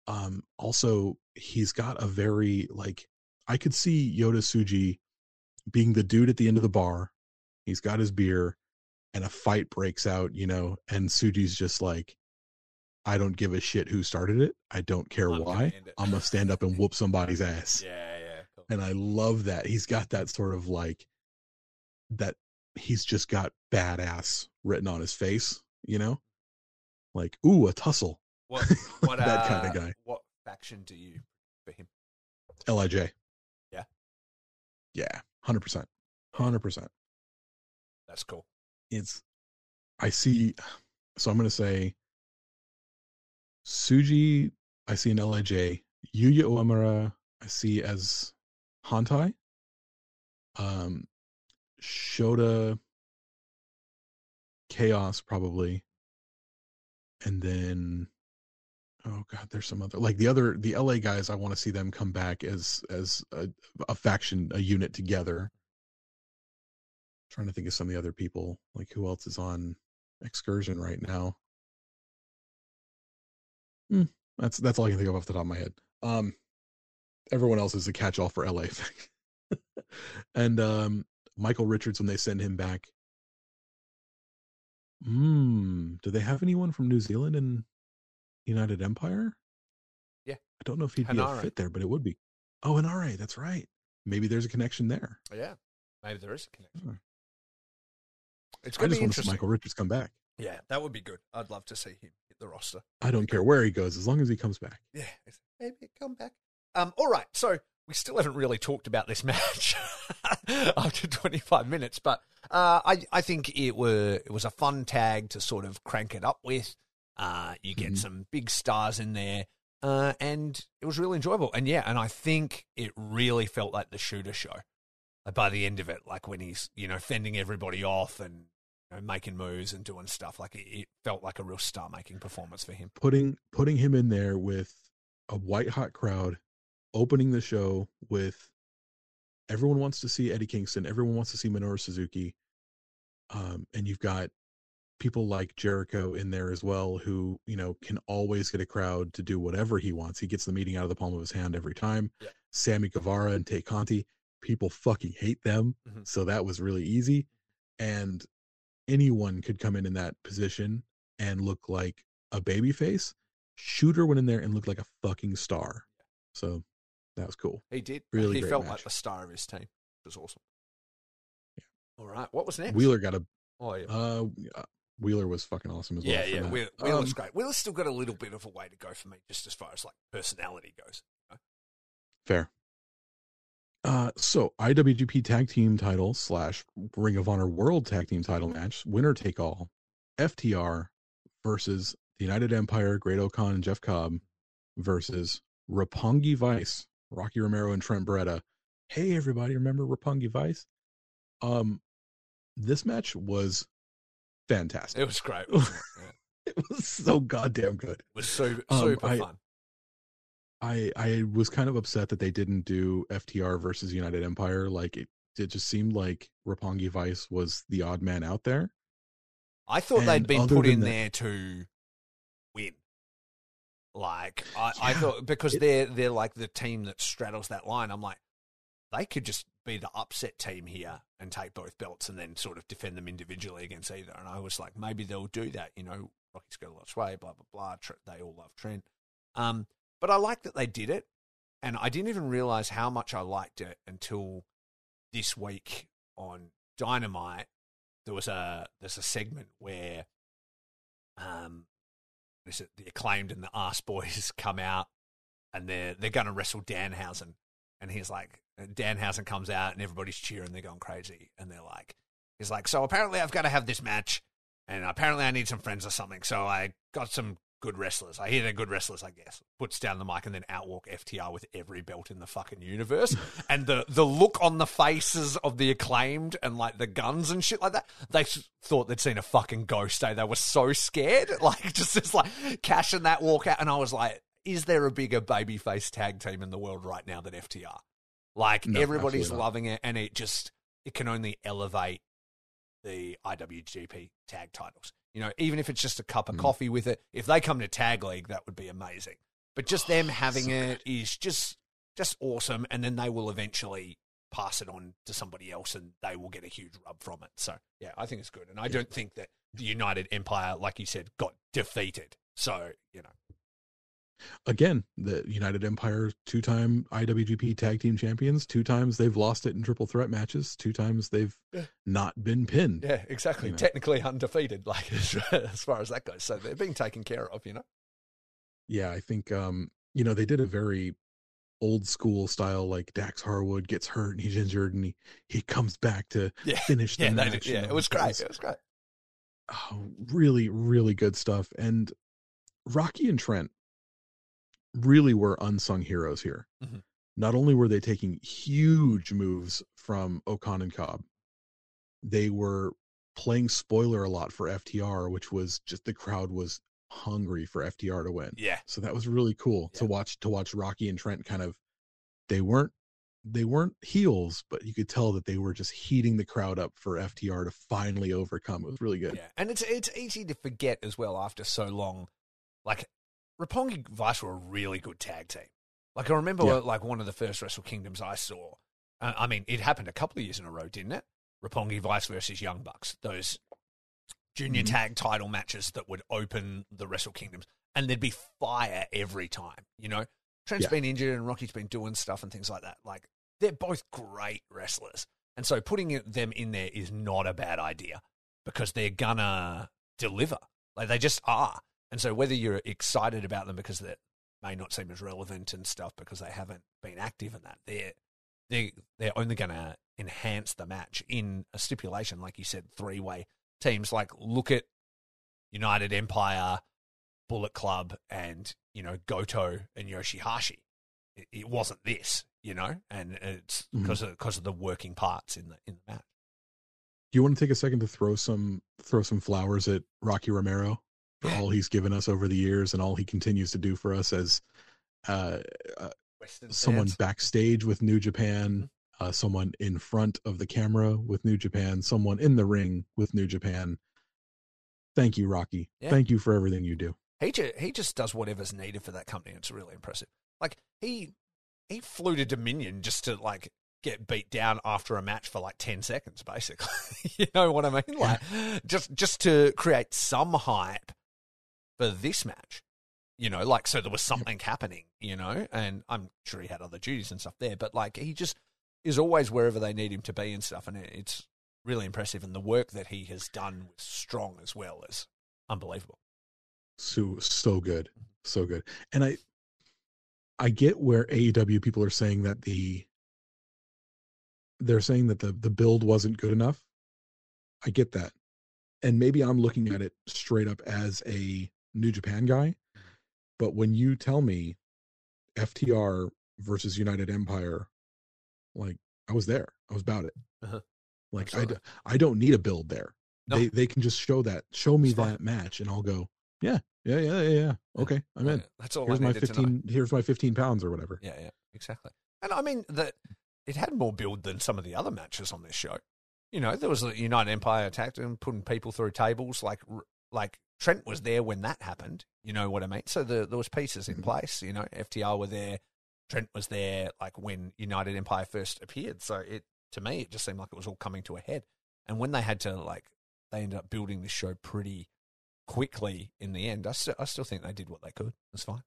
S3: um also he's got a very like i could see yota tsuji being the dude at the end of the bar he's got his beer and a fight breaks out you know and tsuji's just like i don't give a shit who started it i don't care
S2: I'm gonna
S3: why i'm gonna stand up and <laughs> whoop somebody's ass
S2: Yeah, yeah. Cool.
S3: and I love that he's got that sort of like that he's just got badass written on his face, you know, like ooh a tussle,
S2: What <laughs> what
S3: that kind
S2: uh,
S3: of guy.
S2: What faction do you for him?
S3: Lij,
S2: Yeah.
S3: yeah, hundred percent, hundred percent.
S2: That's cool.
S3: It's I see, so I'm gonna say Tsuji. I see an Lij, Yuya Uemura. I see as Hontai. Um, Shota, Chaos probably, and then oh god, there's some other like the other the LA guys. I want to see them come back as as a, a faction, a unit together. trying to think of some of the other people, like who else is on excursion right now. Hmm, that's that's all I can think of off the top of my head. Um, everyone else is a catch-all for LA <laughs> thing. and um, Michael Richards when they send him back. Hmm. Do they have anyone from New Zealand and United Empire?
S2: Yeah.
S3: I don't know if he'd be a fit there, but it would be. Oh, and RA, that's right. Maybe there's a connection there.
S2: Yeah, maybe there is a connection.
S3: Hmm.
S2: It's
S3: I
S2: going to
S3: just
S2: be
S3: want to see
S2: interesting.
S3: Michael Richards come back.
S2: Yeah, that would be good. I'd love to see him hit the roster.
S3: I don't care where he goes as long as he comes back.
S2: Yeah, maybe come back. Um, all right. So we still haven't really talked about this <laughs> match <laughs> after 25 minutes, but uh, I I think it were it was a fun tag to sort of crank it up with. Uh, you get
S3: Mhm.
S2: some big stars in there, uh, and it was really enjoyable. And yeah, and I think it really felt like the shooter show. Like by the end of it, like when he's you know fending everybody off and you know, making moves and doing stuff, like it, it felt like a real star making performance for him.
S3: putting putting him in there with a white hot crowd opening the show with everyone wants to see Eddie Kingston, everyone wants to see Minoru Suzuki. Um, and you've got people like Jericho in there as well who, you know, can always get a crowd to do whatever he wants. He gets the meeting out of the palm of his hand every time.
S2: Yeah.
S3: Sammy Guevara and Tay Conti, people fucking hate them.
S2: Mhm.
S3: So that was really easy. And anyone could come in in that position and look like a baby face. Shooter went in there and looked like a fucking star. So that was cool.
S2: He did.
S3: Really
S2: he felt
S3: match.
S2: like the star of his team. It was awesome.
S3: Yeah.
S2: All right. What was next?
S3: Wheeler got a
S2: Oh yeah.
S3: uh Wheeler was fucking awesome as well.
S2: yeah, yeah.
S3: that.
S2: Wheel, Wheeler's
S3: Um,
S2: great. Wheeler's still got a little bit of a way to go for me, just as far as like personality goes.
S3: Fair. Uh, so IWGP Tag Team Title slash Ring of Honor World Tag Team Title match, winner take all, FTR versus the United Empire, Great-O-Khan and Jeff Cobb versus Roppongi Vice, Rocky Romero and Trent Beretta. Hey everybody, remember Roppongi Vice? Um, this match was fantastic.
S2: It was great. <laughs> it?
S3: Was so goddamn good.
S2: It was super,
S3: Um,
S2: super
S3: I-
S2: fun.
S3: I I was kind of upset that they didn't do FTR versus United Empire. Like it, it just seemed like Roppongi Vice was the odd man out there.
S2: I thought they'd
S3: and
S2: been put in
S3: that-
S2: there to win. Like I, I thought because
S3: it-
S2: they're they're like the team that straddles that line. I'm like, they could just be the upset team here and take both belts and then sort of defend them individually against either. And I was like, maybe they'll do that. You know, Rocky's got a lot of sway, blah blah blah. They all love Trent. Um, but I like that they did it, and I didn't even realize how much I liked it until this week on Dynamite. There was a there's a segment where um is it the acclaimed and the ass boys <laughs> come out and they're they're going to wrestle Danhausen. And he's like uh, Danhausen comes out and everybody's cheering they're going crazy. And they're like he's like so apparently I've got to have this match and apparently I need some friends or something. So I got some good wrestlers. I hear they're good wrestlers I guess. Puts down the mic and then outwalk FTR with every belt in the fucking universe. <laughs> And the the look on the faces of the acclaimed and like the guns and shit like that they thought they'd seen a fucking ghost day they were so scared. <laughs> Like just just like Cash and Dax walk out and I was like is there a bigger babyface tag team in the world right now than FTR like
S3: No,
S2: everybody's loving it and it just it can only elevate the IWGP tag titles you know even if it's just a cup of
S3: Mhm.
S2: coffee with it if they come to tag league that would be amazing. But just them having
S3: so
S2: it is just just awesome and then they will eventually pass it on to somebody else and they will get a huge rub from it. So yeah i think it's good and i
S3: Yeah.
S2: don't think that the united empire like you said got defeated. So you know
S3: Again, the United Empire, two time IWGP Tag Team Champions. Two times they've lost it in triple threat matches. Two times they've
S2: Yeah.
S3: not been pinned.
S2: yeah exactly
S3: You know.
S2: technically undefeated like <laughs> as, far as that goes so they're being taken care of you know
S3: yeah, I think um, you know, they did a very old school style like Dax Harwood gets hurt and he's injured and he, he comes back to
S2: yeah
S3: finish the
S2: yeah,
S3: match.
S2: did. yeah
S3: you
S2: it was great it was great
S3: oh, really, really good stuff. And Rocky and Trent really were unsung heroes here.
S2: Mhm.
S3: Not only were they taking huge moves from O-Khan and Cobb, they were playing spoiler a lot for FTR, which was just the crowd was hungry for FTR to win.
S2: yeah
S3: So that was really cool to watch to watch Rocky and Trent kind of they weren't they weren't heels, but you could tell that they were just heating the crowd up for FTR to finally overcome. It was really good.
S2: Yeah, and it's it's easy to forget as well after so long. Like Roppongi Vice were a really good tag team. Like I remember,
S3: Yeah.
S2: like one of the first Wrestle Kingdoms I saw. Uh, I mean, it happened a couple of years in a row, didn't it? Rapongi Vice versus Young Bucks, those junior
S3: Mhm.
S2: tag title matches that would open the Wrestle Kingdoms, and there'd be fire every time. You know, Trent's
S3: Yeah.
S2: been injured and Rocky's been doing stuff and things like that. Like they're both great wrestlers, and so putting them in there is not a bad idea because they're gonna deliver. Like they just are. And so whether you're excited about them because they're may not seem as relevant and stuff because they haven't been active in that. They're they they're only going to enhance the match in a stipulation, like you said, three way teams. Like look at United Empire, Bullet Club, and you know Goto and Yoshihashi. It, it wasn't this, you know, and it's
S3: Mhm.
S2: because of because of the working parts in the in the match.
S3: Do you want to take a second to throw some throw some flowers at Rocky Romero for all he's given us over the years and all he continues to do for us as uh, uh, someone
S2: fans.
S3: backstage with New
S2: Mm-hmm.
S3: Japan, uh, someone in front of the camera with New Japan, someone in the ring with New Japan. Thank you, Rocky.
S2: Yeah.
S3: Thank you for everything you do.
S2: he just, he just does whatever's needed for that company. It's really impressive. Like he he flew to Dominion just to like get beat down after a match for like ten seconds, basically. <laughs> you know what I mean? Like just just to create some hype for this match. You know, like so there was something happening. You know, and I'm sure he had other duties and stuff there, but like he just is always wherever they need him to be and stuff, and it's really impressive. And the work that he has done with Strong as well is unbelievable.
S3: So so good. Mm-hmm. So good. And I I get where AEW people are saying that the they're saying that the the build wasn't good enough. I get that. And maybe I'm looking at it straight up as a New Japan guy. But when you tell me FTR versus United Empire, like I was there. I was about it.
S2: Uh-huh.
S3: Like I,
S2: Absolutely.
S3: don't need a build there.
S2: No.
S3: They they can just show that. Show me
S2: fine.
S3: that match and I'll go, yeah, yeah, yeah, yeah, yeah. Okay, I'm in.
S2: That's all
S3: Here's
S2: I
S3: my
S2: needed to know.
S3: 15 here's my 15 pounds or whatever.
S2: Yeah, yeah, exactly. And I mean that it had more build than some of the other matches on this show. You know, there was a United Empire attacked and putting people through tables. Like, like Trent was there when that happened. You know what I mean? So the, there was pieces in
S3: Mhm.
S2: place. You know, FTR were there. Trent was there. Like when United Empire first appeared. So it to me, it just seemed like it was all coming to a head. And when they had to like, they ended up building this show pretty quickly in the end. I still, I still think they did what they could. It's fine.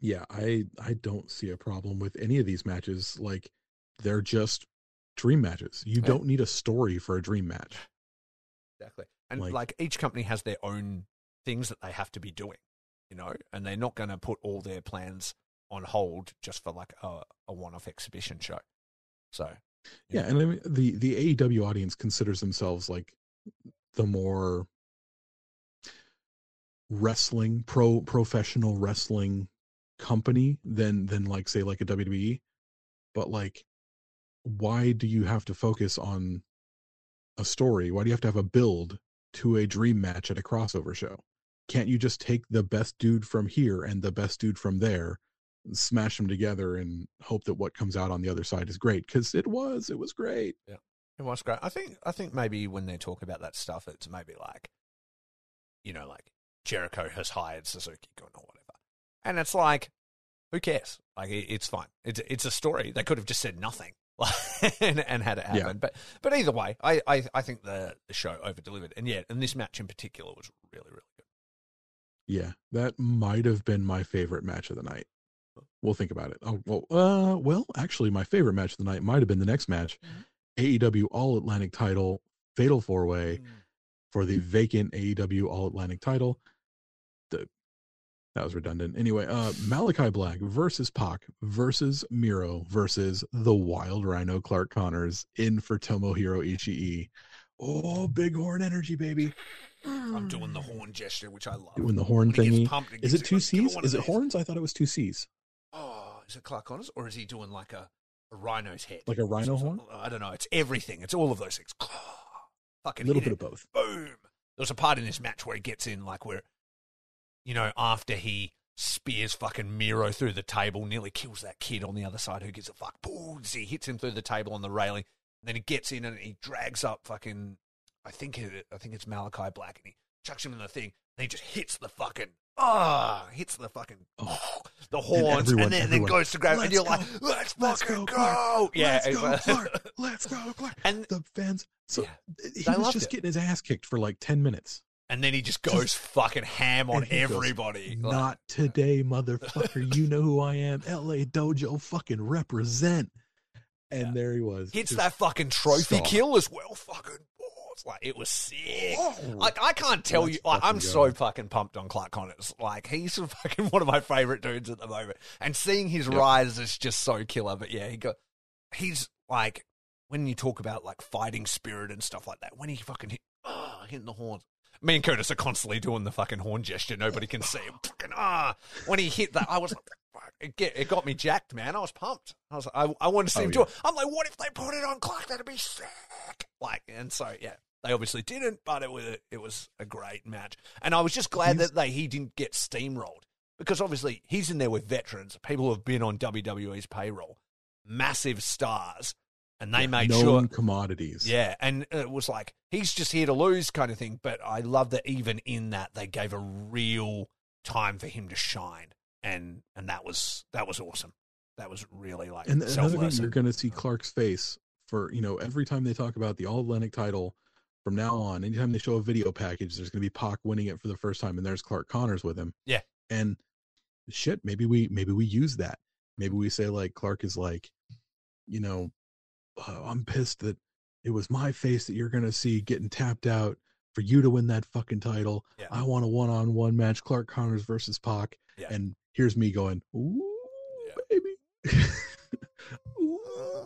S3: Yeah, I I don't see a problem with any of these matches. Like they're just dream matches. You
S2: Yeah.
S3: don't need a story for a dream match.
S2: Exactly. And
S3: Like-
S2: like, each company has their own things that they have to be doing, you know, and they're not going to put all their plans on hold just for like a, a one-off exhibition show. So,
S3: Yeah,
S2: know,
S3: and I mean the the AEW audience considers themselves like the more wrestling pro professional wrestling company than than like say like a WWE. But like why do you have to focus on a story? Why do you have to have a build to a dream match at a crossover show? Can't you just take the best dude from here and the best dude from there, smash them together, and hope that what comes out on the other side is great? Because it was, it was great.
S2: Yeah, it was great. I think, I think maybe when they talk about that stuff, it's maybe like, you know, like Jericho has hired Suzuki Gun or whatever. And it's like, who cares? Like, it, it's fine. It's, it's a story. They could have just said nothing. <laughs> and, and had it happen,
S3: Yeah.
S2: but but either way, I, I, I think the, the show over delivered, and yeah, and this match in particular was really really good.
S3: Yeah, that might have been my favorite match of the night. We'll think about it. Oh well, uh, well, actually, my favorite match of the night might have been the next match, AEW All Atlantic Title Fatal Four Way for the vacant AEW All Atlantic Title. The that was redundant. Anyway, uh, Malachi Black versus Pac versus Miro versus the Wild Rhino Clark Connors in for Tomohiro Ishii. Oh, big horn energy, baby!
S2: I'm doing the horn gesture, which I love.
S3: Doing the horn
S2: When he gets
S3: thingy.
S2: pumped
S3: Is it two
S2: goes, "Give me
S3: C's? Is it horns? I thought it was two C's.
S2: Oh, is it Clark Connors, or is he doing like a, a rhino's head,
S3: Like a rhino
S2: Or
S3: horn?
S2: I don't know. It's everything. It's all of those things. <sighs> Fucking
S3: A little bit
S2: it.
S3: of both.
S2: boom. There's a part in this match where he gets in, like where, you know, after he spears fucking Miro through the table, nearly kills that kid on the other side who gives a fuck. Boom! He hits him through the table on the railing, and then he gets in and he drags up fucking. I think it, I think it's Malachi Black, and he chucks him in the thing, and he just hits the fucking. Ah, hits the fucking
S3: Oh.
S2: the horns, and,
S3: everyone-
S2: then,
S3: everyone,
S2: then goes to grab, and you're
S3: go,
S2: like, "Let's
S3: let's
S2: fucking
S3: go,
S2: go!" Yeah,
S3: Let's go, Clark. Let's go, Clark. <laughs>
S2: and
S3: The fans. So
S2: Yeah.
S3: he was just
S2: it.
S3: getting his ass kicked for like ten minutes.
S2: And then he just goes fucking ham on
S3: he goes,
S2: everybody. Like,
S3: Not today, motherfucker. you know who I am. LA Dojo fucking represent. And
S2: Yeah.
S3: there he was.
S2: hits that fucking trophy
S3: Stop.
S2: kill as well. Fucking oh, horns. Like it was sick.
S3: Oh.
S2: Like I can't tell you. Like, I'm so fucking pumped on Clark Connors. Like he's <laughs> fucking one of my favorite dudes at the moment. And seeing his
S3: Yep.
S2: rise is just so killer. But yeah, he got. He's like when you talk about like fighting spirit and stuff like that. When he fucking hit, <gasps> oh, hitting the horns. Me and Curtis are constantly doing the fucking horn gesture. Nobody can see him. Fucking ah! When he hit that, I was like, fuck, it, get, it got me jacked, man. I was pumped. I was, I, I wanted to see
S3: Oh,
S2: him do
S3: yeah.
S2: it. I'm like, what if they put it on clock? That'd be sick. Like, and so yeah, they obviously didn't, but it was it was a great match, and I was just glad that they he didn't get steamrolled because obviously he's in there with veterans, people who have been on WWE's payroll, massive stars, and they made
S3: known
S2: sure
S3: commodities.
S2: yeah, and it was like he's just here to lose kind of thing. But I love that even in that they gave a real time for him to shine, and and that was that was awesome. That was really like
S3: And another thing, you're going to see Clark's face for you know every time they talk about the All Atlantic title. From now on, anytime they show a video package, there's going to be Pac winning it for the first time, and there's Clark Connors with him.
S2: Yeah.
S3: and shit, maybe we maybe we use that. Maybe we say like Clark is like, you know, uh, I'm pissed that it was my face that you're going to see getting tapped out for you to win that fucking title.
S2: Yeah.
S3: I want a one-on-one match, Clark Connors versus Pac,
S2: Yeah.
S3: and here's me going, ooh,
S2: Yeah.
S3: baby. <laughs> Ooh,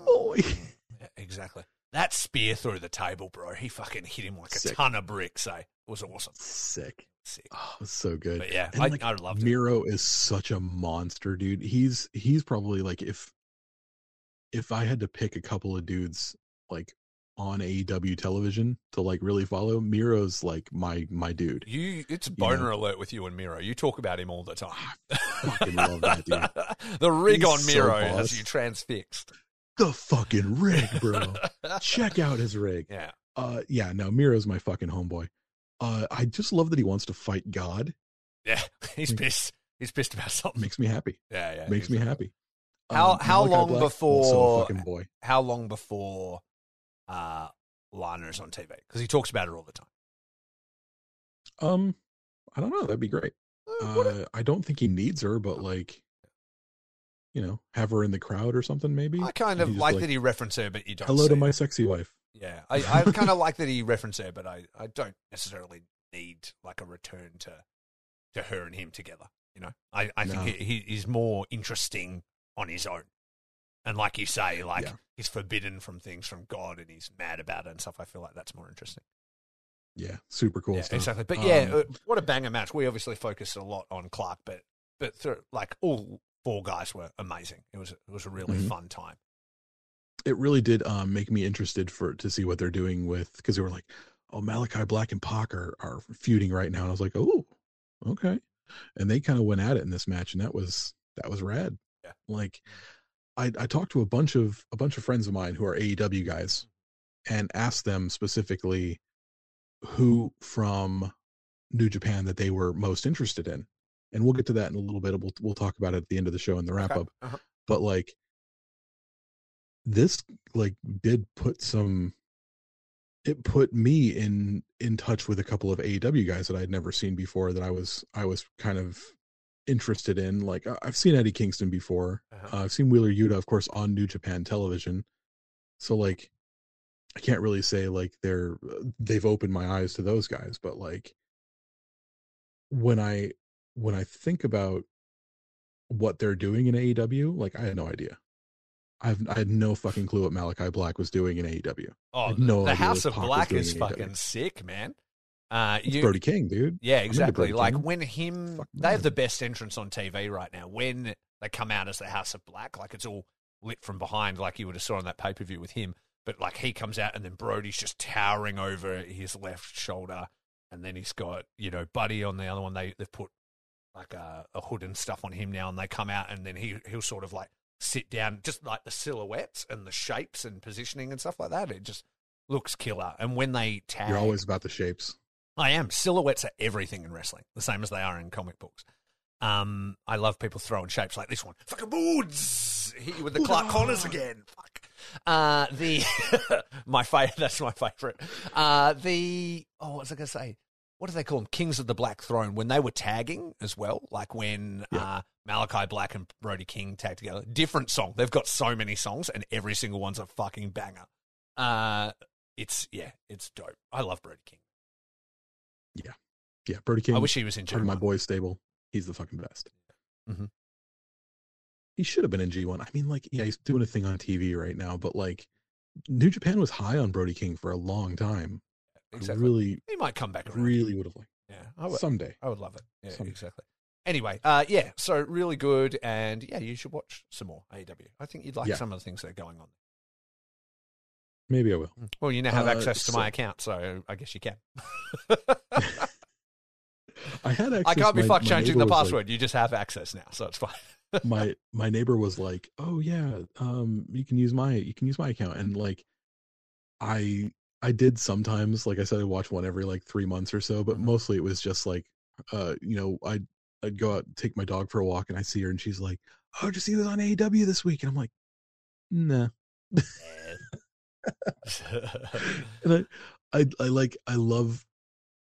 S3: boy.
S2: Exactly. That spear through the table, bro. He fucking hit him like a ton of bricks. Eh? It was awesome.
S3: Sick.
S2: Sick.
S3: Oh, so good.
S2: But yeah,
S3: And,
S2: I,
S3: like,
S2: I loved it.
S3: Miro is such a monster, dude. He's he's probably like if if I had to pick a couple of dudes like on AEW television to like really follow, Miro's like my my dude.
S2: You, it's
S3: know.
S2: boner alert with you and Miro. You talk about him all the time.
S3: fucking love that dude. <laughs>
S2: the rig
S3: He's
S2: on Miro
S3: boss.
S2: has you transfixed.
S3: The fucking rig, bro. <laughs> Check out his rig.
S2: yeah,
S3: Uh yeah, no, Miro's my fucking homeboy. Uh I just love that he wants to fight God.
S2: yeah. <laughs> He's
S3: Like-
S2: pissed. He's pissed about something.
S3: Makes me happy.
S2: Yeah, yeah.
S3: Makes me happy.
S2: How-
S3: Um,
S2: how
S3: Malachi
S2: long
S3: Black,
S2: before-
S3: boy?
S2: How long before uh, Lana is on TV? Because he talks about her all the time.
S3: Um, I don't know. That'd be great.
S2: Uh,
S3: Uh, I don't think he needs her, but like, you know, have her in the crowd or something. Maybe.
S2: I kind of like,
S3: like,
S2: that he referenced her, but you don't.
S3: Hello to
S2: it.
S3: my sexy wife.
S2: Yeah, I, I kind of like that he referenced her, but I, I don't necessarily need like a return to to her and him together. You know, I, I think
S3: No.
S2: he, he he's more interesting on his own. And like you say, like
S3: Yeah.
S2: he's forbidden from things from God, and he's mad about it and stuff. I feel like that's more interesting.
S3: Yeah, super cool
S2: yeah,
S3: stuff.
S2: exactly. But yeah,
S3: Um,
S2: uh, what a banger match. We obviously focused a lot on Clark, but but through, like all four guys were amazing. It was it was a really
S3: Mhm.
S2: fun time.
S3: it really did um, make me interested for to see what they're doing with because they were like, oh, Malachi Black and Pac are, are feuding right now, and I was like, oh, okay, and they kind of went at it in this match, and that was that was rad. Like, I I talked to a bunch of a bunch of friends of mine who are AEW guys, and asked them specifically who from New Japan that they were most interested in, and we'll get to that in a little bit. We'll we'll talk about it at the end of the show in the wrap
S2: Okay.
S3: up
S2: Uh-huh.
S3: but like this like did put some it put me in in touch with a couple of AEW guys that I'd never seen before that I was I was kind of interested in like I've seen Eddie Kingston before
S2: Uh-huh.
S3: uh, I've seen Wheeler Yuta of course on New Japan television so like I can't really say like they're they've opened my eyes to those guys but like when I when I think about what they're doing in AEW, like I had no idea. I've I had no fucking clue what Malachi Black was doing in AEW.
S2: Oh,
S3: no
S2: the House of
S3: Pac
S2: Black is
S3: AEW.
S2: fucking sick, man. Uh, you,
S3: Brody King, dude.
S2: Yeah, exactly. Like
S3: King.
S2: when him,
S3: Fuck
S2: they have the best entrance on TV right now. When they come out as the House of Black, like it's all lit from behind, like you would have saw on that pay per view with him. But like he comes out and then Brody's just towering over his left shoulder, and then he's got you know Buddy on the other one. They they've put like a, a hood and stuff on him now, and they come out and then he he'll sort of like sit down, just like the silhouettes and the shapes and positioning and stuff like that. It just looks killer. And when they tag,
S3: You're always about the shapes.
S2: I am. Silhouettes are everything in wrestling, the same as they are in comic books. Um, I love people throwing shapes like this one. Fucking boots! Hit you with the Clark! Connors again. Fuck. Uh, the <laughs> my favorite. That's my favorite. Uh, the oh, what was I gonna say? What do they call them? Kings of the Black Throne. When they were tagging as well, like when
S3: Yeah.
S2: uh, Malachi Black and Brody King tagged together. Different song. They've got so many songs, and every single one's a fucking banger. Uh, it's yeah, it's dope. I love Brody King.
S3: Yeah, yeah. Brody King.
S2: I wish he was in
S3: part of my
S2: G1.
S3: boys stable. He's the fucking best.
S2: Mhm.
S3: He should have been in G1. I mean, like, yeah, he's doing a thing on TV right now, but like, New Japan was high on Brody King for a long time.
S2: Exactly.
S3: I really,
S2: he might come back around.
S3: really would have liked
S2: Yeah, I would,
S3: someday.
S2: I would love it. Yeah,
S3: Some-
S2: exactly. Anyway, uh, yeah, so really good, and yeah, you should watch some more AEW. I think you'd like
S3: Yeah.
S2: some of the things that are going on.
S3: Maybe I will.
S2: Well, you now have
S3: Uh,
S2: access to my account, so I guess you can. <laughs>
S3: I had access.
S2: I can't be
S3: my-
S2: fuck
S3: my
S2: changing the
S3: was like-
S2: password. you just have access now, so it's fine. <laughs>
S3: my my neighbor was like, "Oh yeah, um, you can use my you can use my account," and like, I I did sometimes, like I said, I watch one every like three months or so, but
S2: Mhm.
S3: mostly it was just like, uh, you know, I'd I'd go out take my dog for a walk, and I see her, and she's like, "Oh, did you see this on AEW this week?" And I'm like, "Nah," <laughs> <laughs> and I I I like I love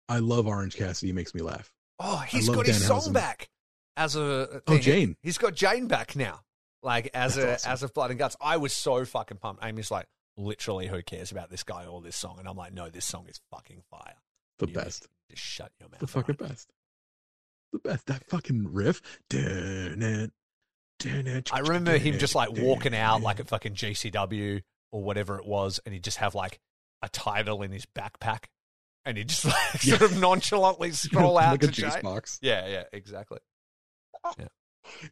S3: I love Orange Cassidy. He makes me laugh.
S2: oh, he's got his song
S3: Danhausen.
S2: back as a
S3: Oh, Jane.
S2: He's got Jane back now, like as
S3: That's
S2: a
S3: awesome.
S2: as of Blood and Guts. I was so fucking pumped. Amy's like, literally, who cares about this guy or this song? And I'm like, no, this song is fucking fire.
S3: The
S2: You
S3: best.
S2: Just shut your mouth.
S3: the fucking
S2: alright?
S3: best. The best. That fucking riff. Dun it. Dun it.
S2: I remember him just like walking out like at fucking GCW or whatever it was, and he'd just have like a title in his backpack, and he'd just <laughs> like
S3: Yeah.
S2: sort of nonchalantly <laughs> stroll out
S3: like a
S2: to
S3: juice box.
S2: Yeah, yeah, exactly.
S3: Yeah,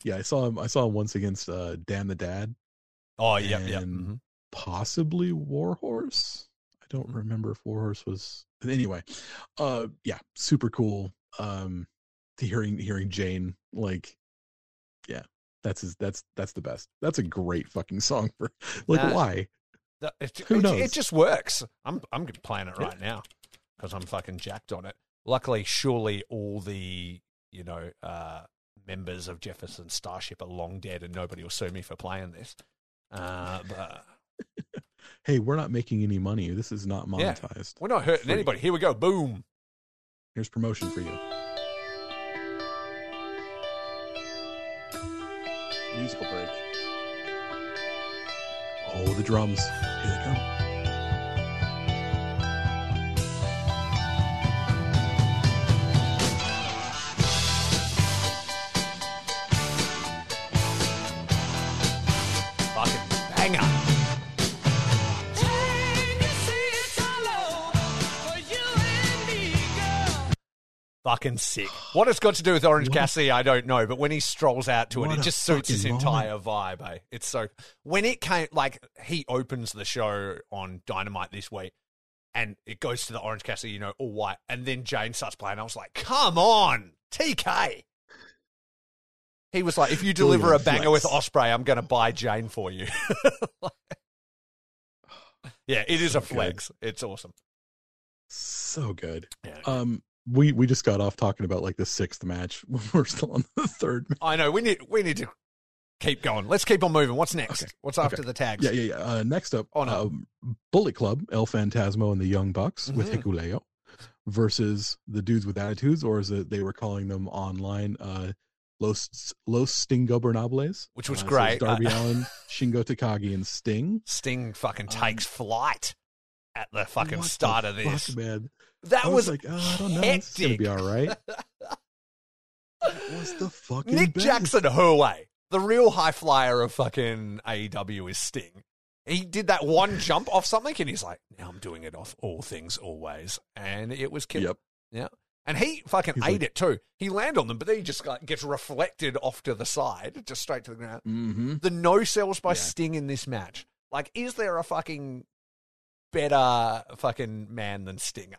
S3: yeah. I saw him. I saw him once against uh, Dan the Dad,
S2: Oh, yeah,
S3: yeah.
S2: Mhm.
S3: possibly Warhorse. I don't remember if Warhorse was. Anyway, uh, yeah, super cool. Um, hearing hearing Jane like, yeah, that's his. That's that's the best. That's a great fucking song for like
S2: Nah.
S3: why.
S2: It,
S3: Who
S2: it-
S3: knows?
S2: it just works. I'm I'm playing it
S3: Yeah.
S2: right now because I'm fucking jacked on it. Luckily, surely all the you know uh, members of Jefferson Starship are long dead, and nobody will sue me for playing this. Uh, but <laughs>
S3: Hey, we're not making any money. This is not
S2: Yeah.
S3: monetized.
S2: we're not hurting
S3: Free.
S2: anybody. Here we go. Boom.
S3: Here's promotion for you. Musical break. Oh, the drums. Here they
S2: Fucking sick. What it's got to do with Orange
S3: What
S2: Cassidy, I don't know. But when he strolls out to it,
S3: What
S2: it
S3: a
S2: just suits his
S3: fucking
S2: entire vibe. Eh? It's so when it came, like he opens the show on Dynamite this week, and it goes to the Orange Cassidy, you know, all white, and then Jane starts playing. I was like, "Come on, TK." He was like, "If you deliver a banger with. Ospreay, I'm going to buy Jane for you." <laughs> yeah, it is
S3: So
S2: a flex. It's awesome.
S3: So good.
S2: Yeah.
S3: Um, we we just got off talking about like the sixth match. <laughs> We're still on the third. ma-
S2: I know we need we need to keep going. Let's keep on moving. What's next?
S3: Okay.
S2: What's after
S3: Okay.
S2: the tags?
S3: Yeah, yeah, yeah. Uh, next up,
S2: Oh, no.
S3: um, Bullet Club, El Phantasmo and the Young Bucks with
S2: Mhm.
S3: Hikuleo versus the dudes with attitudes, or as it- they were calling them online, uh, Los Los Stingobernables,
S2: Which was
S3: Uh, so
S2: great.
S3: Darby
S2: Uh, <laughs>
S3: Allin, Shingo Takagi, and Sting.
S2: Sting fucking
S3: Um,
S2: takes flight at the fucking
S3: What the
S2: start of this.
S3: fuck, man.
S2: that
S3: I
S2: was,
S3: was, like, oh, I don't know, it's gonna
S2: hectic.
S3: be all right. <laughs> Was the fucking
S2: Nick
S3: best.
S2: Jackson Herway, the real high flyer of fucking AEW is Sting. He did that one <laughs> jump off something, and he's like, "Now I'm doing it off all things always," and it was killer.
S3: Yep.
S2: Yeah. And he fucking
S3: He's
S2: ate
S3: like-
S2: it too. He landed on them, but then he just like, gets reflected off to the side, just straight to the ground.
S3: Mm-hmm.
S2: the no sells by
S3: Yeah.
S2: Sting in this match. Like, is there a fucking better fucking man than Stinger.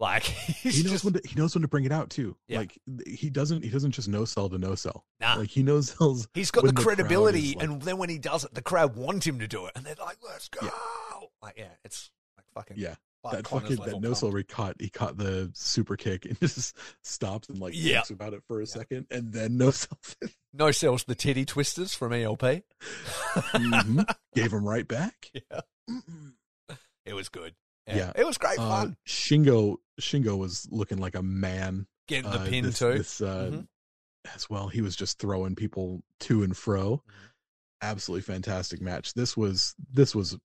S2: Like, <laughs>
S3: He knows
S2: just
S3: when to, he knows when to bring it out too.
S2: Yeah.
S3: Like he doesn't he doesn't just no sell to no sell.
S2: nah.
S3: Like he knows sells
S2: he's got the
S3: the
S2: credibility,
S3: is, like-
S2: and then when he does it, the crowd want him to do it, and they're like, "Let's go!"
S3: Yeah.
S2: Like, yeah, it's like fucking
S3: Yeah, that fucking that no sell he caught he caught the super kick and <laughs> just stops and like
S2: Yeah.
S3: thinks about it for a second and then <laughs> no sells it.
S2: No sells the titty twisters from ELP.
S3: Mhm. Gave him right back.
S2: Yeah,
S3: Mm-mm.
S2: It was good. Yeah,
S3: Yeah.
S2: it was great
S3: Uh,
S2: fun.
S3: Shingo Shingo was looking like a man.
S2: Getting the
S3: uh,
S2: pin
S3: this,
S2: too.
S3: This, uh,
S2: Mhm.
S3: As well, he was just throwing people to and fro.
S2: Mhm.
S3: Absolutely fantastic match. This was this was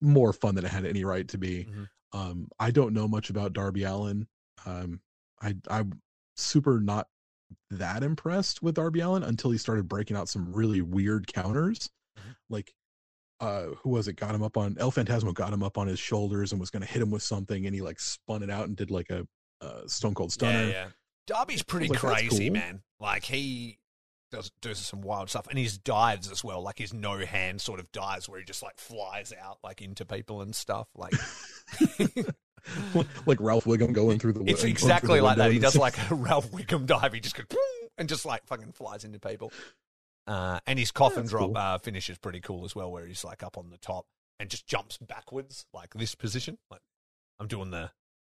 S3: more fun than it had any right to be.
S2: Mhm.
S3: Um, I don't know much about Darby Allin. Um, I I'm super not that impressed with Darby Allin until he started breaking out some really weird counters.
S2: Mhm.
S3: Like uh who was it got him up on El Phantasmo got him up on his shoulders and was going to hit him with something and he like spun it out and did like a uh, stone cold stunner.
S2: Yeah, yeah. Darby's pretty
S3: like,
S2: crazy,
S3: cool.
S2: man. Like he does does some wild stuff, and his dives as well. Like his no hand sort of dives where he just like flies out like into people and stuff. Like <laughs> <laughs>
S3: like Ralph Wiggum going through the
S2: it's exactly
S3: the
S2: like that. He does like <laughs> a Ralph Wiggum dive. He just goes and just like fucking flies into people. Uh, and his coffin
S3: that's
S2: drop
S3: cool.
S2: uh, finish is pretty cool as well, where he's like up on the top and just jumps backwards like this position. Like I'm doing the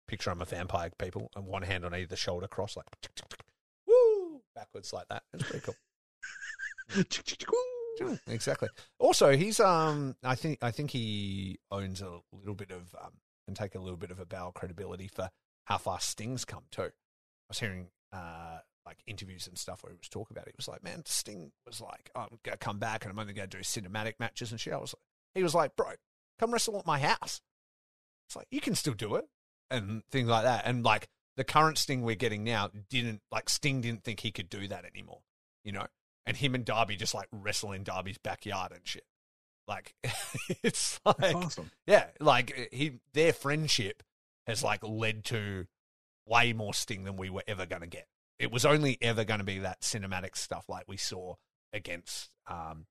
S2: picture. I'm a vampire, people, and one hand on either shoulder, cross like woo backwards like that. It's pretty cool. <laughs> Exactly. Also, he's um, I think I think he owns a little bit of um, and take a little bit of a bow credibility for how far Sting's come too. I was hearing uh like interviews and stuff where he was talking about it. He was like, man, Sting was like, oh, I'm gonna come back and I'm only gonna do cinematic matches and shit. I was like, he was like, bro, come wrestle at my house. It's like you can still do it and things like that. And like the current Sting we're getting now didn't like Sting didn't think he could do that anymore, you know. And him and Darby just like wrestle in Darby's backyard and shit. Like <laughs> it's like
S3: That's awesome.
S2: yeah, like he their friendship has like led to way more Sting than we were ever going to get. It was only ever going to be that cinematic stuff like we saw against, um,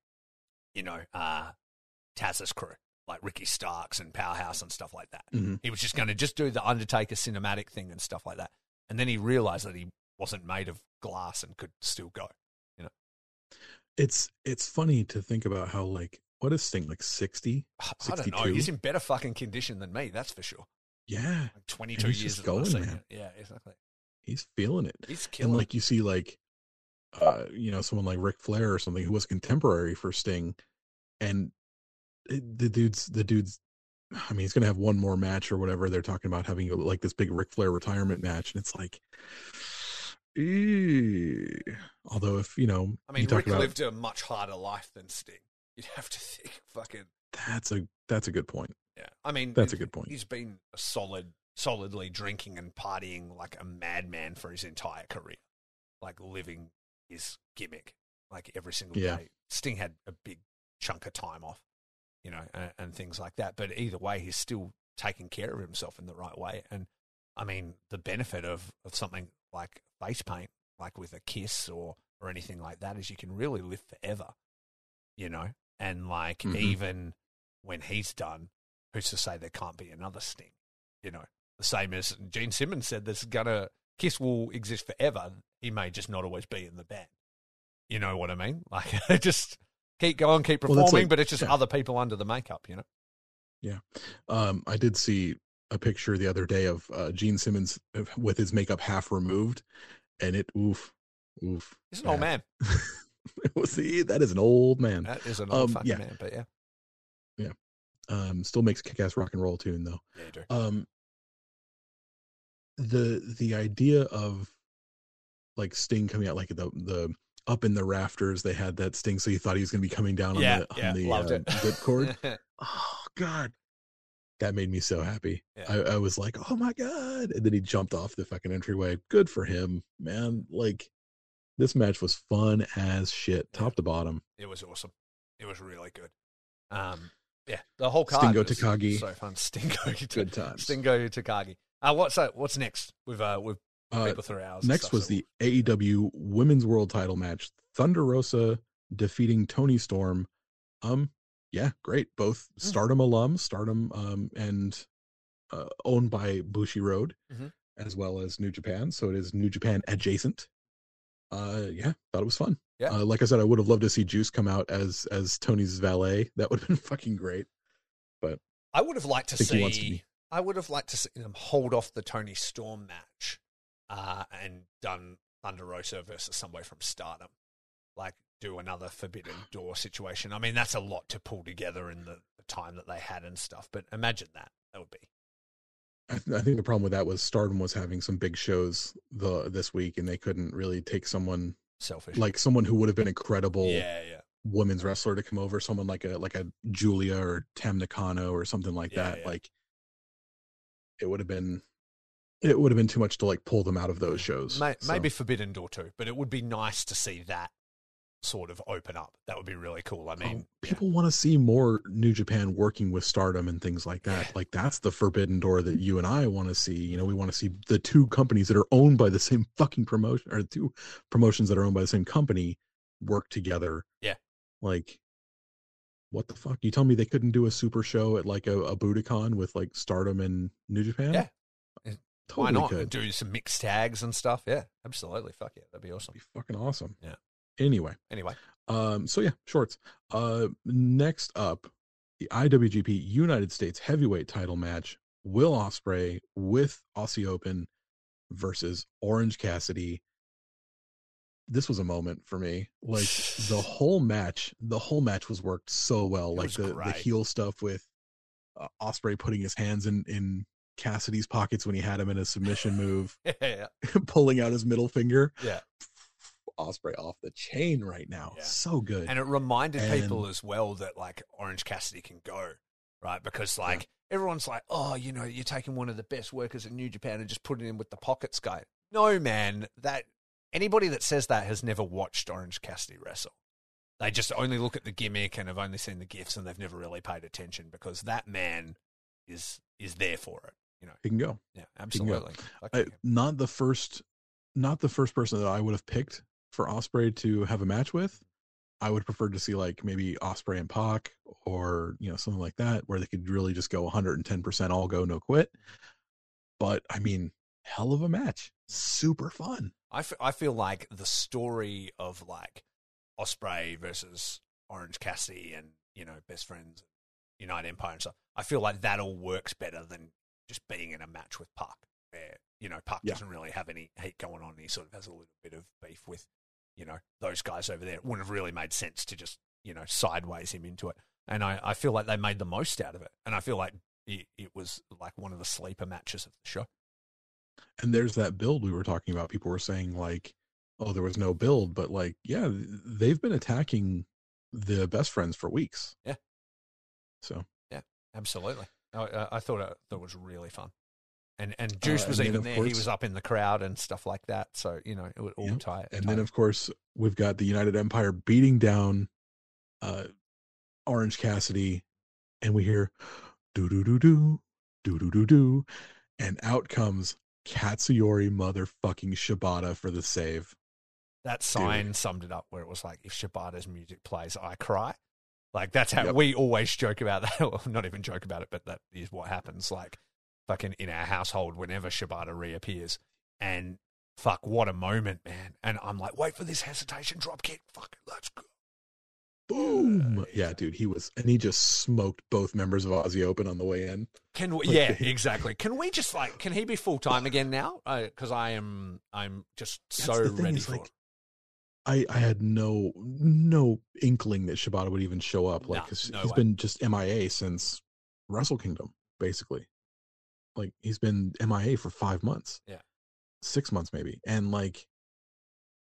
S2: you know, uh, Taz's crew, like Ricky Starks and Powerhouse and stuff like that.
S3: Mhm.
S2: He was just going to just do the Undertaker cinematic thing and stuff like that. And then he realized that he wasn't made of glass and could still go.
S3: You know, it's it's funny to think about how like what is Sting like sixty? <sighs>
S2: I don't know.
S3: 62?
S2: He's in better fucking condition than me, that's for sure.
S3: Yeah,
S2: Like 22 years
S3: just going, man.
S2: Yeah, exactly.
S3: He's feeling it.
S2: He's killing.
S3: and like you see like uh you know someone like Ric Flair or something who was contemporary for Sting and it- the dude's the dude's I mean he's gonna have one more match or whatever they're talking about having like this big Ric Flair retirement match and it's like eh. although if you know
S2: I mean, Rick
S3: about
S2: lived a much harder life than Sting. <laughs> You'd have to think, fucking
S3: that's a that's a good point
S2: yeah. I mean,
S3: That's a good point.
S2: He's been a solid, solidly drinking and partying like a madman for his entire career, like living his gimmick like every single
S3: Yeah.
S2: day. Sting had a big chunk of time off, you know, and, and things like that. But either way, he's still taking care of himself in the right way. And I mean, the benefit of, of something like face paint, like with a kiss or or anything like that, is you can really live forever, you know. And like
S3: Mhm.
S2: even when he's done, who's to say there can't be another Sting? You know, the same as Gene Simmons said, there's gonna Kiss will exist forever. He may just not always be in the band. You know what I mean? <laughs> Like just keep going, keep
S3: Well,
S2: performing,
S3: like-
S2: but it's just
S3: yeah.
S2: other people under the makeup. You know? Yeah.
S3: Um I did see a picture the other day of uh Gene Simmons with his makeup half removed and it oof oof
S2: He's an old man. <laughs>
S3: See that is an old man
S2: That is an old
S3: Um,
S2: fucking
S3: yeah.
S2: man. But yeah, Yeah.
S3: um still makes kick-ass rock and roll tune though
S2: yeah,
S3: um the the idea of like sting coming out like the the up in the rafters they had that sting so you thought he was going to be coming down on
S2: yeah,
S3: the
S2: yeah,
S3: on the uh, whipcord <laughs> oh god that made me so happy
S2: Yeah.
S3: I, I was like oh my god and then he jumped off the fucking entryway good for him man like this match was fun as shit top to bottom
S2: it was awesome. It was really good. Um, yeah, the whole card
S3: Stingo Takagi.
S2: so fun. <laughs> Stingo,
S3: good times
S2: Stingo Takagi. Uh, what's that? What's next? With uh, with
S3: uh,
S2: people through hours.
S3: Next
S2: stuff,
S3: was
S2: so-
S3: the AEW Women's World Title match. Thunder Rosa defeating Toni Storm. Um, yeah, great. Both
S2: Hmm.
S3: Stardom alums, Stardom, um, and uh, owned by Bushiroad,
S2: Mhm.
S3: as well as New Japan. So it is New Japan adjacent. Uh, yeah, thought it was fun.
S2: Yeah.
S3: Uh, like I said, I would have loved to see Juice come out as as Toni's valet. That would have been <laughs> fucking great.
S2: But I would have liked to
S3: think he wants to
S2: see. I would have liked to see them hold off the Toni Storm match, uh, and done Thunder Rosa versus somebody from Stardom, like do another Forbidden <sighs> Door situation. I mean, that's a lot to pull together in the, the time that they had and stuff. But imagine that. That would be.
S3: I, th- I think the problem with that was Stardom was having some big shows the this week, and they couldn't really take someone
S2: Selfish.
S3: like someone who would have been incredible
S2: yeah, yeah.
S3: women's wrestler to come over, someone like a like a Julia or Tam Nakano or something like
S2: Yeah,
S3: that.
S2: yeah.
S3: Like it would have been it would have been too much to like pull them out of those mm. shows.
S2: May,
S3: So,
S2: Maybe Forbidden Door too, but it would be nice to see that sort of open up. That would be really cool. I
S3: oh,
S2: mean, yeah.
S3: people want to see more New Japan working with Stardom and things like that.
S2: Yeah.
S3: Like that's the forbidden door that you and I want to see. You know, we want to see the two companies that are owned by the same fucking promotion or the two promotions that are owned by the same company work together.
S2: Yeah.
S3: Like what the fuck? You tell me they couldn't do a super show at like a, a Budokan with like Stardom and New Japan?
S2: Yeah.
S3: Totally
S2: why not
S3: could.
S2: do some mixed tags and stuff? Yeah, absolutely. Fuck yeah, that'd be awesome.
S3: Be fucking awesome.
S2: Yeah.
S3: Anyway,
S2: Anyway,
S3: Um, so yeah, shorts. Uh, next up, the IWGP United States Heavyweight Title match: Will Ospreay with Aussie Open versus Orange Cassidy. This was a moment for me. Like the <sighs> whole match, the whole match was worked so well.
S2: It
S3: like the the heel stuff with uh, Ospreay putting his hands in in Cassidy's pockets when he had him in a submission move, <laughs>
S2: yeah, <laughs>
S3: pulling out his middle finger.
S2: yeah. <laughs>
S3: Ospreay off the chain right now.
S2: Yeah.
S3: So good.
S2: And it reminded people as well that like Orange Cassidy can go, right? Because like everyone's like, oh, you know, you're taking one of the best workers in New Japan and just putting him with the pockets guy. No, man, that anybody that says that has never watched Orange Cassidy wrestle. They just only look at the gimmick and have only seen the gifts and they've never really paid attention because that man is is there for it. You know,
S3: he can go.
S2: yeah,
S3: go.
S2: absolutely.
S3: I, not the first not the first person that I would have picked for Ospreay to have a match with. I would prefer to see like maybe Ospreay and Pac or you know something like that where they could really just go 110% all go no quit. But I mean, hell of a match. Super fun.
S2: I, f- I feel like the story of like Ospreay versus Orange Cassidy and you know best friends, United Empire and stuff. I feel like that all works better than just being in a match with Pac, where you know Pac
S3: Yeah.
S2: doesn't really have any heat going on. He sort of has a little bit of beef with you know those guys over there. It wouldn't have really made sense to just you know sideways him into it. And I, I feel like they made the most out of it. And I feel like it, it was like one of the sleeper matches of the show.
S3: And there's that build we were talking about. People were saying like, "Oh, there was no build," but like, yeah, they've been attacking the best friends for weeks.
S2: Yeah.
S3: So yeah
S2: Absolutely. I, I, thought it, thought was really fun. And and Juice
S3: Uh,
S2: was
S3: and
S2: even there. he was up in the crowd and stuff like that. So you know it would all
S3: Yep.
S2: tie.
S3: and
S2: tie
S3: then of course we've got the United Empire beating down uh Orange Cassidy and we hear do do do do do do do do and out comes Katsuyori motherfucking Shibata for the save.
S2: that sign summed it up where it was like if Shibata's music plays, I cry. Like that's how
S3: Yep.
S2: we always joke about that. <laughs> Well, not even joke about it, but that is what happens. Like fucking in our household whenever Shibata reappears. And fuck, what a moment, man. And I'm like, wait for this hesitation drop kick. Fuck let's go.
S3: Boom.
S2: Uh,
S3: yeah, dude, he was and he just smoked both members of Aussie Open on the way in.
S2: Can we?
S3: Like
S2: Yeah, <laughs> exactly. Can we just like? Can he be full time again now? Because I am, I'm just so ready
S3: is,
S2: for
S3: like,
S2: it.
S3: I I had no no inkling that Shibata would even show up. Like
S2: Nah, no
S3: he's
S2: way.
S3: been just MIA since Wrestle Kingdom, basically. Like he's been MIA for five months.
S2: Yeah.
S3: six months maybe, and like,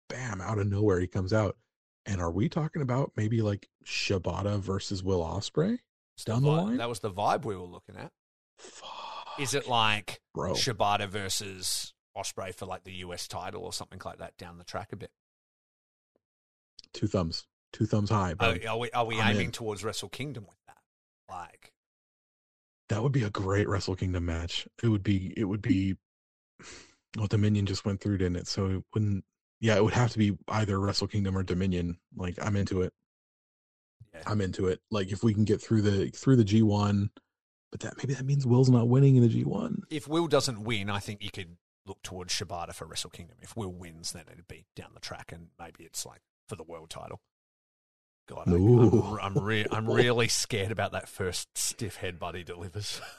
S3: bam, out of nowhere he comes out. And are we talking about maybe like Shibata versus Will Ospreay?
S2: It's the
S3: down the line?
S2: That was the vibe we were looking at.
S3: Fuck,
S2: Is it like
S3: bro?
S2: Shibata versus Ospreay for like the US title or something like that down the track a bit?
S3: Two thumbs, two thumbs high, bro.
S2: Are, are we are we
S3: I'm
S2: aiming
S3: in.
S2: towards Wrestle Kingdom with that? Like,
S3: That would be a great Wrestle Kingdom match. It would be. It would be. <sighs> Well, Dominion just went through, didn't it? So it wouldn't. Yeah, it would have to be either Wrestle Kingdom or Dominion. Like I'm into it.
S2: yeah,
S3: I'm into it. Like if we can get through the through the G1, but that maybe that means Will's not winning in the G1.
S2: if Will doesn't win, I think you could look towards Shibata for Wrestle Kingdom. If Will wins, then it'd be down the track, and maybe it's like for the world title. God, I, I'm I'm, <laughs> re- I'm really scared about that first stiff headbutt he delivers. <laughs>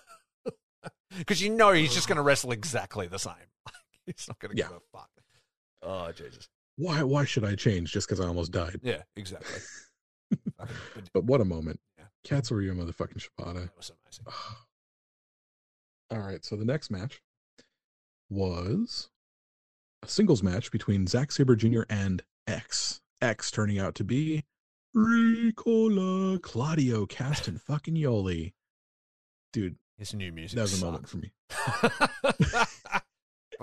S2: Because you know he's just going to wrestle exactly the same. <laughs> he's not going to
S3: Yeah.
S2: give a fuck. Oh, Jesus.
S3: Why why should I change just because I almost died?
S2: Yeah, exactly. <laughs> But
S3: what a moment.
S2: Yeah.
S3: Katsuyori motherfucking Shibata.
S2: that was amazing. <sighs>
S3: All right, so the next match was a singles match between Zack Sabre Jr. and X. X turning out to be Ricola, Claudio Caston, <laughs> fucking Yoli. Dude,
S2: His new music.
S3: that was a moment for me. <laughs>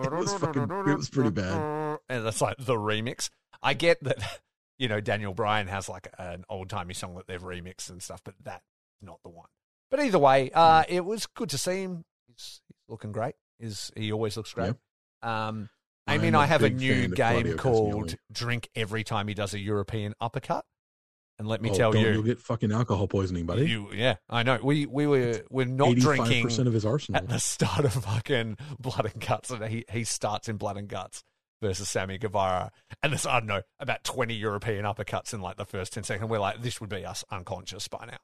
S3: It was fucking, it was pretty bad.
S2: And that's like the remix. I get that, <laughs> you know, Daniel Bryan has like an old timey song that they've remixed and stuff, but that's not the one. But either way, uh,
S3: Hmm.
S2: it was good to see him. He's, he's looking great. Is he always looks great? Um, I
S3: I'm
S2: mean, I have a new game called. Drink every time he does a European uppercut. And let me
S3: Oh,
S2: tell you,
S3: you'll get fucking alcohol poisoning, buddy.
S2: you, yeah, I know. We we were we're not drinking
S3: percent of his arsenal.
S2: at the start of fucking Blood and Guts, and he, he starts in Blood and Guts versus Sammy Guevara, and there's I don't know about twenty European uppercuts in like the first ten seconds. We're like, this would be us unconscious by now.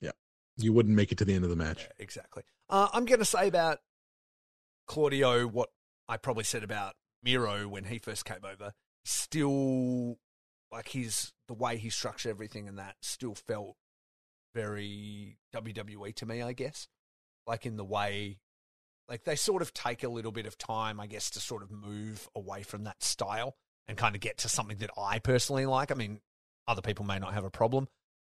S2: Yeah.
S3: You wouldn't make it to the end of the match.
S2: Yeah, exactly. Uh, I'm going to say about Claudio what I probably said about Miro when he first came over. Still, like his the way he structured everything and that still felt very WWE to me. I guess, like in the way, like they sort of take a little bit of time, I guess, to sort of move away from that style and kind of get to something that I personally like. I mean, other people may not have a problem,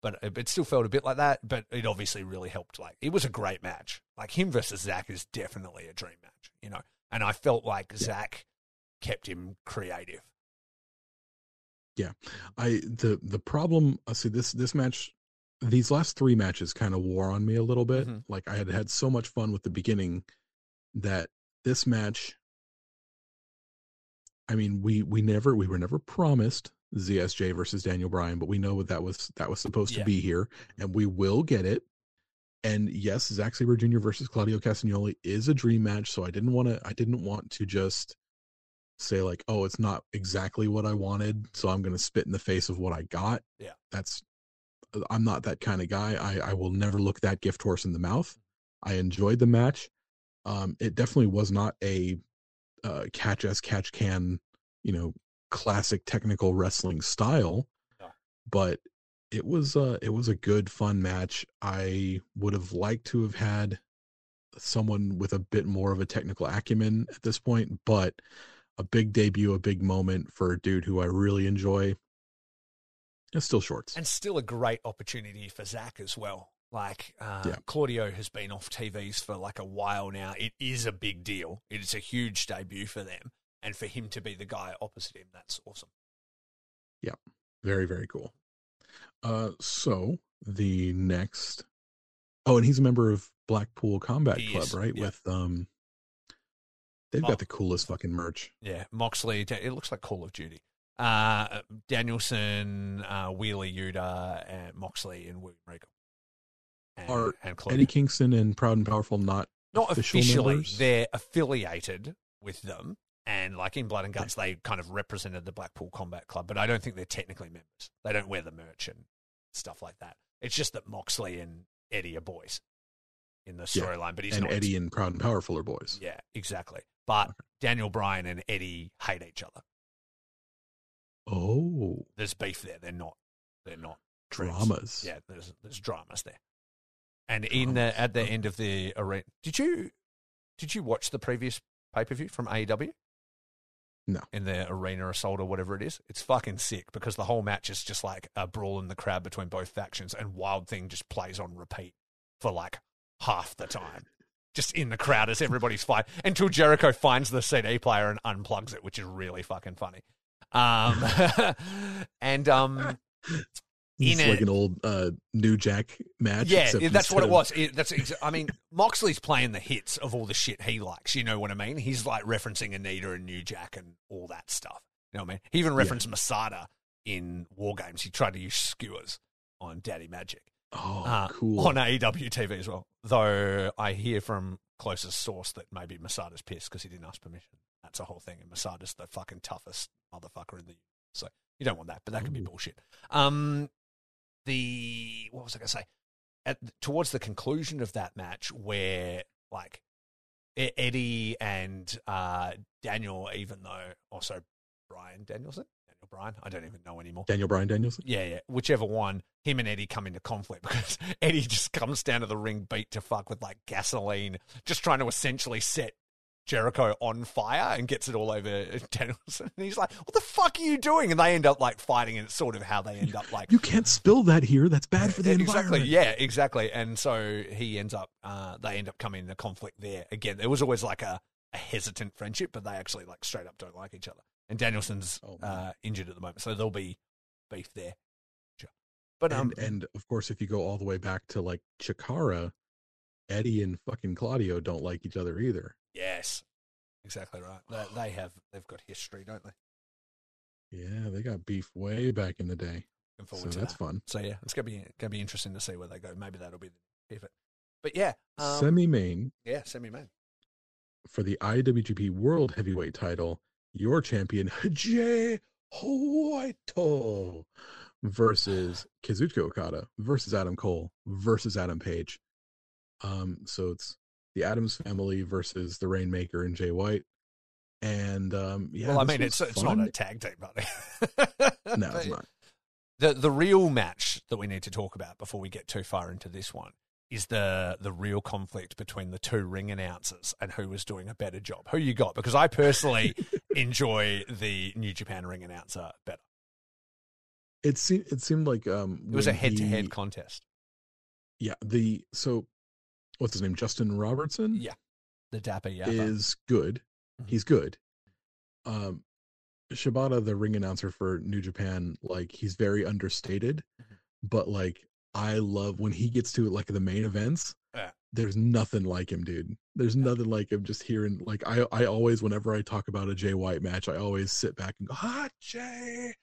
S2: but it, still felt a bit like that. But it obviously really helped. Like it was a great match. Like him versus Zack is definitely a dream match, you know. And I felt like Zack kept him creative.
S3: Yeah, I the the problem. I see this this match. These last three matches kind of wore on me a little bit.
S2: Mhm.
S3: Like I had had so much fun with the beginning that this match. I mean, we we never we were never promised ZSJ versus Daniel Bryan, but we know what that was that was supposed
S2: Yeah.
S3: to be here, and we will get it. And yes, Zack Sabre Jr. versus Claudio Castagnoli is a dream match. So I didn't want to. I didn't want to just say like, oh, it's not exactly what I wanted, so I'm going to spit in the face of what I got.
S2: Yeah.
S3: that's. Uh, I'm not that kind of guy. I I will never look that gift horse in the mouth. I enjoyed the match. Um, it definitely was not a uh, catch as catch can, you know, classic technical wrestling style, but it was uh it was a good fun match. I would have liked to have had someone with a bit more of a technical acumen at this point, but a big debut, a big moment for a dude who I really enjoy. It's still shorts.
S2: and still a great opportunity for Zack as well. Like uh,
S3: Yeah.
S2: Claudio has been off TVs for like a while now. It is a big deal. It is a huge debut for them, and for him to be the guy opposite him, that's awesome.
S3: Yeah, very, very cool. Uh so the next Oh, and he's a member of Blackpool Combat
S2: He
S3: Club,
S2: is,
S3: right?
S2: yeah.
S3: With um they've
S2: Mo-
S3: got the coolest fucking merch.
S2: Yeah, Moxley. It looks like Call of Duty. Uh, Danielson, uh, Wheeler Yuta, and Moxley and William Regal.
S3: Are
S2: and.
S3: Eddie Kingston and Proud and Powerful not
S2: not
S3: official
S2: officially
S3: members?
S2: they're affiliated with them and like in blood and guts they kind of represented the blackpool combat club but i don't think they're technically members. They don't wear the merch and stuff like that. It's just that moxley and eddie are boys in the
S3: Yeah,
S2: storyline but he's
S3: and
S2: not
S3: Eddie and Proud and Powerful are boys.
S2: yeah exactly. But daniel bryan and eddie hate each other.
S3: Oh,
S2: there's beef there. They're not they're not
S3: dramas.
S2: yeah there's there's dramas there and in the at the end of the arena did you did you watch the previous pay-per-view from aew
S3: No.
S2: in the arena assault or whatever it is? It's fucking sick because the whole match is just like a brawl in the crowd between both factions and wild thing just plays on repeat for like half the time. Just in the crowd as everybody's fighting until jericho finds the cd player and unplugs it which is really fucking funny. Um <laughs> and um
S3: It's
S2: in
S3: like
S2: a-
S3: an old uh, New Jack match.
S2: yeah, that's what it was. It, that's exa- I mean, Moxley's playing the hits of all the shit he likes. You know what I mean? He's like referencing Anita and New Jack and all that stuff. You know what I mean? He even referenced Masada in War Games. He tried to use skewers on Daddy Magic
S3: Oh,
S2: uh,
S3: cool.
S2: on AEW TV as well. Though I hear from closest source that maybe Masada's pissed because he didn't ask permission. That's a whole thing, and Masada's the fucking toughest motherfucker in the so you don't want that, but that could be bullshit. Um, the what was I going to say? At towards the conclusion of that match, where like Eddie and uh, Daniel, even though also Brian Danielson, Daniel Bryan, I don't even know anymore.
S3: Daniel Bryan Danielson.
S2: Yeah, yeah. Whichever one, him and Eddie come into conflict <laughs> because Eddie just comes down to the ring beat to fuck with like gasoline, just trying to essentially set Jericho on fire and gets it all over <laughs> Danielson. And he's like, "What the fuck are you doing?" And they end up like fighting, and it's sort of how they end up like
S3: You can't spill that here. That's bad for the
S2: exactly
S3: environment.
S2: yeah exactly and so he ends up uh, they end up coming in a conflict there again there was always like a, a hesitant friendship but they actually like straight up don't like each other and danielson's
S3: Oh,
S2: uh, injured at the moment so there'll be beef there Sure. but um
S3: and and of course, if you go all the way back to like Chikara, Eddie and fucking Claudio don't like each other either.
S2: yes exactly right they, <sighs> they have they've got history don't they
S3: Yeah, they got beef way back in the day. So that's
S2: that.
S3: fun.
S2: so yeah it's gonna be gonna be interesting to see where they go maybe that'll be the pivot but yeah um,
S3: Semi main
S2: yeah semi main
S3: for the IWGP World Heavyweight title, your champion <laughs> Jay White versus <sighs> Kazuchika Okada versus Adam Cole versus Adam Page. Um, so it's the Adams family versus the Rainmaker and Jay White. And um, yeah,
S2: well i mean it's it's not a tag team buddy <laughs>
S3: no, it's not.
S2: the the real match that we need to talk about before we get too far into this one is the the real conflict between the two ring announcers and who was doing a better job. Who you got? Because I personally <laughs> enjoy the New Japan ring announcer better.
S3: It seemed it seemed like um
S2: It was a head to head contest.
S3: Yeah, the so what's his name? Justin Robertson.
S2: Yeah, The Dapper Yapper.
S3: is good.
S2: Mhm.
S3: He's good. Um, Shibata, the ring announcer for New Japan, like he's very understated,
S2: Mhm.
S3: but like I love when he gets to like the main events.
S2: Yeah.
S3: There's nothing like him, dude. There's nothing like him. Just hearing like I, I always, whenever I talk about a Jay White match, I always sit back and go, "Ah, Jay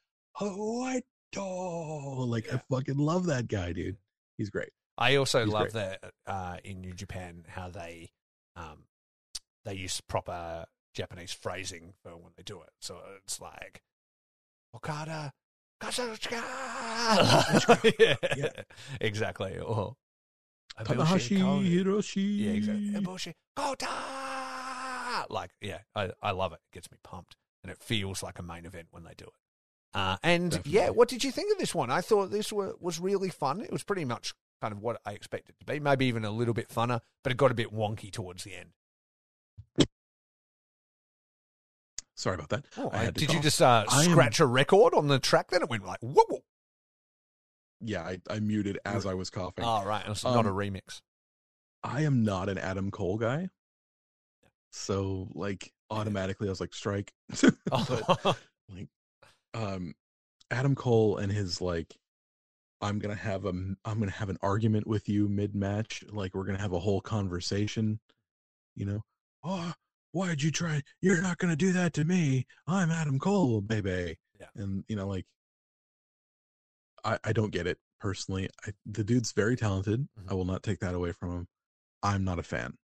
S3: White." Oh, like I fucking love that guy, dude. He's great.
S2: I also
S3: He's
S2: love that uh, in New Japan how they um, they use proper Japanese phrasing for when they do it. So it's like Okada, Kazuchika. <laughs> <laughs> yeah,
S3: Yeah.
S2: exactly. Or
S3: Tanahashi Hiroshi.
S2: yeah, exactly. Ibushi, Kota. Like, yeah, I, I love it. It gets me pumped, and it feels like a main event when they do it. Uh, and yeah, what did you think of this one? I thought this were, was really fun. It was pretty much kind of what I expect it to be, maybe even a little bit funner, but it got a bit wonky towards the end.
S3: Sorry about that.
S2: Oh,
S3: I
S2: did you just uh,
S3: I am-
S2: scratch a record on the track? Then it went like whoa. whoa.
S3: Yeah, I, I muted as I was coughing.
S2: Oh, right, it's not a
S3: Um,
S2: remix.
S3: I am not an Adam Cole guy. So like <laughs> automatically I was like strike. <laughs> but like um Adam Cole and his like I'm going to have a I'm to have an argument with you mid match like we're going to have a whole conversation, you know. Oh, why'd you try? You're not going to do that to me. I'm Adam Cole, baby.
S2: Yeah.
S3: And you know like I I don't get it personally. I, the dude's very talented.
S2: Mhm.
S3: I will not take that away from him. I'm not a fan.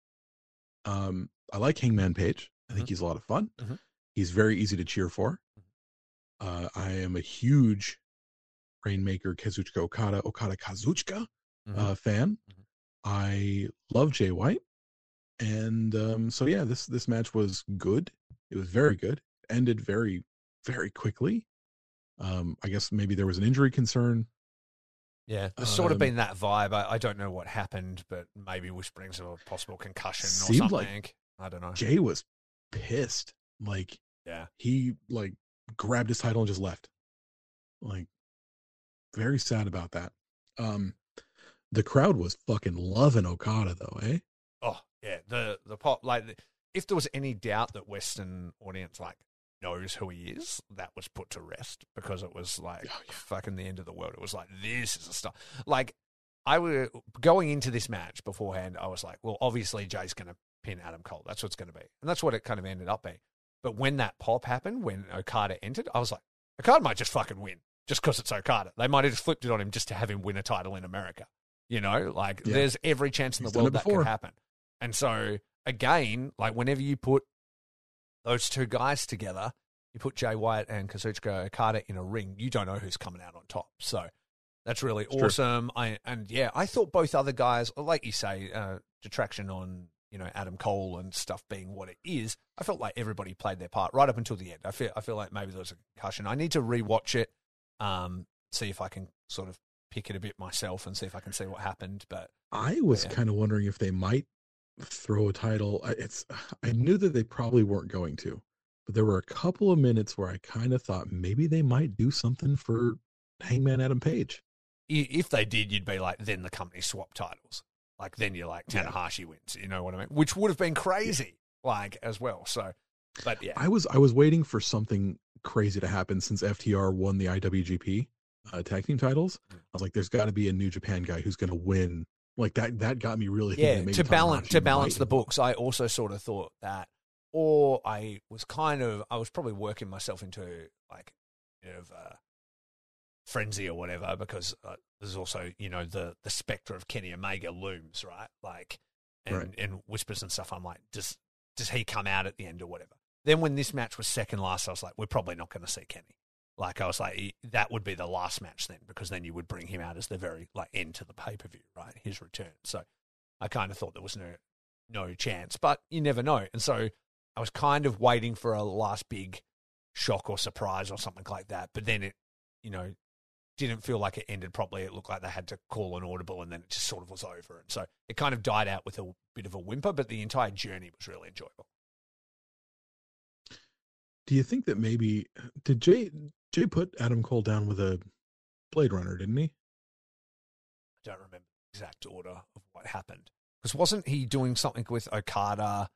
S3: Um, I like Hangman Page. I think
S2: Mhm.
S3: he's a lot of fun.
S2: Mhm.
S3: He's very easy to cheer for. Uh, I am a huge Rainmaker Kazuchika Okada Okada Kazuchika
S2: Mhm.
S3: uh, fan.
S2: Mhm.
S3: I love Jay White, and um, so yeah, this this match was good. It was very good. Ended very very quickly. Um, I guess maybe there was an injury concern.
S2: Yeah, there's sort of
S3: Um,
S2: been that vibe. I, I don't know what happened, but maybe whispering of a possible concussion or
S3: Seemed
S2: something.
S3: like
S2: I don't know.
S3: Jay was pissed. Like
S2: Yeah.
S3: he like grabbed his title and just left. Like very sad about that. Um the crowd was fucking loving Okada though, eh?
S2: Oh yeah, the the pop like if there was any doubt that Western audience like knows who he is, that was put to rest because it was like
S3: Oh, yeah.
S2: fucking the end of the world. It was like this is a stuff. Like I were going into this match beforehand. I was like, well, obviously Jay's going to pin Adam Cole. That's what's going to be, and that's what it kind of ended up being. But when that pop happened, when Okada entered, I was like, Okada might just fucking win just because it's Okada. They might have just flipped it on him just to have him win a title in America. You know, like
S3: Yeah.
S2: there's every chance in
S3: He's
S2: the world that could happen. And so again, like whenever you put those two guys together, you put Jay White and Kazuchika Okada in a ring, you don't know who's coming out on top. So that's really
S3: It's true.
S2: awesome. I and yeah, I thought both other guys, like you say, uh, detraction on you know Adam Cole and stuff being what it is. I felt like everybody played their part right up until the end. I feel I feel like maybe there was a concussion. I need to rewatch it, um, see if I can sort of pick it a bit myself and see if I can see what happened. But
S3: I was
S2: Yeah.
S3: kind of wondering if they might throw a title. I, it's I knew that they probably weren't going to, but there were a couple of minutes where I kind of thought maybe they might do something for Hangman Adam Page.
S2: If they did, you'd be like, then the company swap titles. Like then you're like
S3: Yeah.
S2: Tanahashi wins. You know what I mean? Which would have been crazy, like as well. So, but yeah,
S3: I was I was waiting for something crazy to happen since FTR won the IWGP uh, tag team titles.
S2: Mm.
S3: I was like, there's got to be a New Japan guy who's going to win. Like that that got me really thinking
S2: yeah. To balance to balance
S3: might
S2: the books, I also sort of thought that, or I was kind of, I was probably working myself into like, you know, uh, frenzy or whatever because uh, there's also you know the the specter of Kenny Omega looms right like and
S3: Right.
S2: and whispers and stuff. I'm like, does does he come out at the end or whatever? Then when this match was second last, I was like, we're probably not going to see Kenny. Like I was like, that would be the last match then because then you would bring him out as the very like end to the pay per view, right? His return. So I kind of thought there was no no chance, but you never know. And so I was kind of waiting for a last big shock or surprise or something like that. But then it, you know, didn't feel like it ended properly. It looked like they had to call an audible and then it just sort of was over. And so it kind of died out with a bit of a whimper, but the entire journey was really enjoyable.
S3: Do you think that maybe did Jay Jay put Adam Cole down with a Blade Runner, didn't he?
S2: I don't remember the exact order of what happened. Because wasn't he doing something with Okada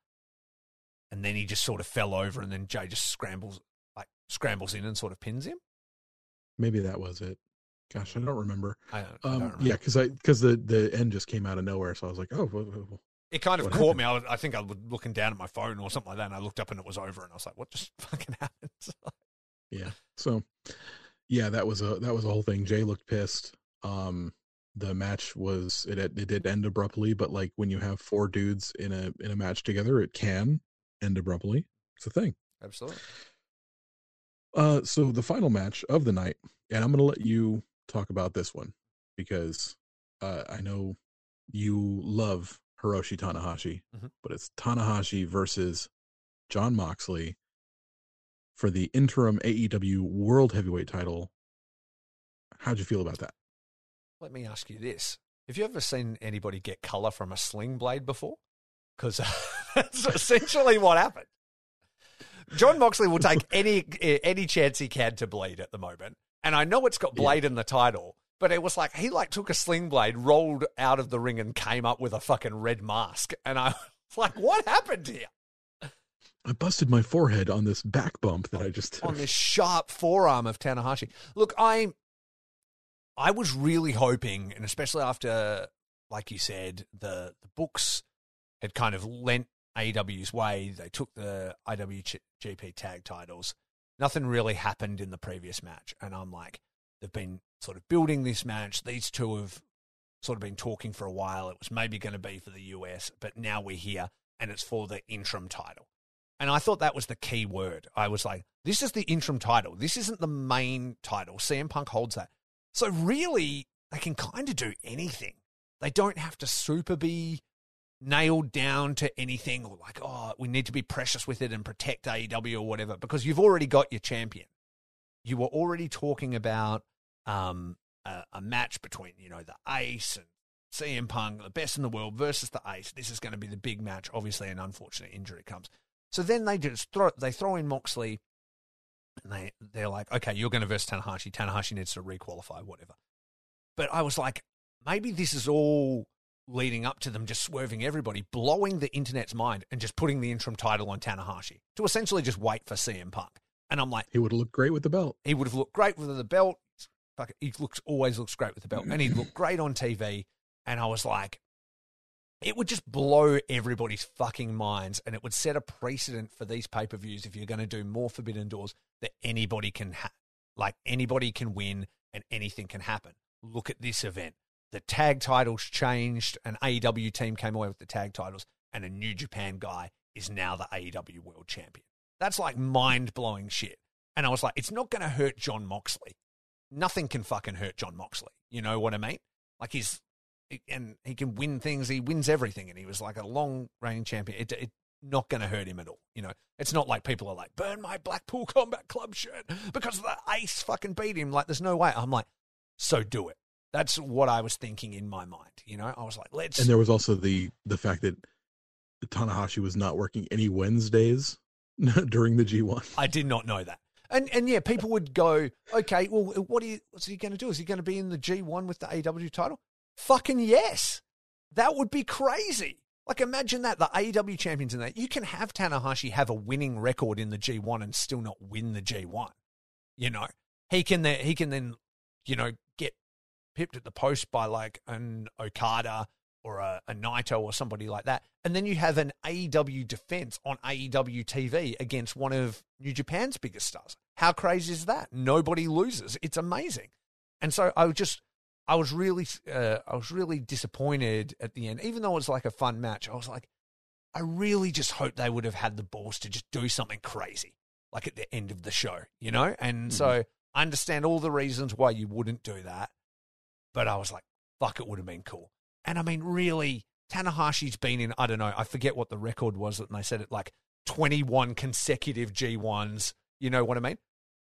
S2: and then he just sort of fell over and then Jay just scrambles like scrambles in and sort of pins him?
S3: Maybe that was it. Gosh, I don't remember.
S2: I don't, I don't
S3: Um,
S2: remember.
S3: yeah, because I because the the end just came out of nowhere, so I was like, oh, whoa, whoa.
S2: It kind of
S3: What
S2: caught
S3: happened?
S2: me. I, was, I think I was looking down at my phone or something like that, and I looked up and it was over, and I was like, "What just <laughs> fucking happened?" <laughs>
S3: yeah. So, yeah, that was a that was a whole thing. Jay looked pissed. Um, the match was it it did end abruptly, but like when you have four dudes in a in a match together, it can end abruptly. It's a thing.
S2: Absolutely.
S3: Uh, so the final match of the night, and I'm gonna let you talk about this one because uh, I know you love Hiroshi Tanahashi,
S2: Mhm.
S3: but it's Tanahashi versus Jon Moxley for the interim AEW World Heavyweight title. How'd you feel about that?
S2: Let me ask you this: Have you ever seen anybody get color from a sling blade before? Because <laughs> that's essentially what happened. John Moxley will take <laughs> any any chance he can to bleed at the moment, and I know it's got
S3: Yeah.
S2: blade in the title, but it was like he like took a sling blade, rolled out of the ring, and came up with a fucking red mask, and I was like, "What happened here?"
S3: I busted my forehead on this back bump that I just took.
S2: on this sharp forearm of Tanahashi. Look, I I was really hoping, and especially after, like you said, the the books had kind of lent AEW's way. They took the IWGP tag titles. Nothing really happened in the previous match, and I'm like, they've been sort of building this match. These two have sort of been talking for a while. It was maybe going to be for the US, but now we're here, and it's for the interim title. And I thought that was the key word. I was like, this is the interim title. This isn't the main title. CM Punk holds that. So really, they can kind of do anything. They don't have to super be nailed down to anything or like, oh, we need to be precious with it and protect AEW or whatever because you've already got your champion. You were already talking about um, a, a match between, you know, the Ace and CM Punk, the best in the world versus the Ace. This is going to be the big match. Obviously, an unfortunate injury comes. So then they just throw they throw in Moxley, and they they're like, okay, you're going to verse Tanahashi. Tanahashi needs to requalify, whatever. But I was like, maybe this is all leading up to them just swerving everybody, blowing the internet's mind, and just putting the interim title on Tanahashi to essentially just wait for CM Punk. And I'm like,
S3: he would have looked great with the belt.
S2: he would have looked great with the belt. Fuck he looks always looks great with the belt, and he looked great on TV. And I was like, it would just blow everybody's fucking minds, and it would set a precedent for these pay per views if you're going to do more Forbidden Doors that anybody can ha- like anybody can win and anything can happen. Look at this event. The tag titles changed. An AEW team came away with the tag titles, and a New Japan guy is now the AEW World Champion. That's like mind blowing shit. And I was like, it's not going to hurt Jon Moxley. Nothing can fucking hurt Jon Moxley. You know what I mean? Like he's, and he can win things. He wins everything, and he was like a long reigning champion. It, it not going to hurt him at all. You know, it's not like people are like, burn my Blackpool Combat Club shirt because the ace fucking beat him. Like, there's no way. I'm like, so do it. That's what I was thinking in my mind. You know, I was like, let's.
S3: And there was also the the fact that Tanahashi was not working any Wednesdays <laughs> during the G1.
S2: I did not know that. And and yeah, people would go, okay, well, what you, what's he going to do? Is he going to be in the G1 with the AEW title? Fucking yes. That would be crazy. Like imagine that the AEW champions in that. You can have Tanahashi have a winning record in the G1 and still not win the G1. You know, he can then he can then you know get pipped at the post by like an Okada or a, a Naito or somebody like that, and then you have an AEW defense on AEW TV against one of New Japan's biggest stars. How crazy is that? Nobody loses. It's amazing. And so I was just, I was really, uh, I was really disappointed at the end. Even though it was like a fun match, I was like, I really just hope they would have had the balls to just do something crazy, like at the end of the show, you know. And so I understand all the reasons why you wouldn't do that, but I was like, fuck, it would have been cool. And I mean, really, Tanahashi's been in, I don't know, I forget what the record was that they said it like 21 consecutive G1s. You know what I mean?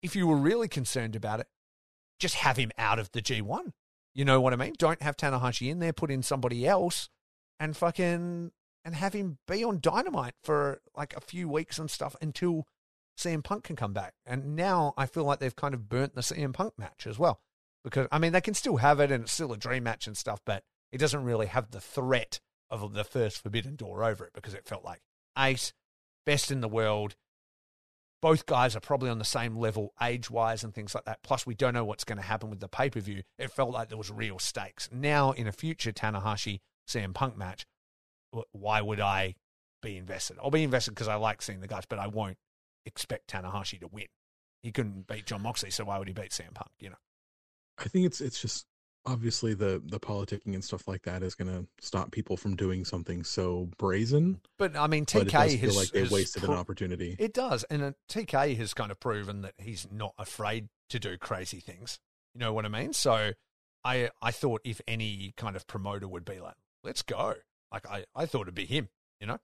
S2: If you were really concerned about it, just have him out of the G1. You know what I mean? Don't have Tanahashi in there, put in somebody else and fucking and have him be on dynamite for like a few weeks and stuff until CM Punk can come back. And now I feel like they've kind of burnt the CM Punk match as well. Because I mean they can still have it and it's still a dream match and stuff, but it doesn't really have the threat of the first forbidden door over it because it felt like ace, best in the world. Both guys are probably on the same level age wise and things like that. Plus, we don't know what's going to happen with the pay per view. It felt like there was real stakes. Now, in a future Tanahashi CM Punk match, why would I be invested? I'll be invested because I like seeing the guys, but I won't expect Tanahashi to win. He couldn't beat Jon Moxley, so why would he beat CM Punk? You know.
S3: I think it's it's just obviously the the politicking and stuff like that is going to stop people from doing something so brazen.
S2: But I mean,
S3: But
S2: TK
S3: does
S2: has
S3: feel like they
S2: has
S3: wasted an opportunity.
S2: It does, and uh, TK has kind of proven that he's not afraid to do crazy things. You know what I mean? So, I I thought if any kind of promoter would be like, let's go. Like I I thought it'd be him. You know.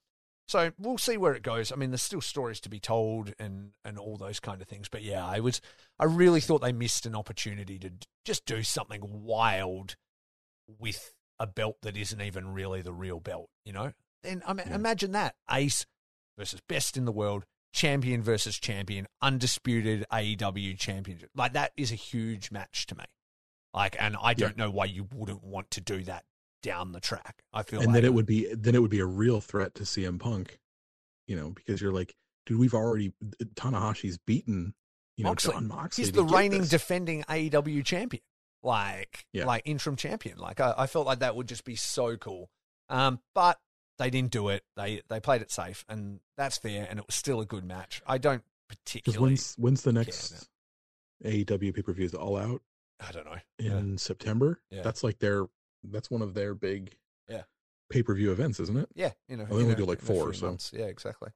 S2: So we'll see where it goes. I mean, there's still stories to be told and and all those kind of things. But yeah, I was I really thought they missed an opportunity to just do something wild with a belt that isn't even really the real belt. You know. And I mean,
S3: Yeah.
S2: imagine that Ace versus best in the world, champion versus champion, undisputed AEW championship. Like that is a huge match to me. Like, and I don't know why you wouldn't want to do that down the track. I feel
S3: and
S2: like
S3: then it would be then it would be a real threat to CM Punk, you know, because you're like, dude, we've already Tanahashi's beaten, you know,
S2: Moxley.
S3: Jon Moxley.
S2: He's the reigning
S3: this.
S2: defending AEW champion, like
S3: Yeah.
S2: like interim champion. Like I, I felt like that would just be so cool. Um, but they didn't do it. They they played it safe, and that's fair. And it was still a good match. I don't particularly.
S3: when's when's the next AEW pay per view? Is All Out
S2: I don't know.
S3: in September?
S2: Yeah.
S3: That's like their that's one of their big
S2: Yeah.
S3: pay per view events, isn't it?
S2: Yeah, you know,
S3: Well, they only do, like, four, so-
S2: months. Yeah, exactly.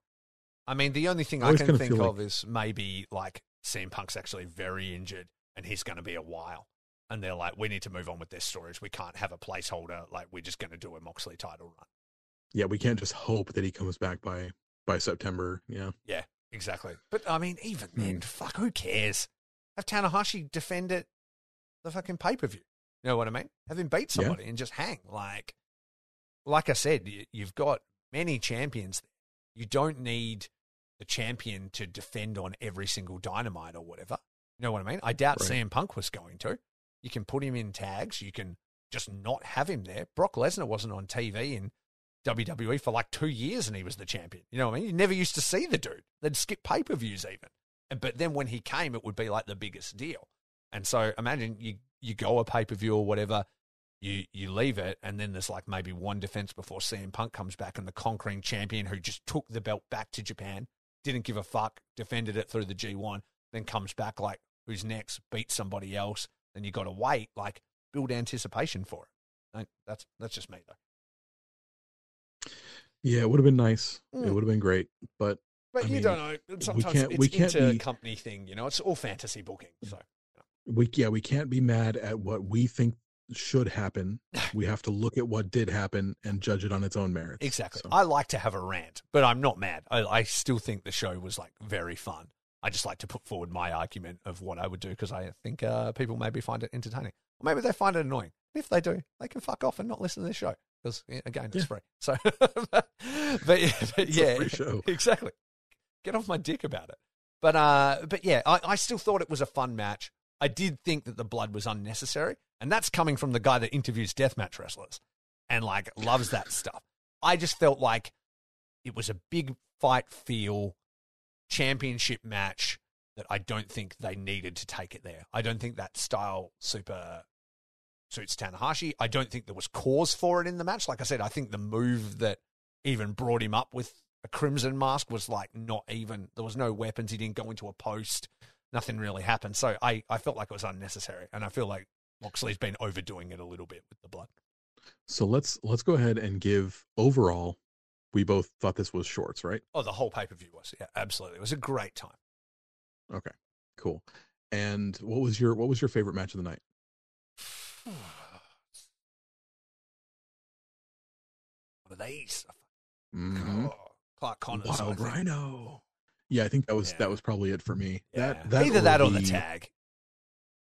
S2: I mean, the only thing
S3: I
S2: I, can think of
S3: like-
S2: is maybe like CM Punk's actually very injured and he's going to be a while. And they're like, we need to move on with this storage. We can't have a placeholder. Like, we're just going to do a Moxley title run.
S3: Yeah, we can't just hope that he comes back by by September. Yeah.
S2: Yeah, exactly. But I mean, even then, hmm. fuck, who cares? Have Tanahashi defend it the fucking pay per view. You know what I mean? Have him beat
S3: Yeah.
S2: somebody and just hang. Like, like I said, you, you've got many champions. You don't need the champion to defend on every single dynamite or whatever. You know what I mean? I doubt
S3: Right.
S2: CM Punk was going to. You can put him in tags. You can just not have him there. Brock Lesnar wasn't on TV in WWE for like two years and he was the champion. You know what I mean? You never used to see the dude. They'd skip pay per views even. But then when he came, it would be like the biggest deal. And so imagine you, you go a pay per view or whatever, you, you leave it, and then there's like maybe one defense before CM Punk comes back and the conquering champion who just took the belt back to Japan, didn't give a fuck, defended it through the G1, then comes back like, who's next, beats somebody else, then you got to wait, like build anticipation for it. Like, That's, that's just me though.
S3: Yeah, it would have been nice. It
S2: Mm.
S3: would have been great, but
S2: But
S3: I
S2: you
S3: mean,
S2: don't know. Sometimes
S3: can't-
S2: it's
S3: we can't
S2: inter
S3: be-
S2: company thing, you know. It's all fantasy booking. So
S3: we yeah we can't be mad at what we think should happen. <laughs> We have to look at what did happen and judge it on its own merits.
S2: exactly.
S3: So,
S2: I like to have a rant, but I'm not mad. I, I still think the show was like very fun. I just like to put forward my argument of what I would do because I think uh, people maybe find it entertaining, or maybe they find it annoying. If they do, they can fuck off and not listen to this show. because again, it's
S3: Yeah.
S2: free. So, <laughs> but, but yeah, <laughs> but
S3: a
S2: yeah
S3: free show.
S2: exactly. Get off my dick about it. But uh, but yeah, I, I still thought it was a fun match. I did think that the blood was unnecessary, and that's coming from the guy that interviews deathmatch wrestlers and like loves that stuff. I just felt like it was a big fight feel championship match that I don't think they needed to take it there. I don't think that style super suits Tanahashi. I don't think there was cause for it in the match. Like I said, I think the move that even brought him up with a crimson mask was like not even there was no weapons. He didn't go into a post. Nothing really happened. So I, I felt like it was unnecessary. And I feel like Moxley's been overdoing it a little bit with the blood.
S3: So let's let's go ahead and give overall. We both thought this was shorts, right?
S2: Oh, the whole pay per view was. Yeah, absolutely. It was a great time.
S3: Okay, cool. And what was your what was your favorite match of the night? <sighs>
S2: What are these?
S3: Mhm.
S2: Oh, Clark Connors.
S3: Wild. Rhino. Yeah, I think that was
S2: Yeah.
S3: that was probably it for me.
S2: Yeah.
S3: That, that
S2: Either that or the tag.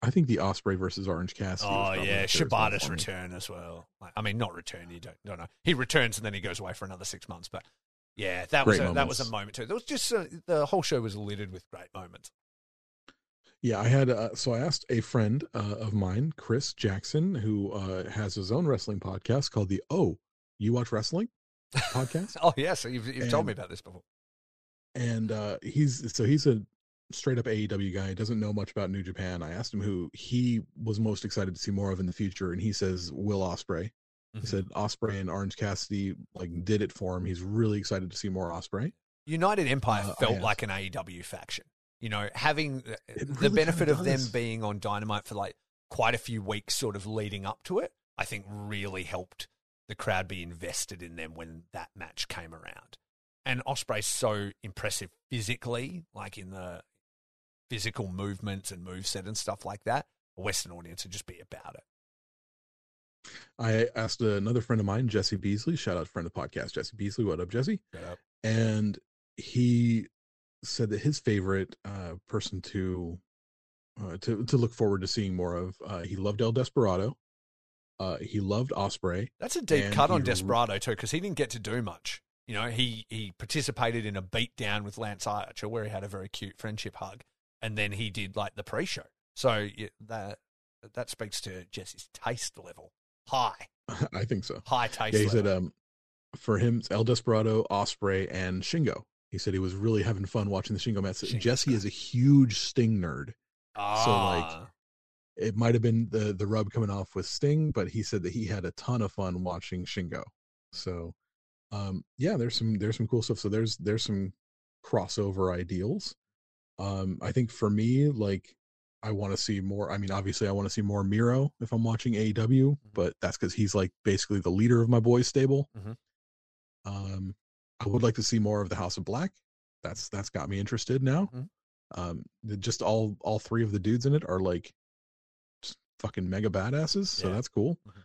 S3: I think the Ospreay versus Orange Cassidy.
S2: Oh yeah,
S3: the
S2: Shibata's return as well. Like, I mean, not return. You don't don't know. He returns and then he goes away for another six months. But yeah, that was
S3: Great
S2: a, that was a moment too. There was just uh the whole show was littered with great moments.
S3: Yeah, I had uh, so I asked a friend uh, of mine, Chris Jackson, who uh, has his own wrestling podcast called the Oh, You Watch Wrestling <laughs> podcast,
S2: Oh yeah, so you've you've told me about this before.
S3: And uh, he's so he's a straight up AEW guy, doesn't know much about New Japan. I asked him who he was most excited to see more of in the future, and he says Will Ospreay.
S2: Mm-hmm.
S3: He said Ospreay and Orange Cassidy like did it for him. He's really excited to see more Ospreay.
S2: United Empire
S3: Uh,
S2: felt like an AEW faction. You know, having the, the benefit of them being on Dynamite for like quite a few weeks, sort of leading up to it, I think really helped the crowd be invested in them when that match came around. And Ospreay's so impressive physically, like in the physical movements and moveset and stuff like that. A Western audience would just be about it.
S3: I asked another friend of mine, Jesse Beasley. Shout out friend of the podcast, Jesse Beasley. What up, Jesse? and he said that his favorite uh, person to uh, to to look forward to seeing more of uh, he loved El Desperado. Uh, he loved Ospreay.
S2: That's a deep cut on Desperado too, because he didn't get to do much. You know, he he participated in a beatdown with Lance Archer where he had a very cute friendship hug, and then he did like the pre-show. So yeah, that that speaks to Jesse's taste level, high, <laughs>
S3: I think so.
S2: high taste.
S3: Yeah, he
S2: level.
S3: said um, for him, it's El Desperado, Ospreay, and Shingo. He said he was really having fun watching the Shingo match. Jesse is a huge Sting nerd. so, like,
S2: Ah,
S3: It might have been the the rub coming off with Sting, but he said that he had a ton of fun watching Shingo. So, um, yeah, there's some there's some cool stuff. So there's there's some crossover ideals. Um, I think for me, like I want to see more. I mean, obviously, I want to see more Miro if I'm watching AEW, but that's because he's like basically the leader of my boys' stable.
S2: Mhm.
S3: Um, I would like to see more of the House of Black. That's that's got me interested now.
S2: Mhm.
S3: Um, just all all three of the dudes in it are like just fucking mega badasses, so
S2: Yeah.
S3: that's cool.
S2: Mhm.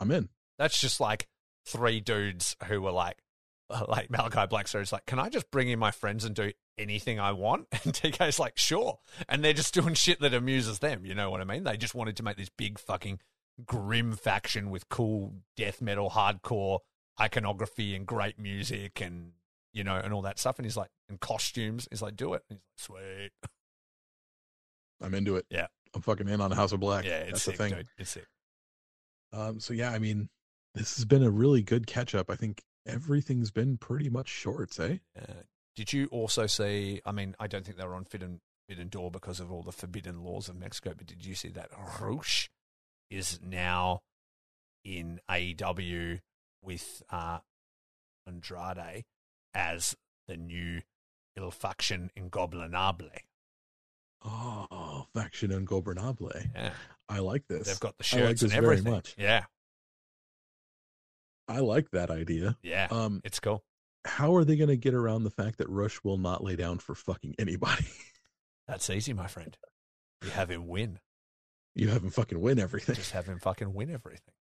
S3: I'm in.
S2: that's just like three dudes who were like, <laughs> like Malachi Black. So it's like, can I just bring in my friends and do anything I want? <laughs> And TK's like, sure. And they're just doing shit that amuses them. You know what I mean? They just wanted to make this big fucking grim faction with cool death metal, hardcore iconography and great music and, you know, and all that stuff. And he's like, and costumes. He's like, do it. And he's like, sweet. <laughs>
S3: I'm into it.
S2: Yeah.
S3: I'm fucking in on House of Black.
S2: yeah, it's
S3: that's
S2: sick,
S3: the thing.
S2: dude. It's sick.
S3: Um, so yeah, I mean, this has been a really good catch up. I think everything's been pretty much shorts, eh?
S2: Uh, did you also see? I mean, I don't think they were on Fit and, Forbidden Door because of all the forbidden laws of Mexico, but did you see that Rush is now in AEW with uh, Andrade as the new Il Faction Ingobernable?
S3: Oh, Faction Ingobernable.
S2: Yeah,
S3: I like this.
S2: they've got the
S3: I like
S2: shirts
S3: this
S2: and
S3: very
S2: everything.
S3: much.
S2: Yeah,
S3: I like that idea.
S2: yeah,
S3: Um,
S2: it's cool.
S3: how are they going to get around the fact that Rush will not lay down for fucking anybody?
S2: That's easy, my friend. You have him win.
S3: you have him fucking win everything.
S2: Just have him fucking win everything.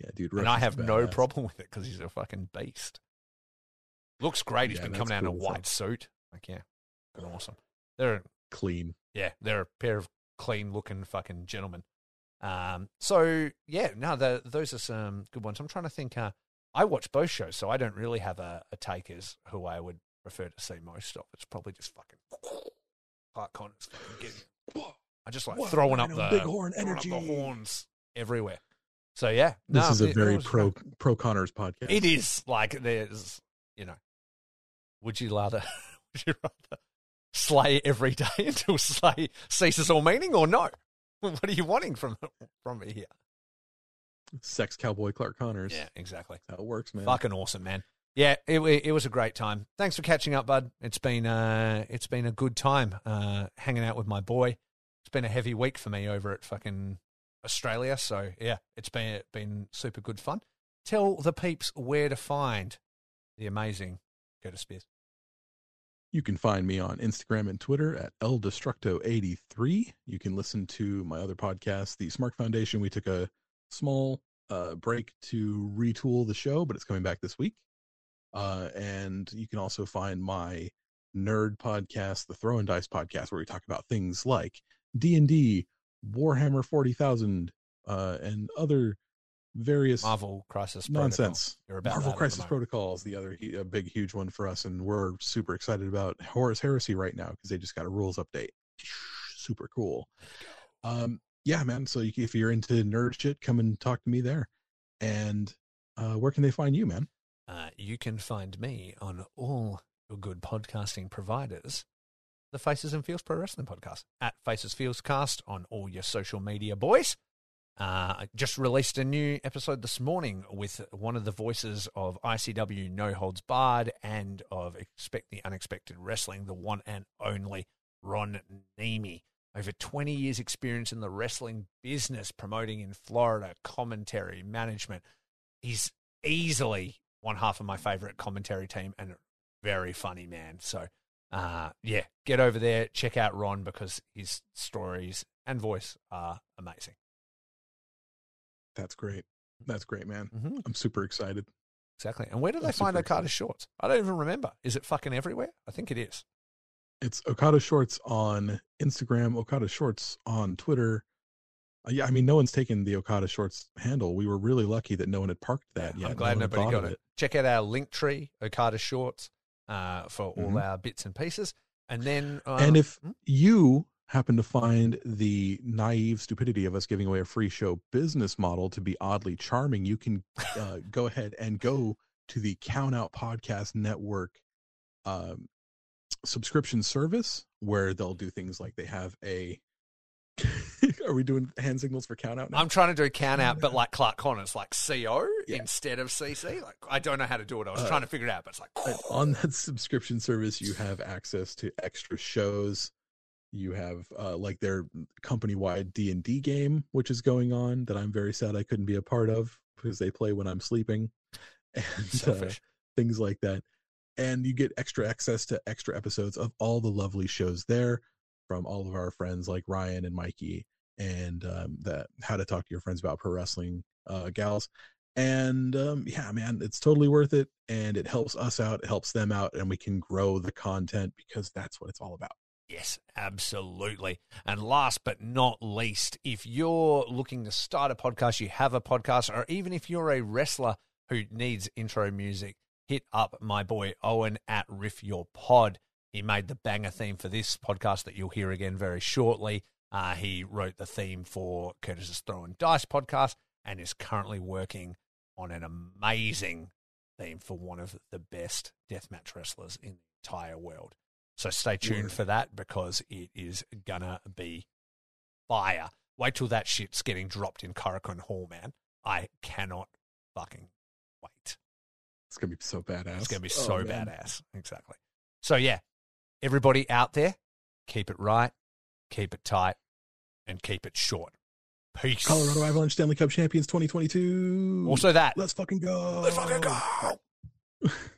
S3: Yeah, dude. Rush
S2: and I have no problem with it because he's a fucking beast. Looks great. He's
S3: Yeah,
S2: been coming out in a
S3: cool as hell.
S2: white suit. Like, yeah, been awesome. They're
S3: Clean.
S2: yeah, they're a pair of clean looking fucking gentlemen. Um, so yeah, no, the, those are some good ones. I'm trying to think. Uh, I watch both shows, so I don't really have a, a take as who I would prefer to see most of. It's probably just fucking <laughs> Clark Connors fucking getting. <laughs> I just like
S3: What
S2: throwing up the
S3: big horn
S2: throwing up the horns everywhere. So yeah,
S3: This
S2: no,
S3: is a
S2: it- it
S3: very
S2: was
S3: pro
S2: great.
S3: pro Connors podcast.
S2: It is like there's, you know, would you rather <laughs> would you rather slay every day until slay ceases all meaning, or no? <laughs> What are you wanting from from me here?
S3: Sex cowboy Clark Connors.
S2: Yeah, exactly.
S3: That's how it works, man.
S2: Fucking awesome, man. Yeah, it, it was a great time. Thanks for catching up, bud. It's been uh it's been a good time uh hanging out with my boy. It's been a heavy week for me over at fucking Australia, so yeah, it's been been super good fun. Tell the peeps where to find the amazing Curtis Spears.
S3: You can find me on Instagram and Twitter at eldestructo83. You can listen to my other podcast, The Smart Foundation. We took a small uh, break to retool the show, but it's coming back this week. Uh, and you can also find my nerd podcast, the Throw and Dice podcast, where we talk about things like D and D, Warhammer Forty Thousand, uh, and other various
S2: Marvel Crisis
S3: nonsense. Marvel Crisis. Protocol is the other a big, huge one for us, and we're super excited about Horus Heresy right now because they just got a rules update. Super cool. Um, yeah, man. So you, if you're into nerd shit, come and talk to me there. And uh, where can they find you, man?
S2: Uh, you can find me on all your good podcasting providers. The Faces and Feels Pro Wrestling Podcast at Faces Feels Cast on all your social media, boys. Uh, just released a new episode this morning with one of the voices of ICW No Holds Barred and of Expect the Unexpected Wrestling, the one and only Ron Nemi. Over 20 years' experience in the wrestling business, promoting in Florida, commentary, management. He's easily one half of my favorite commentary team and very funny man. So, uh, yeah, get over there, check out Ron because his stories and voice are amazing.
S3: That's great. That's great, man.
S2: Mm-hmm.
S3: I'm super excited.
S2: Exactly. And where do they
S3: I'm
S2: find Okada
S3: excited.
S2: shorts? I don't even remember. Is it fucking everywhere? I think it is.
S3: It's Okada Shorts on Instagram, Okada Shorts on Twitter. Uh, yeah, I mean, no one's taken the Okada Shorts handle. We were really lucky that no one had parked that
S2: Yeah,
S3: yet.
S2: I'm glad
S3: no
S2: nobody got
S3: of
S2: it. Check out our link tree, Okada shorts, uh, for all
S3: Mhm.
S2: our bits and pieces. And then, uh,
S3: and if
S2: hmm?
S3: you happen to find the naive stupidity of us giving away a free show business model to be oddly charming, you can uh, <laughs> go ahead and go to the Count Out Podcast Network um, subscription service where they'll do things like they have a. <laughs> Are we doing hand signals for Count Out now?
S2: I'm trying to do count out, but <laughs> like Clark Connors, like CO
S3: Yeah.
S2: instead of CC. Like I don't know how to do it. I was
S3: Uh,
S2: trying to figure it out, but it's like
S3: on that subscription service you have access to extra shows you have uh, like their company-wide d&d game which is going on that i'm very sad i couldn't be a part of because they play when i'm sleeping <laughs> <laughs> and uh, things like that. And you get extra access to extra episodes of all the lovely shows there from all of our friends like ryan and mikey and um, that how to talk to your friends about pro wrestling uh, gals. And um, yeah man it's totally worth it and it helps us out it helps them out and we can grow the content because that's what it's all about
S2: Yes, absolutely. And last but not least, if you're looking to start a podcast, you have a podcast, or even if you're a wrestler who needs intro music, hit up my boy Owen at Riff Your Pod. He made the banger theme for this podcast that you'll hear again very shortly. Uh, he wrote the theme for Curtis's Throw and Dice podcast and is currently working on an amazing theme for one of the best deathmatch wrestlers in the entire world. So stay tuned
S3: Word.
S2: for that because it is gonna be fire. Wait till that shit's getting dropped in Korakuen Hall, man. I cannot fucking wait.
S3: it's gonna be so badass
S2: It's gonna be
S3: Oh,
S2: so
S3: man.
S2: badass. Exactly. So yeah, everybody out there, keep it right, keep it tight, and keep it short. Peace.
S3: colorado avalanche stanley cup champions 2022
S2: Also that.
S3: let's fucking go
S2: Let's fucking go. <laughs>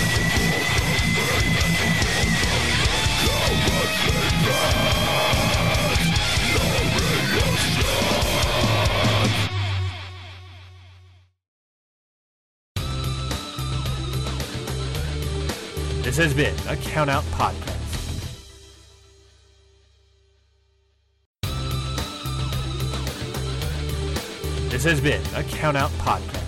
S1: This has been a Countout Podcast. This has been a Countout Podcast.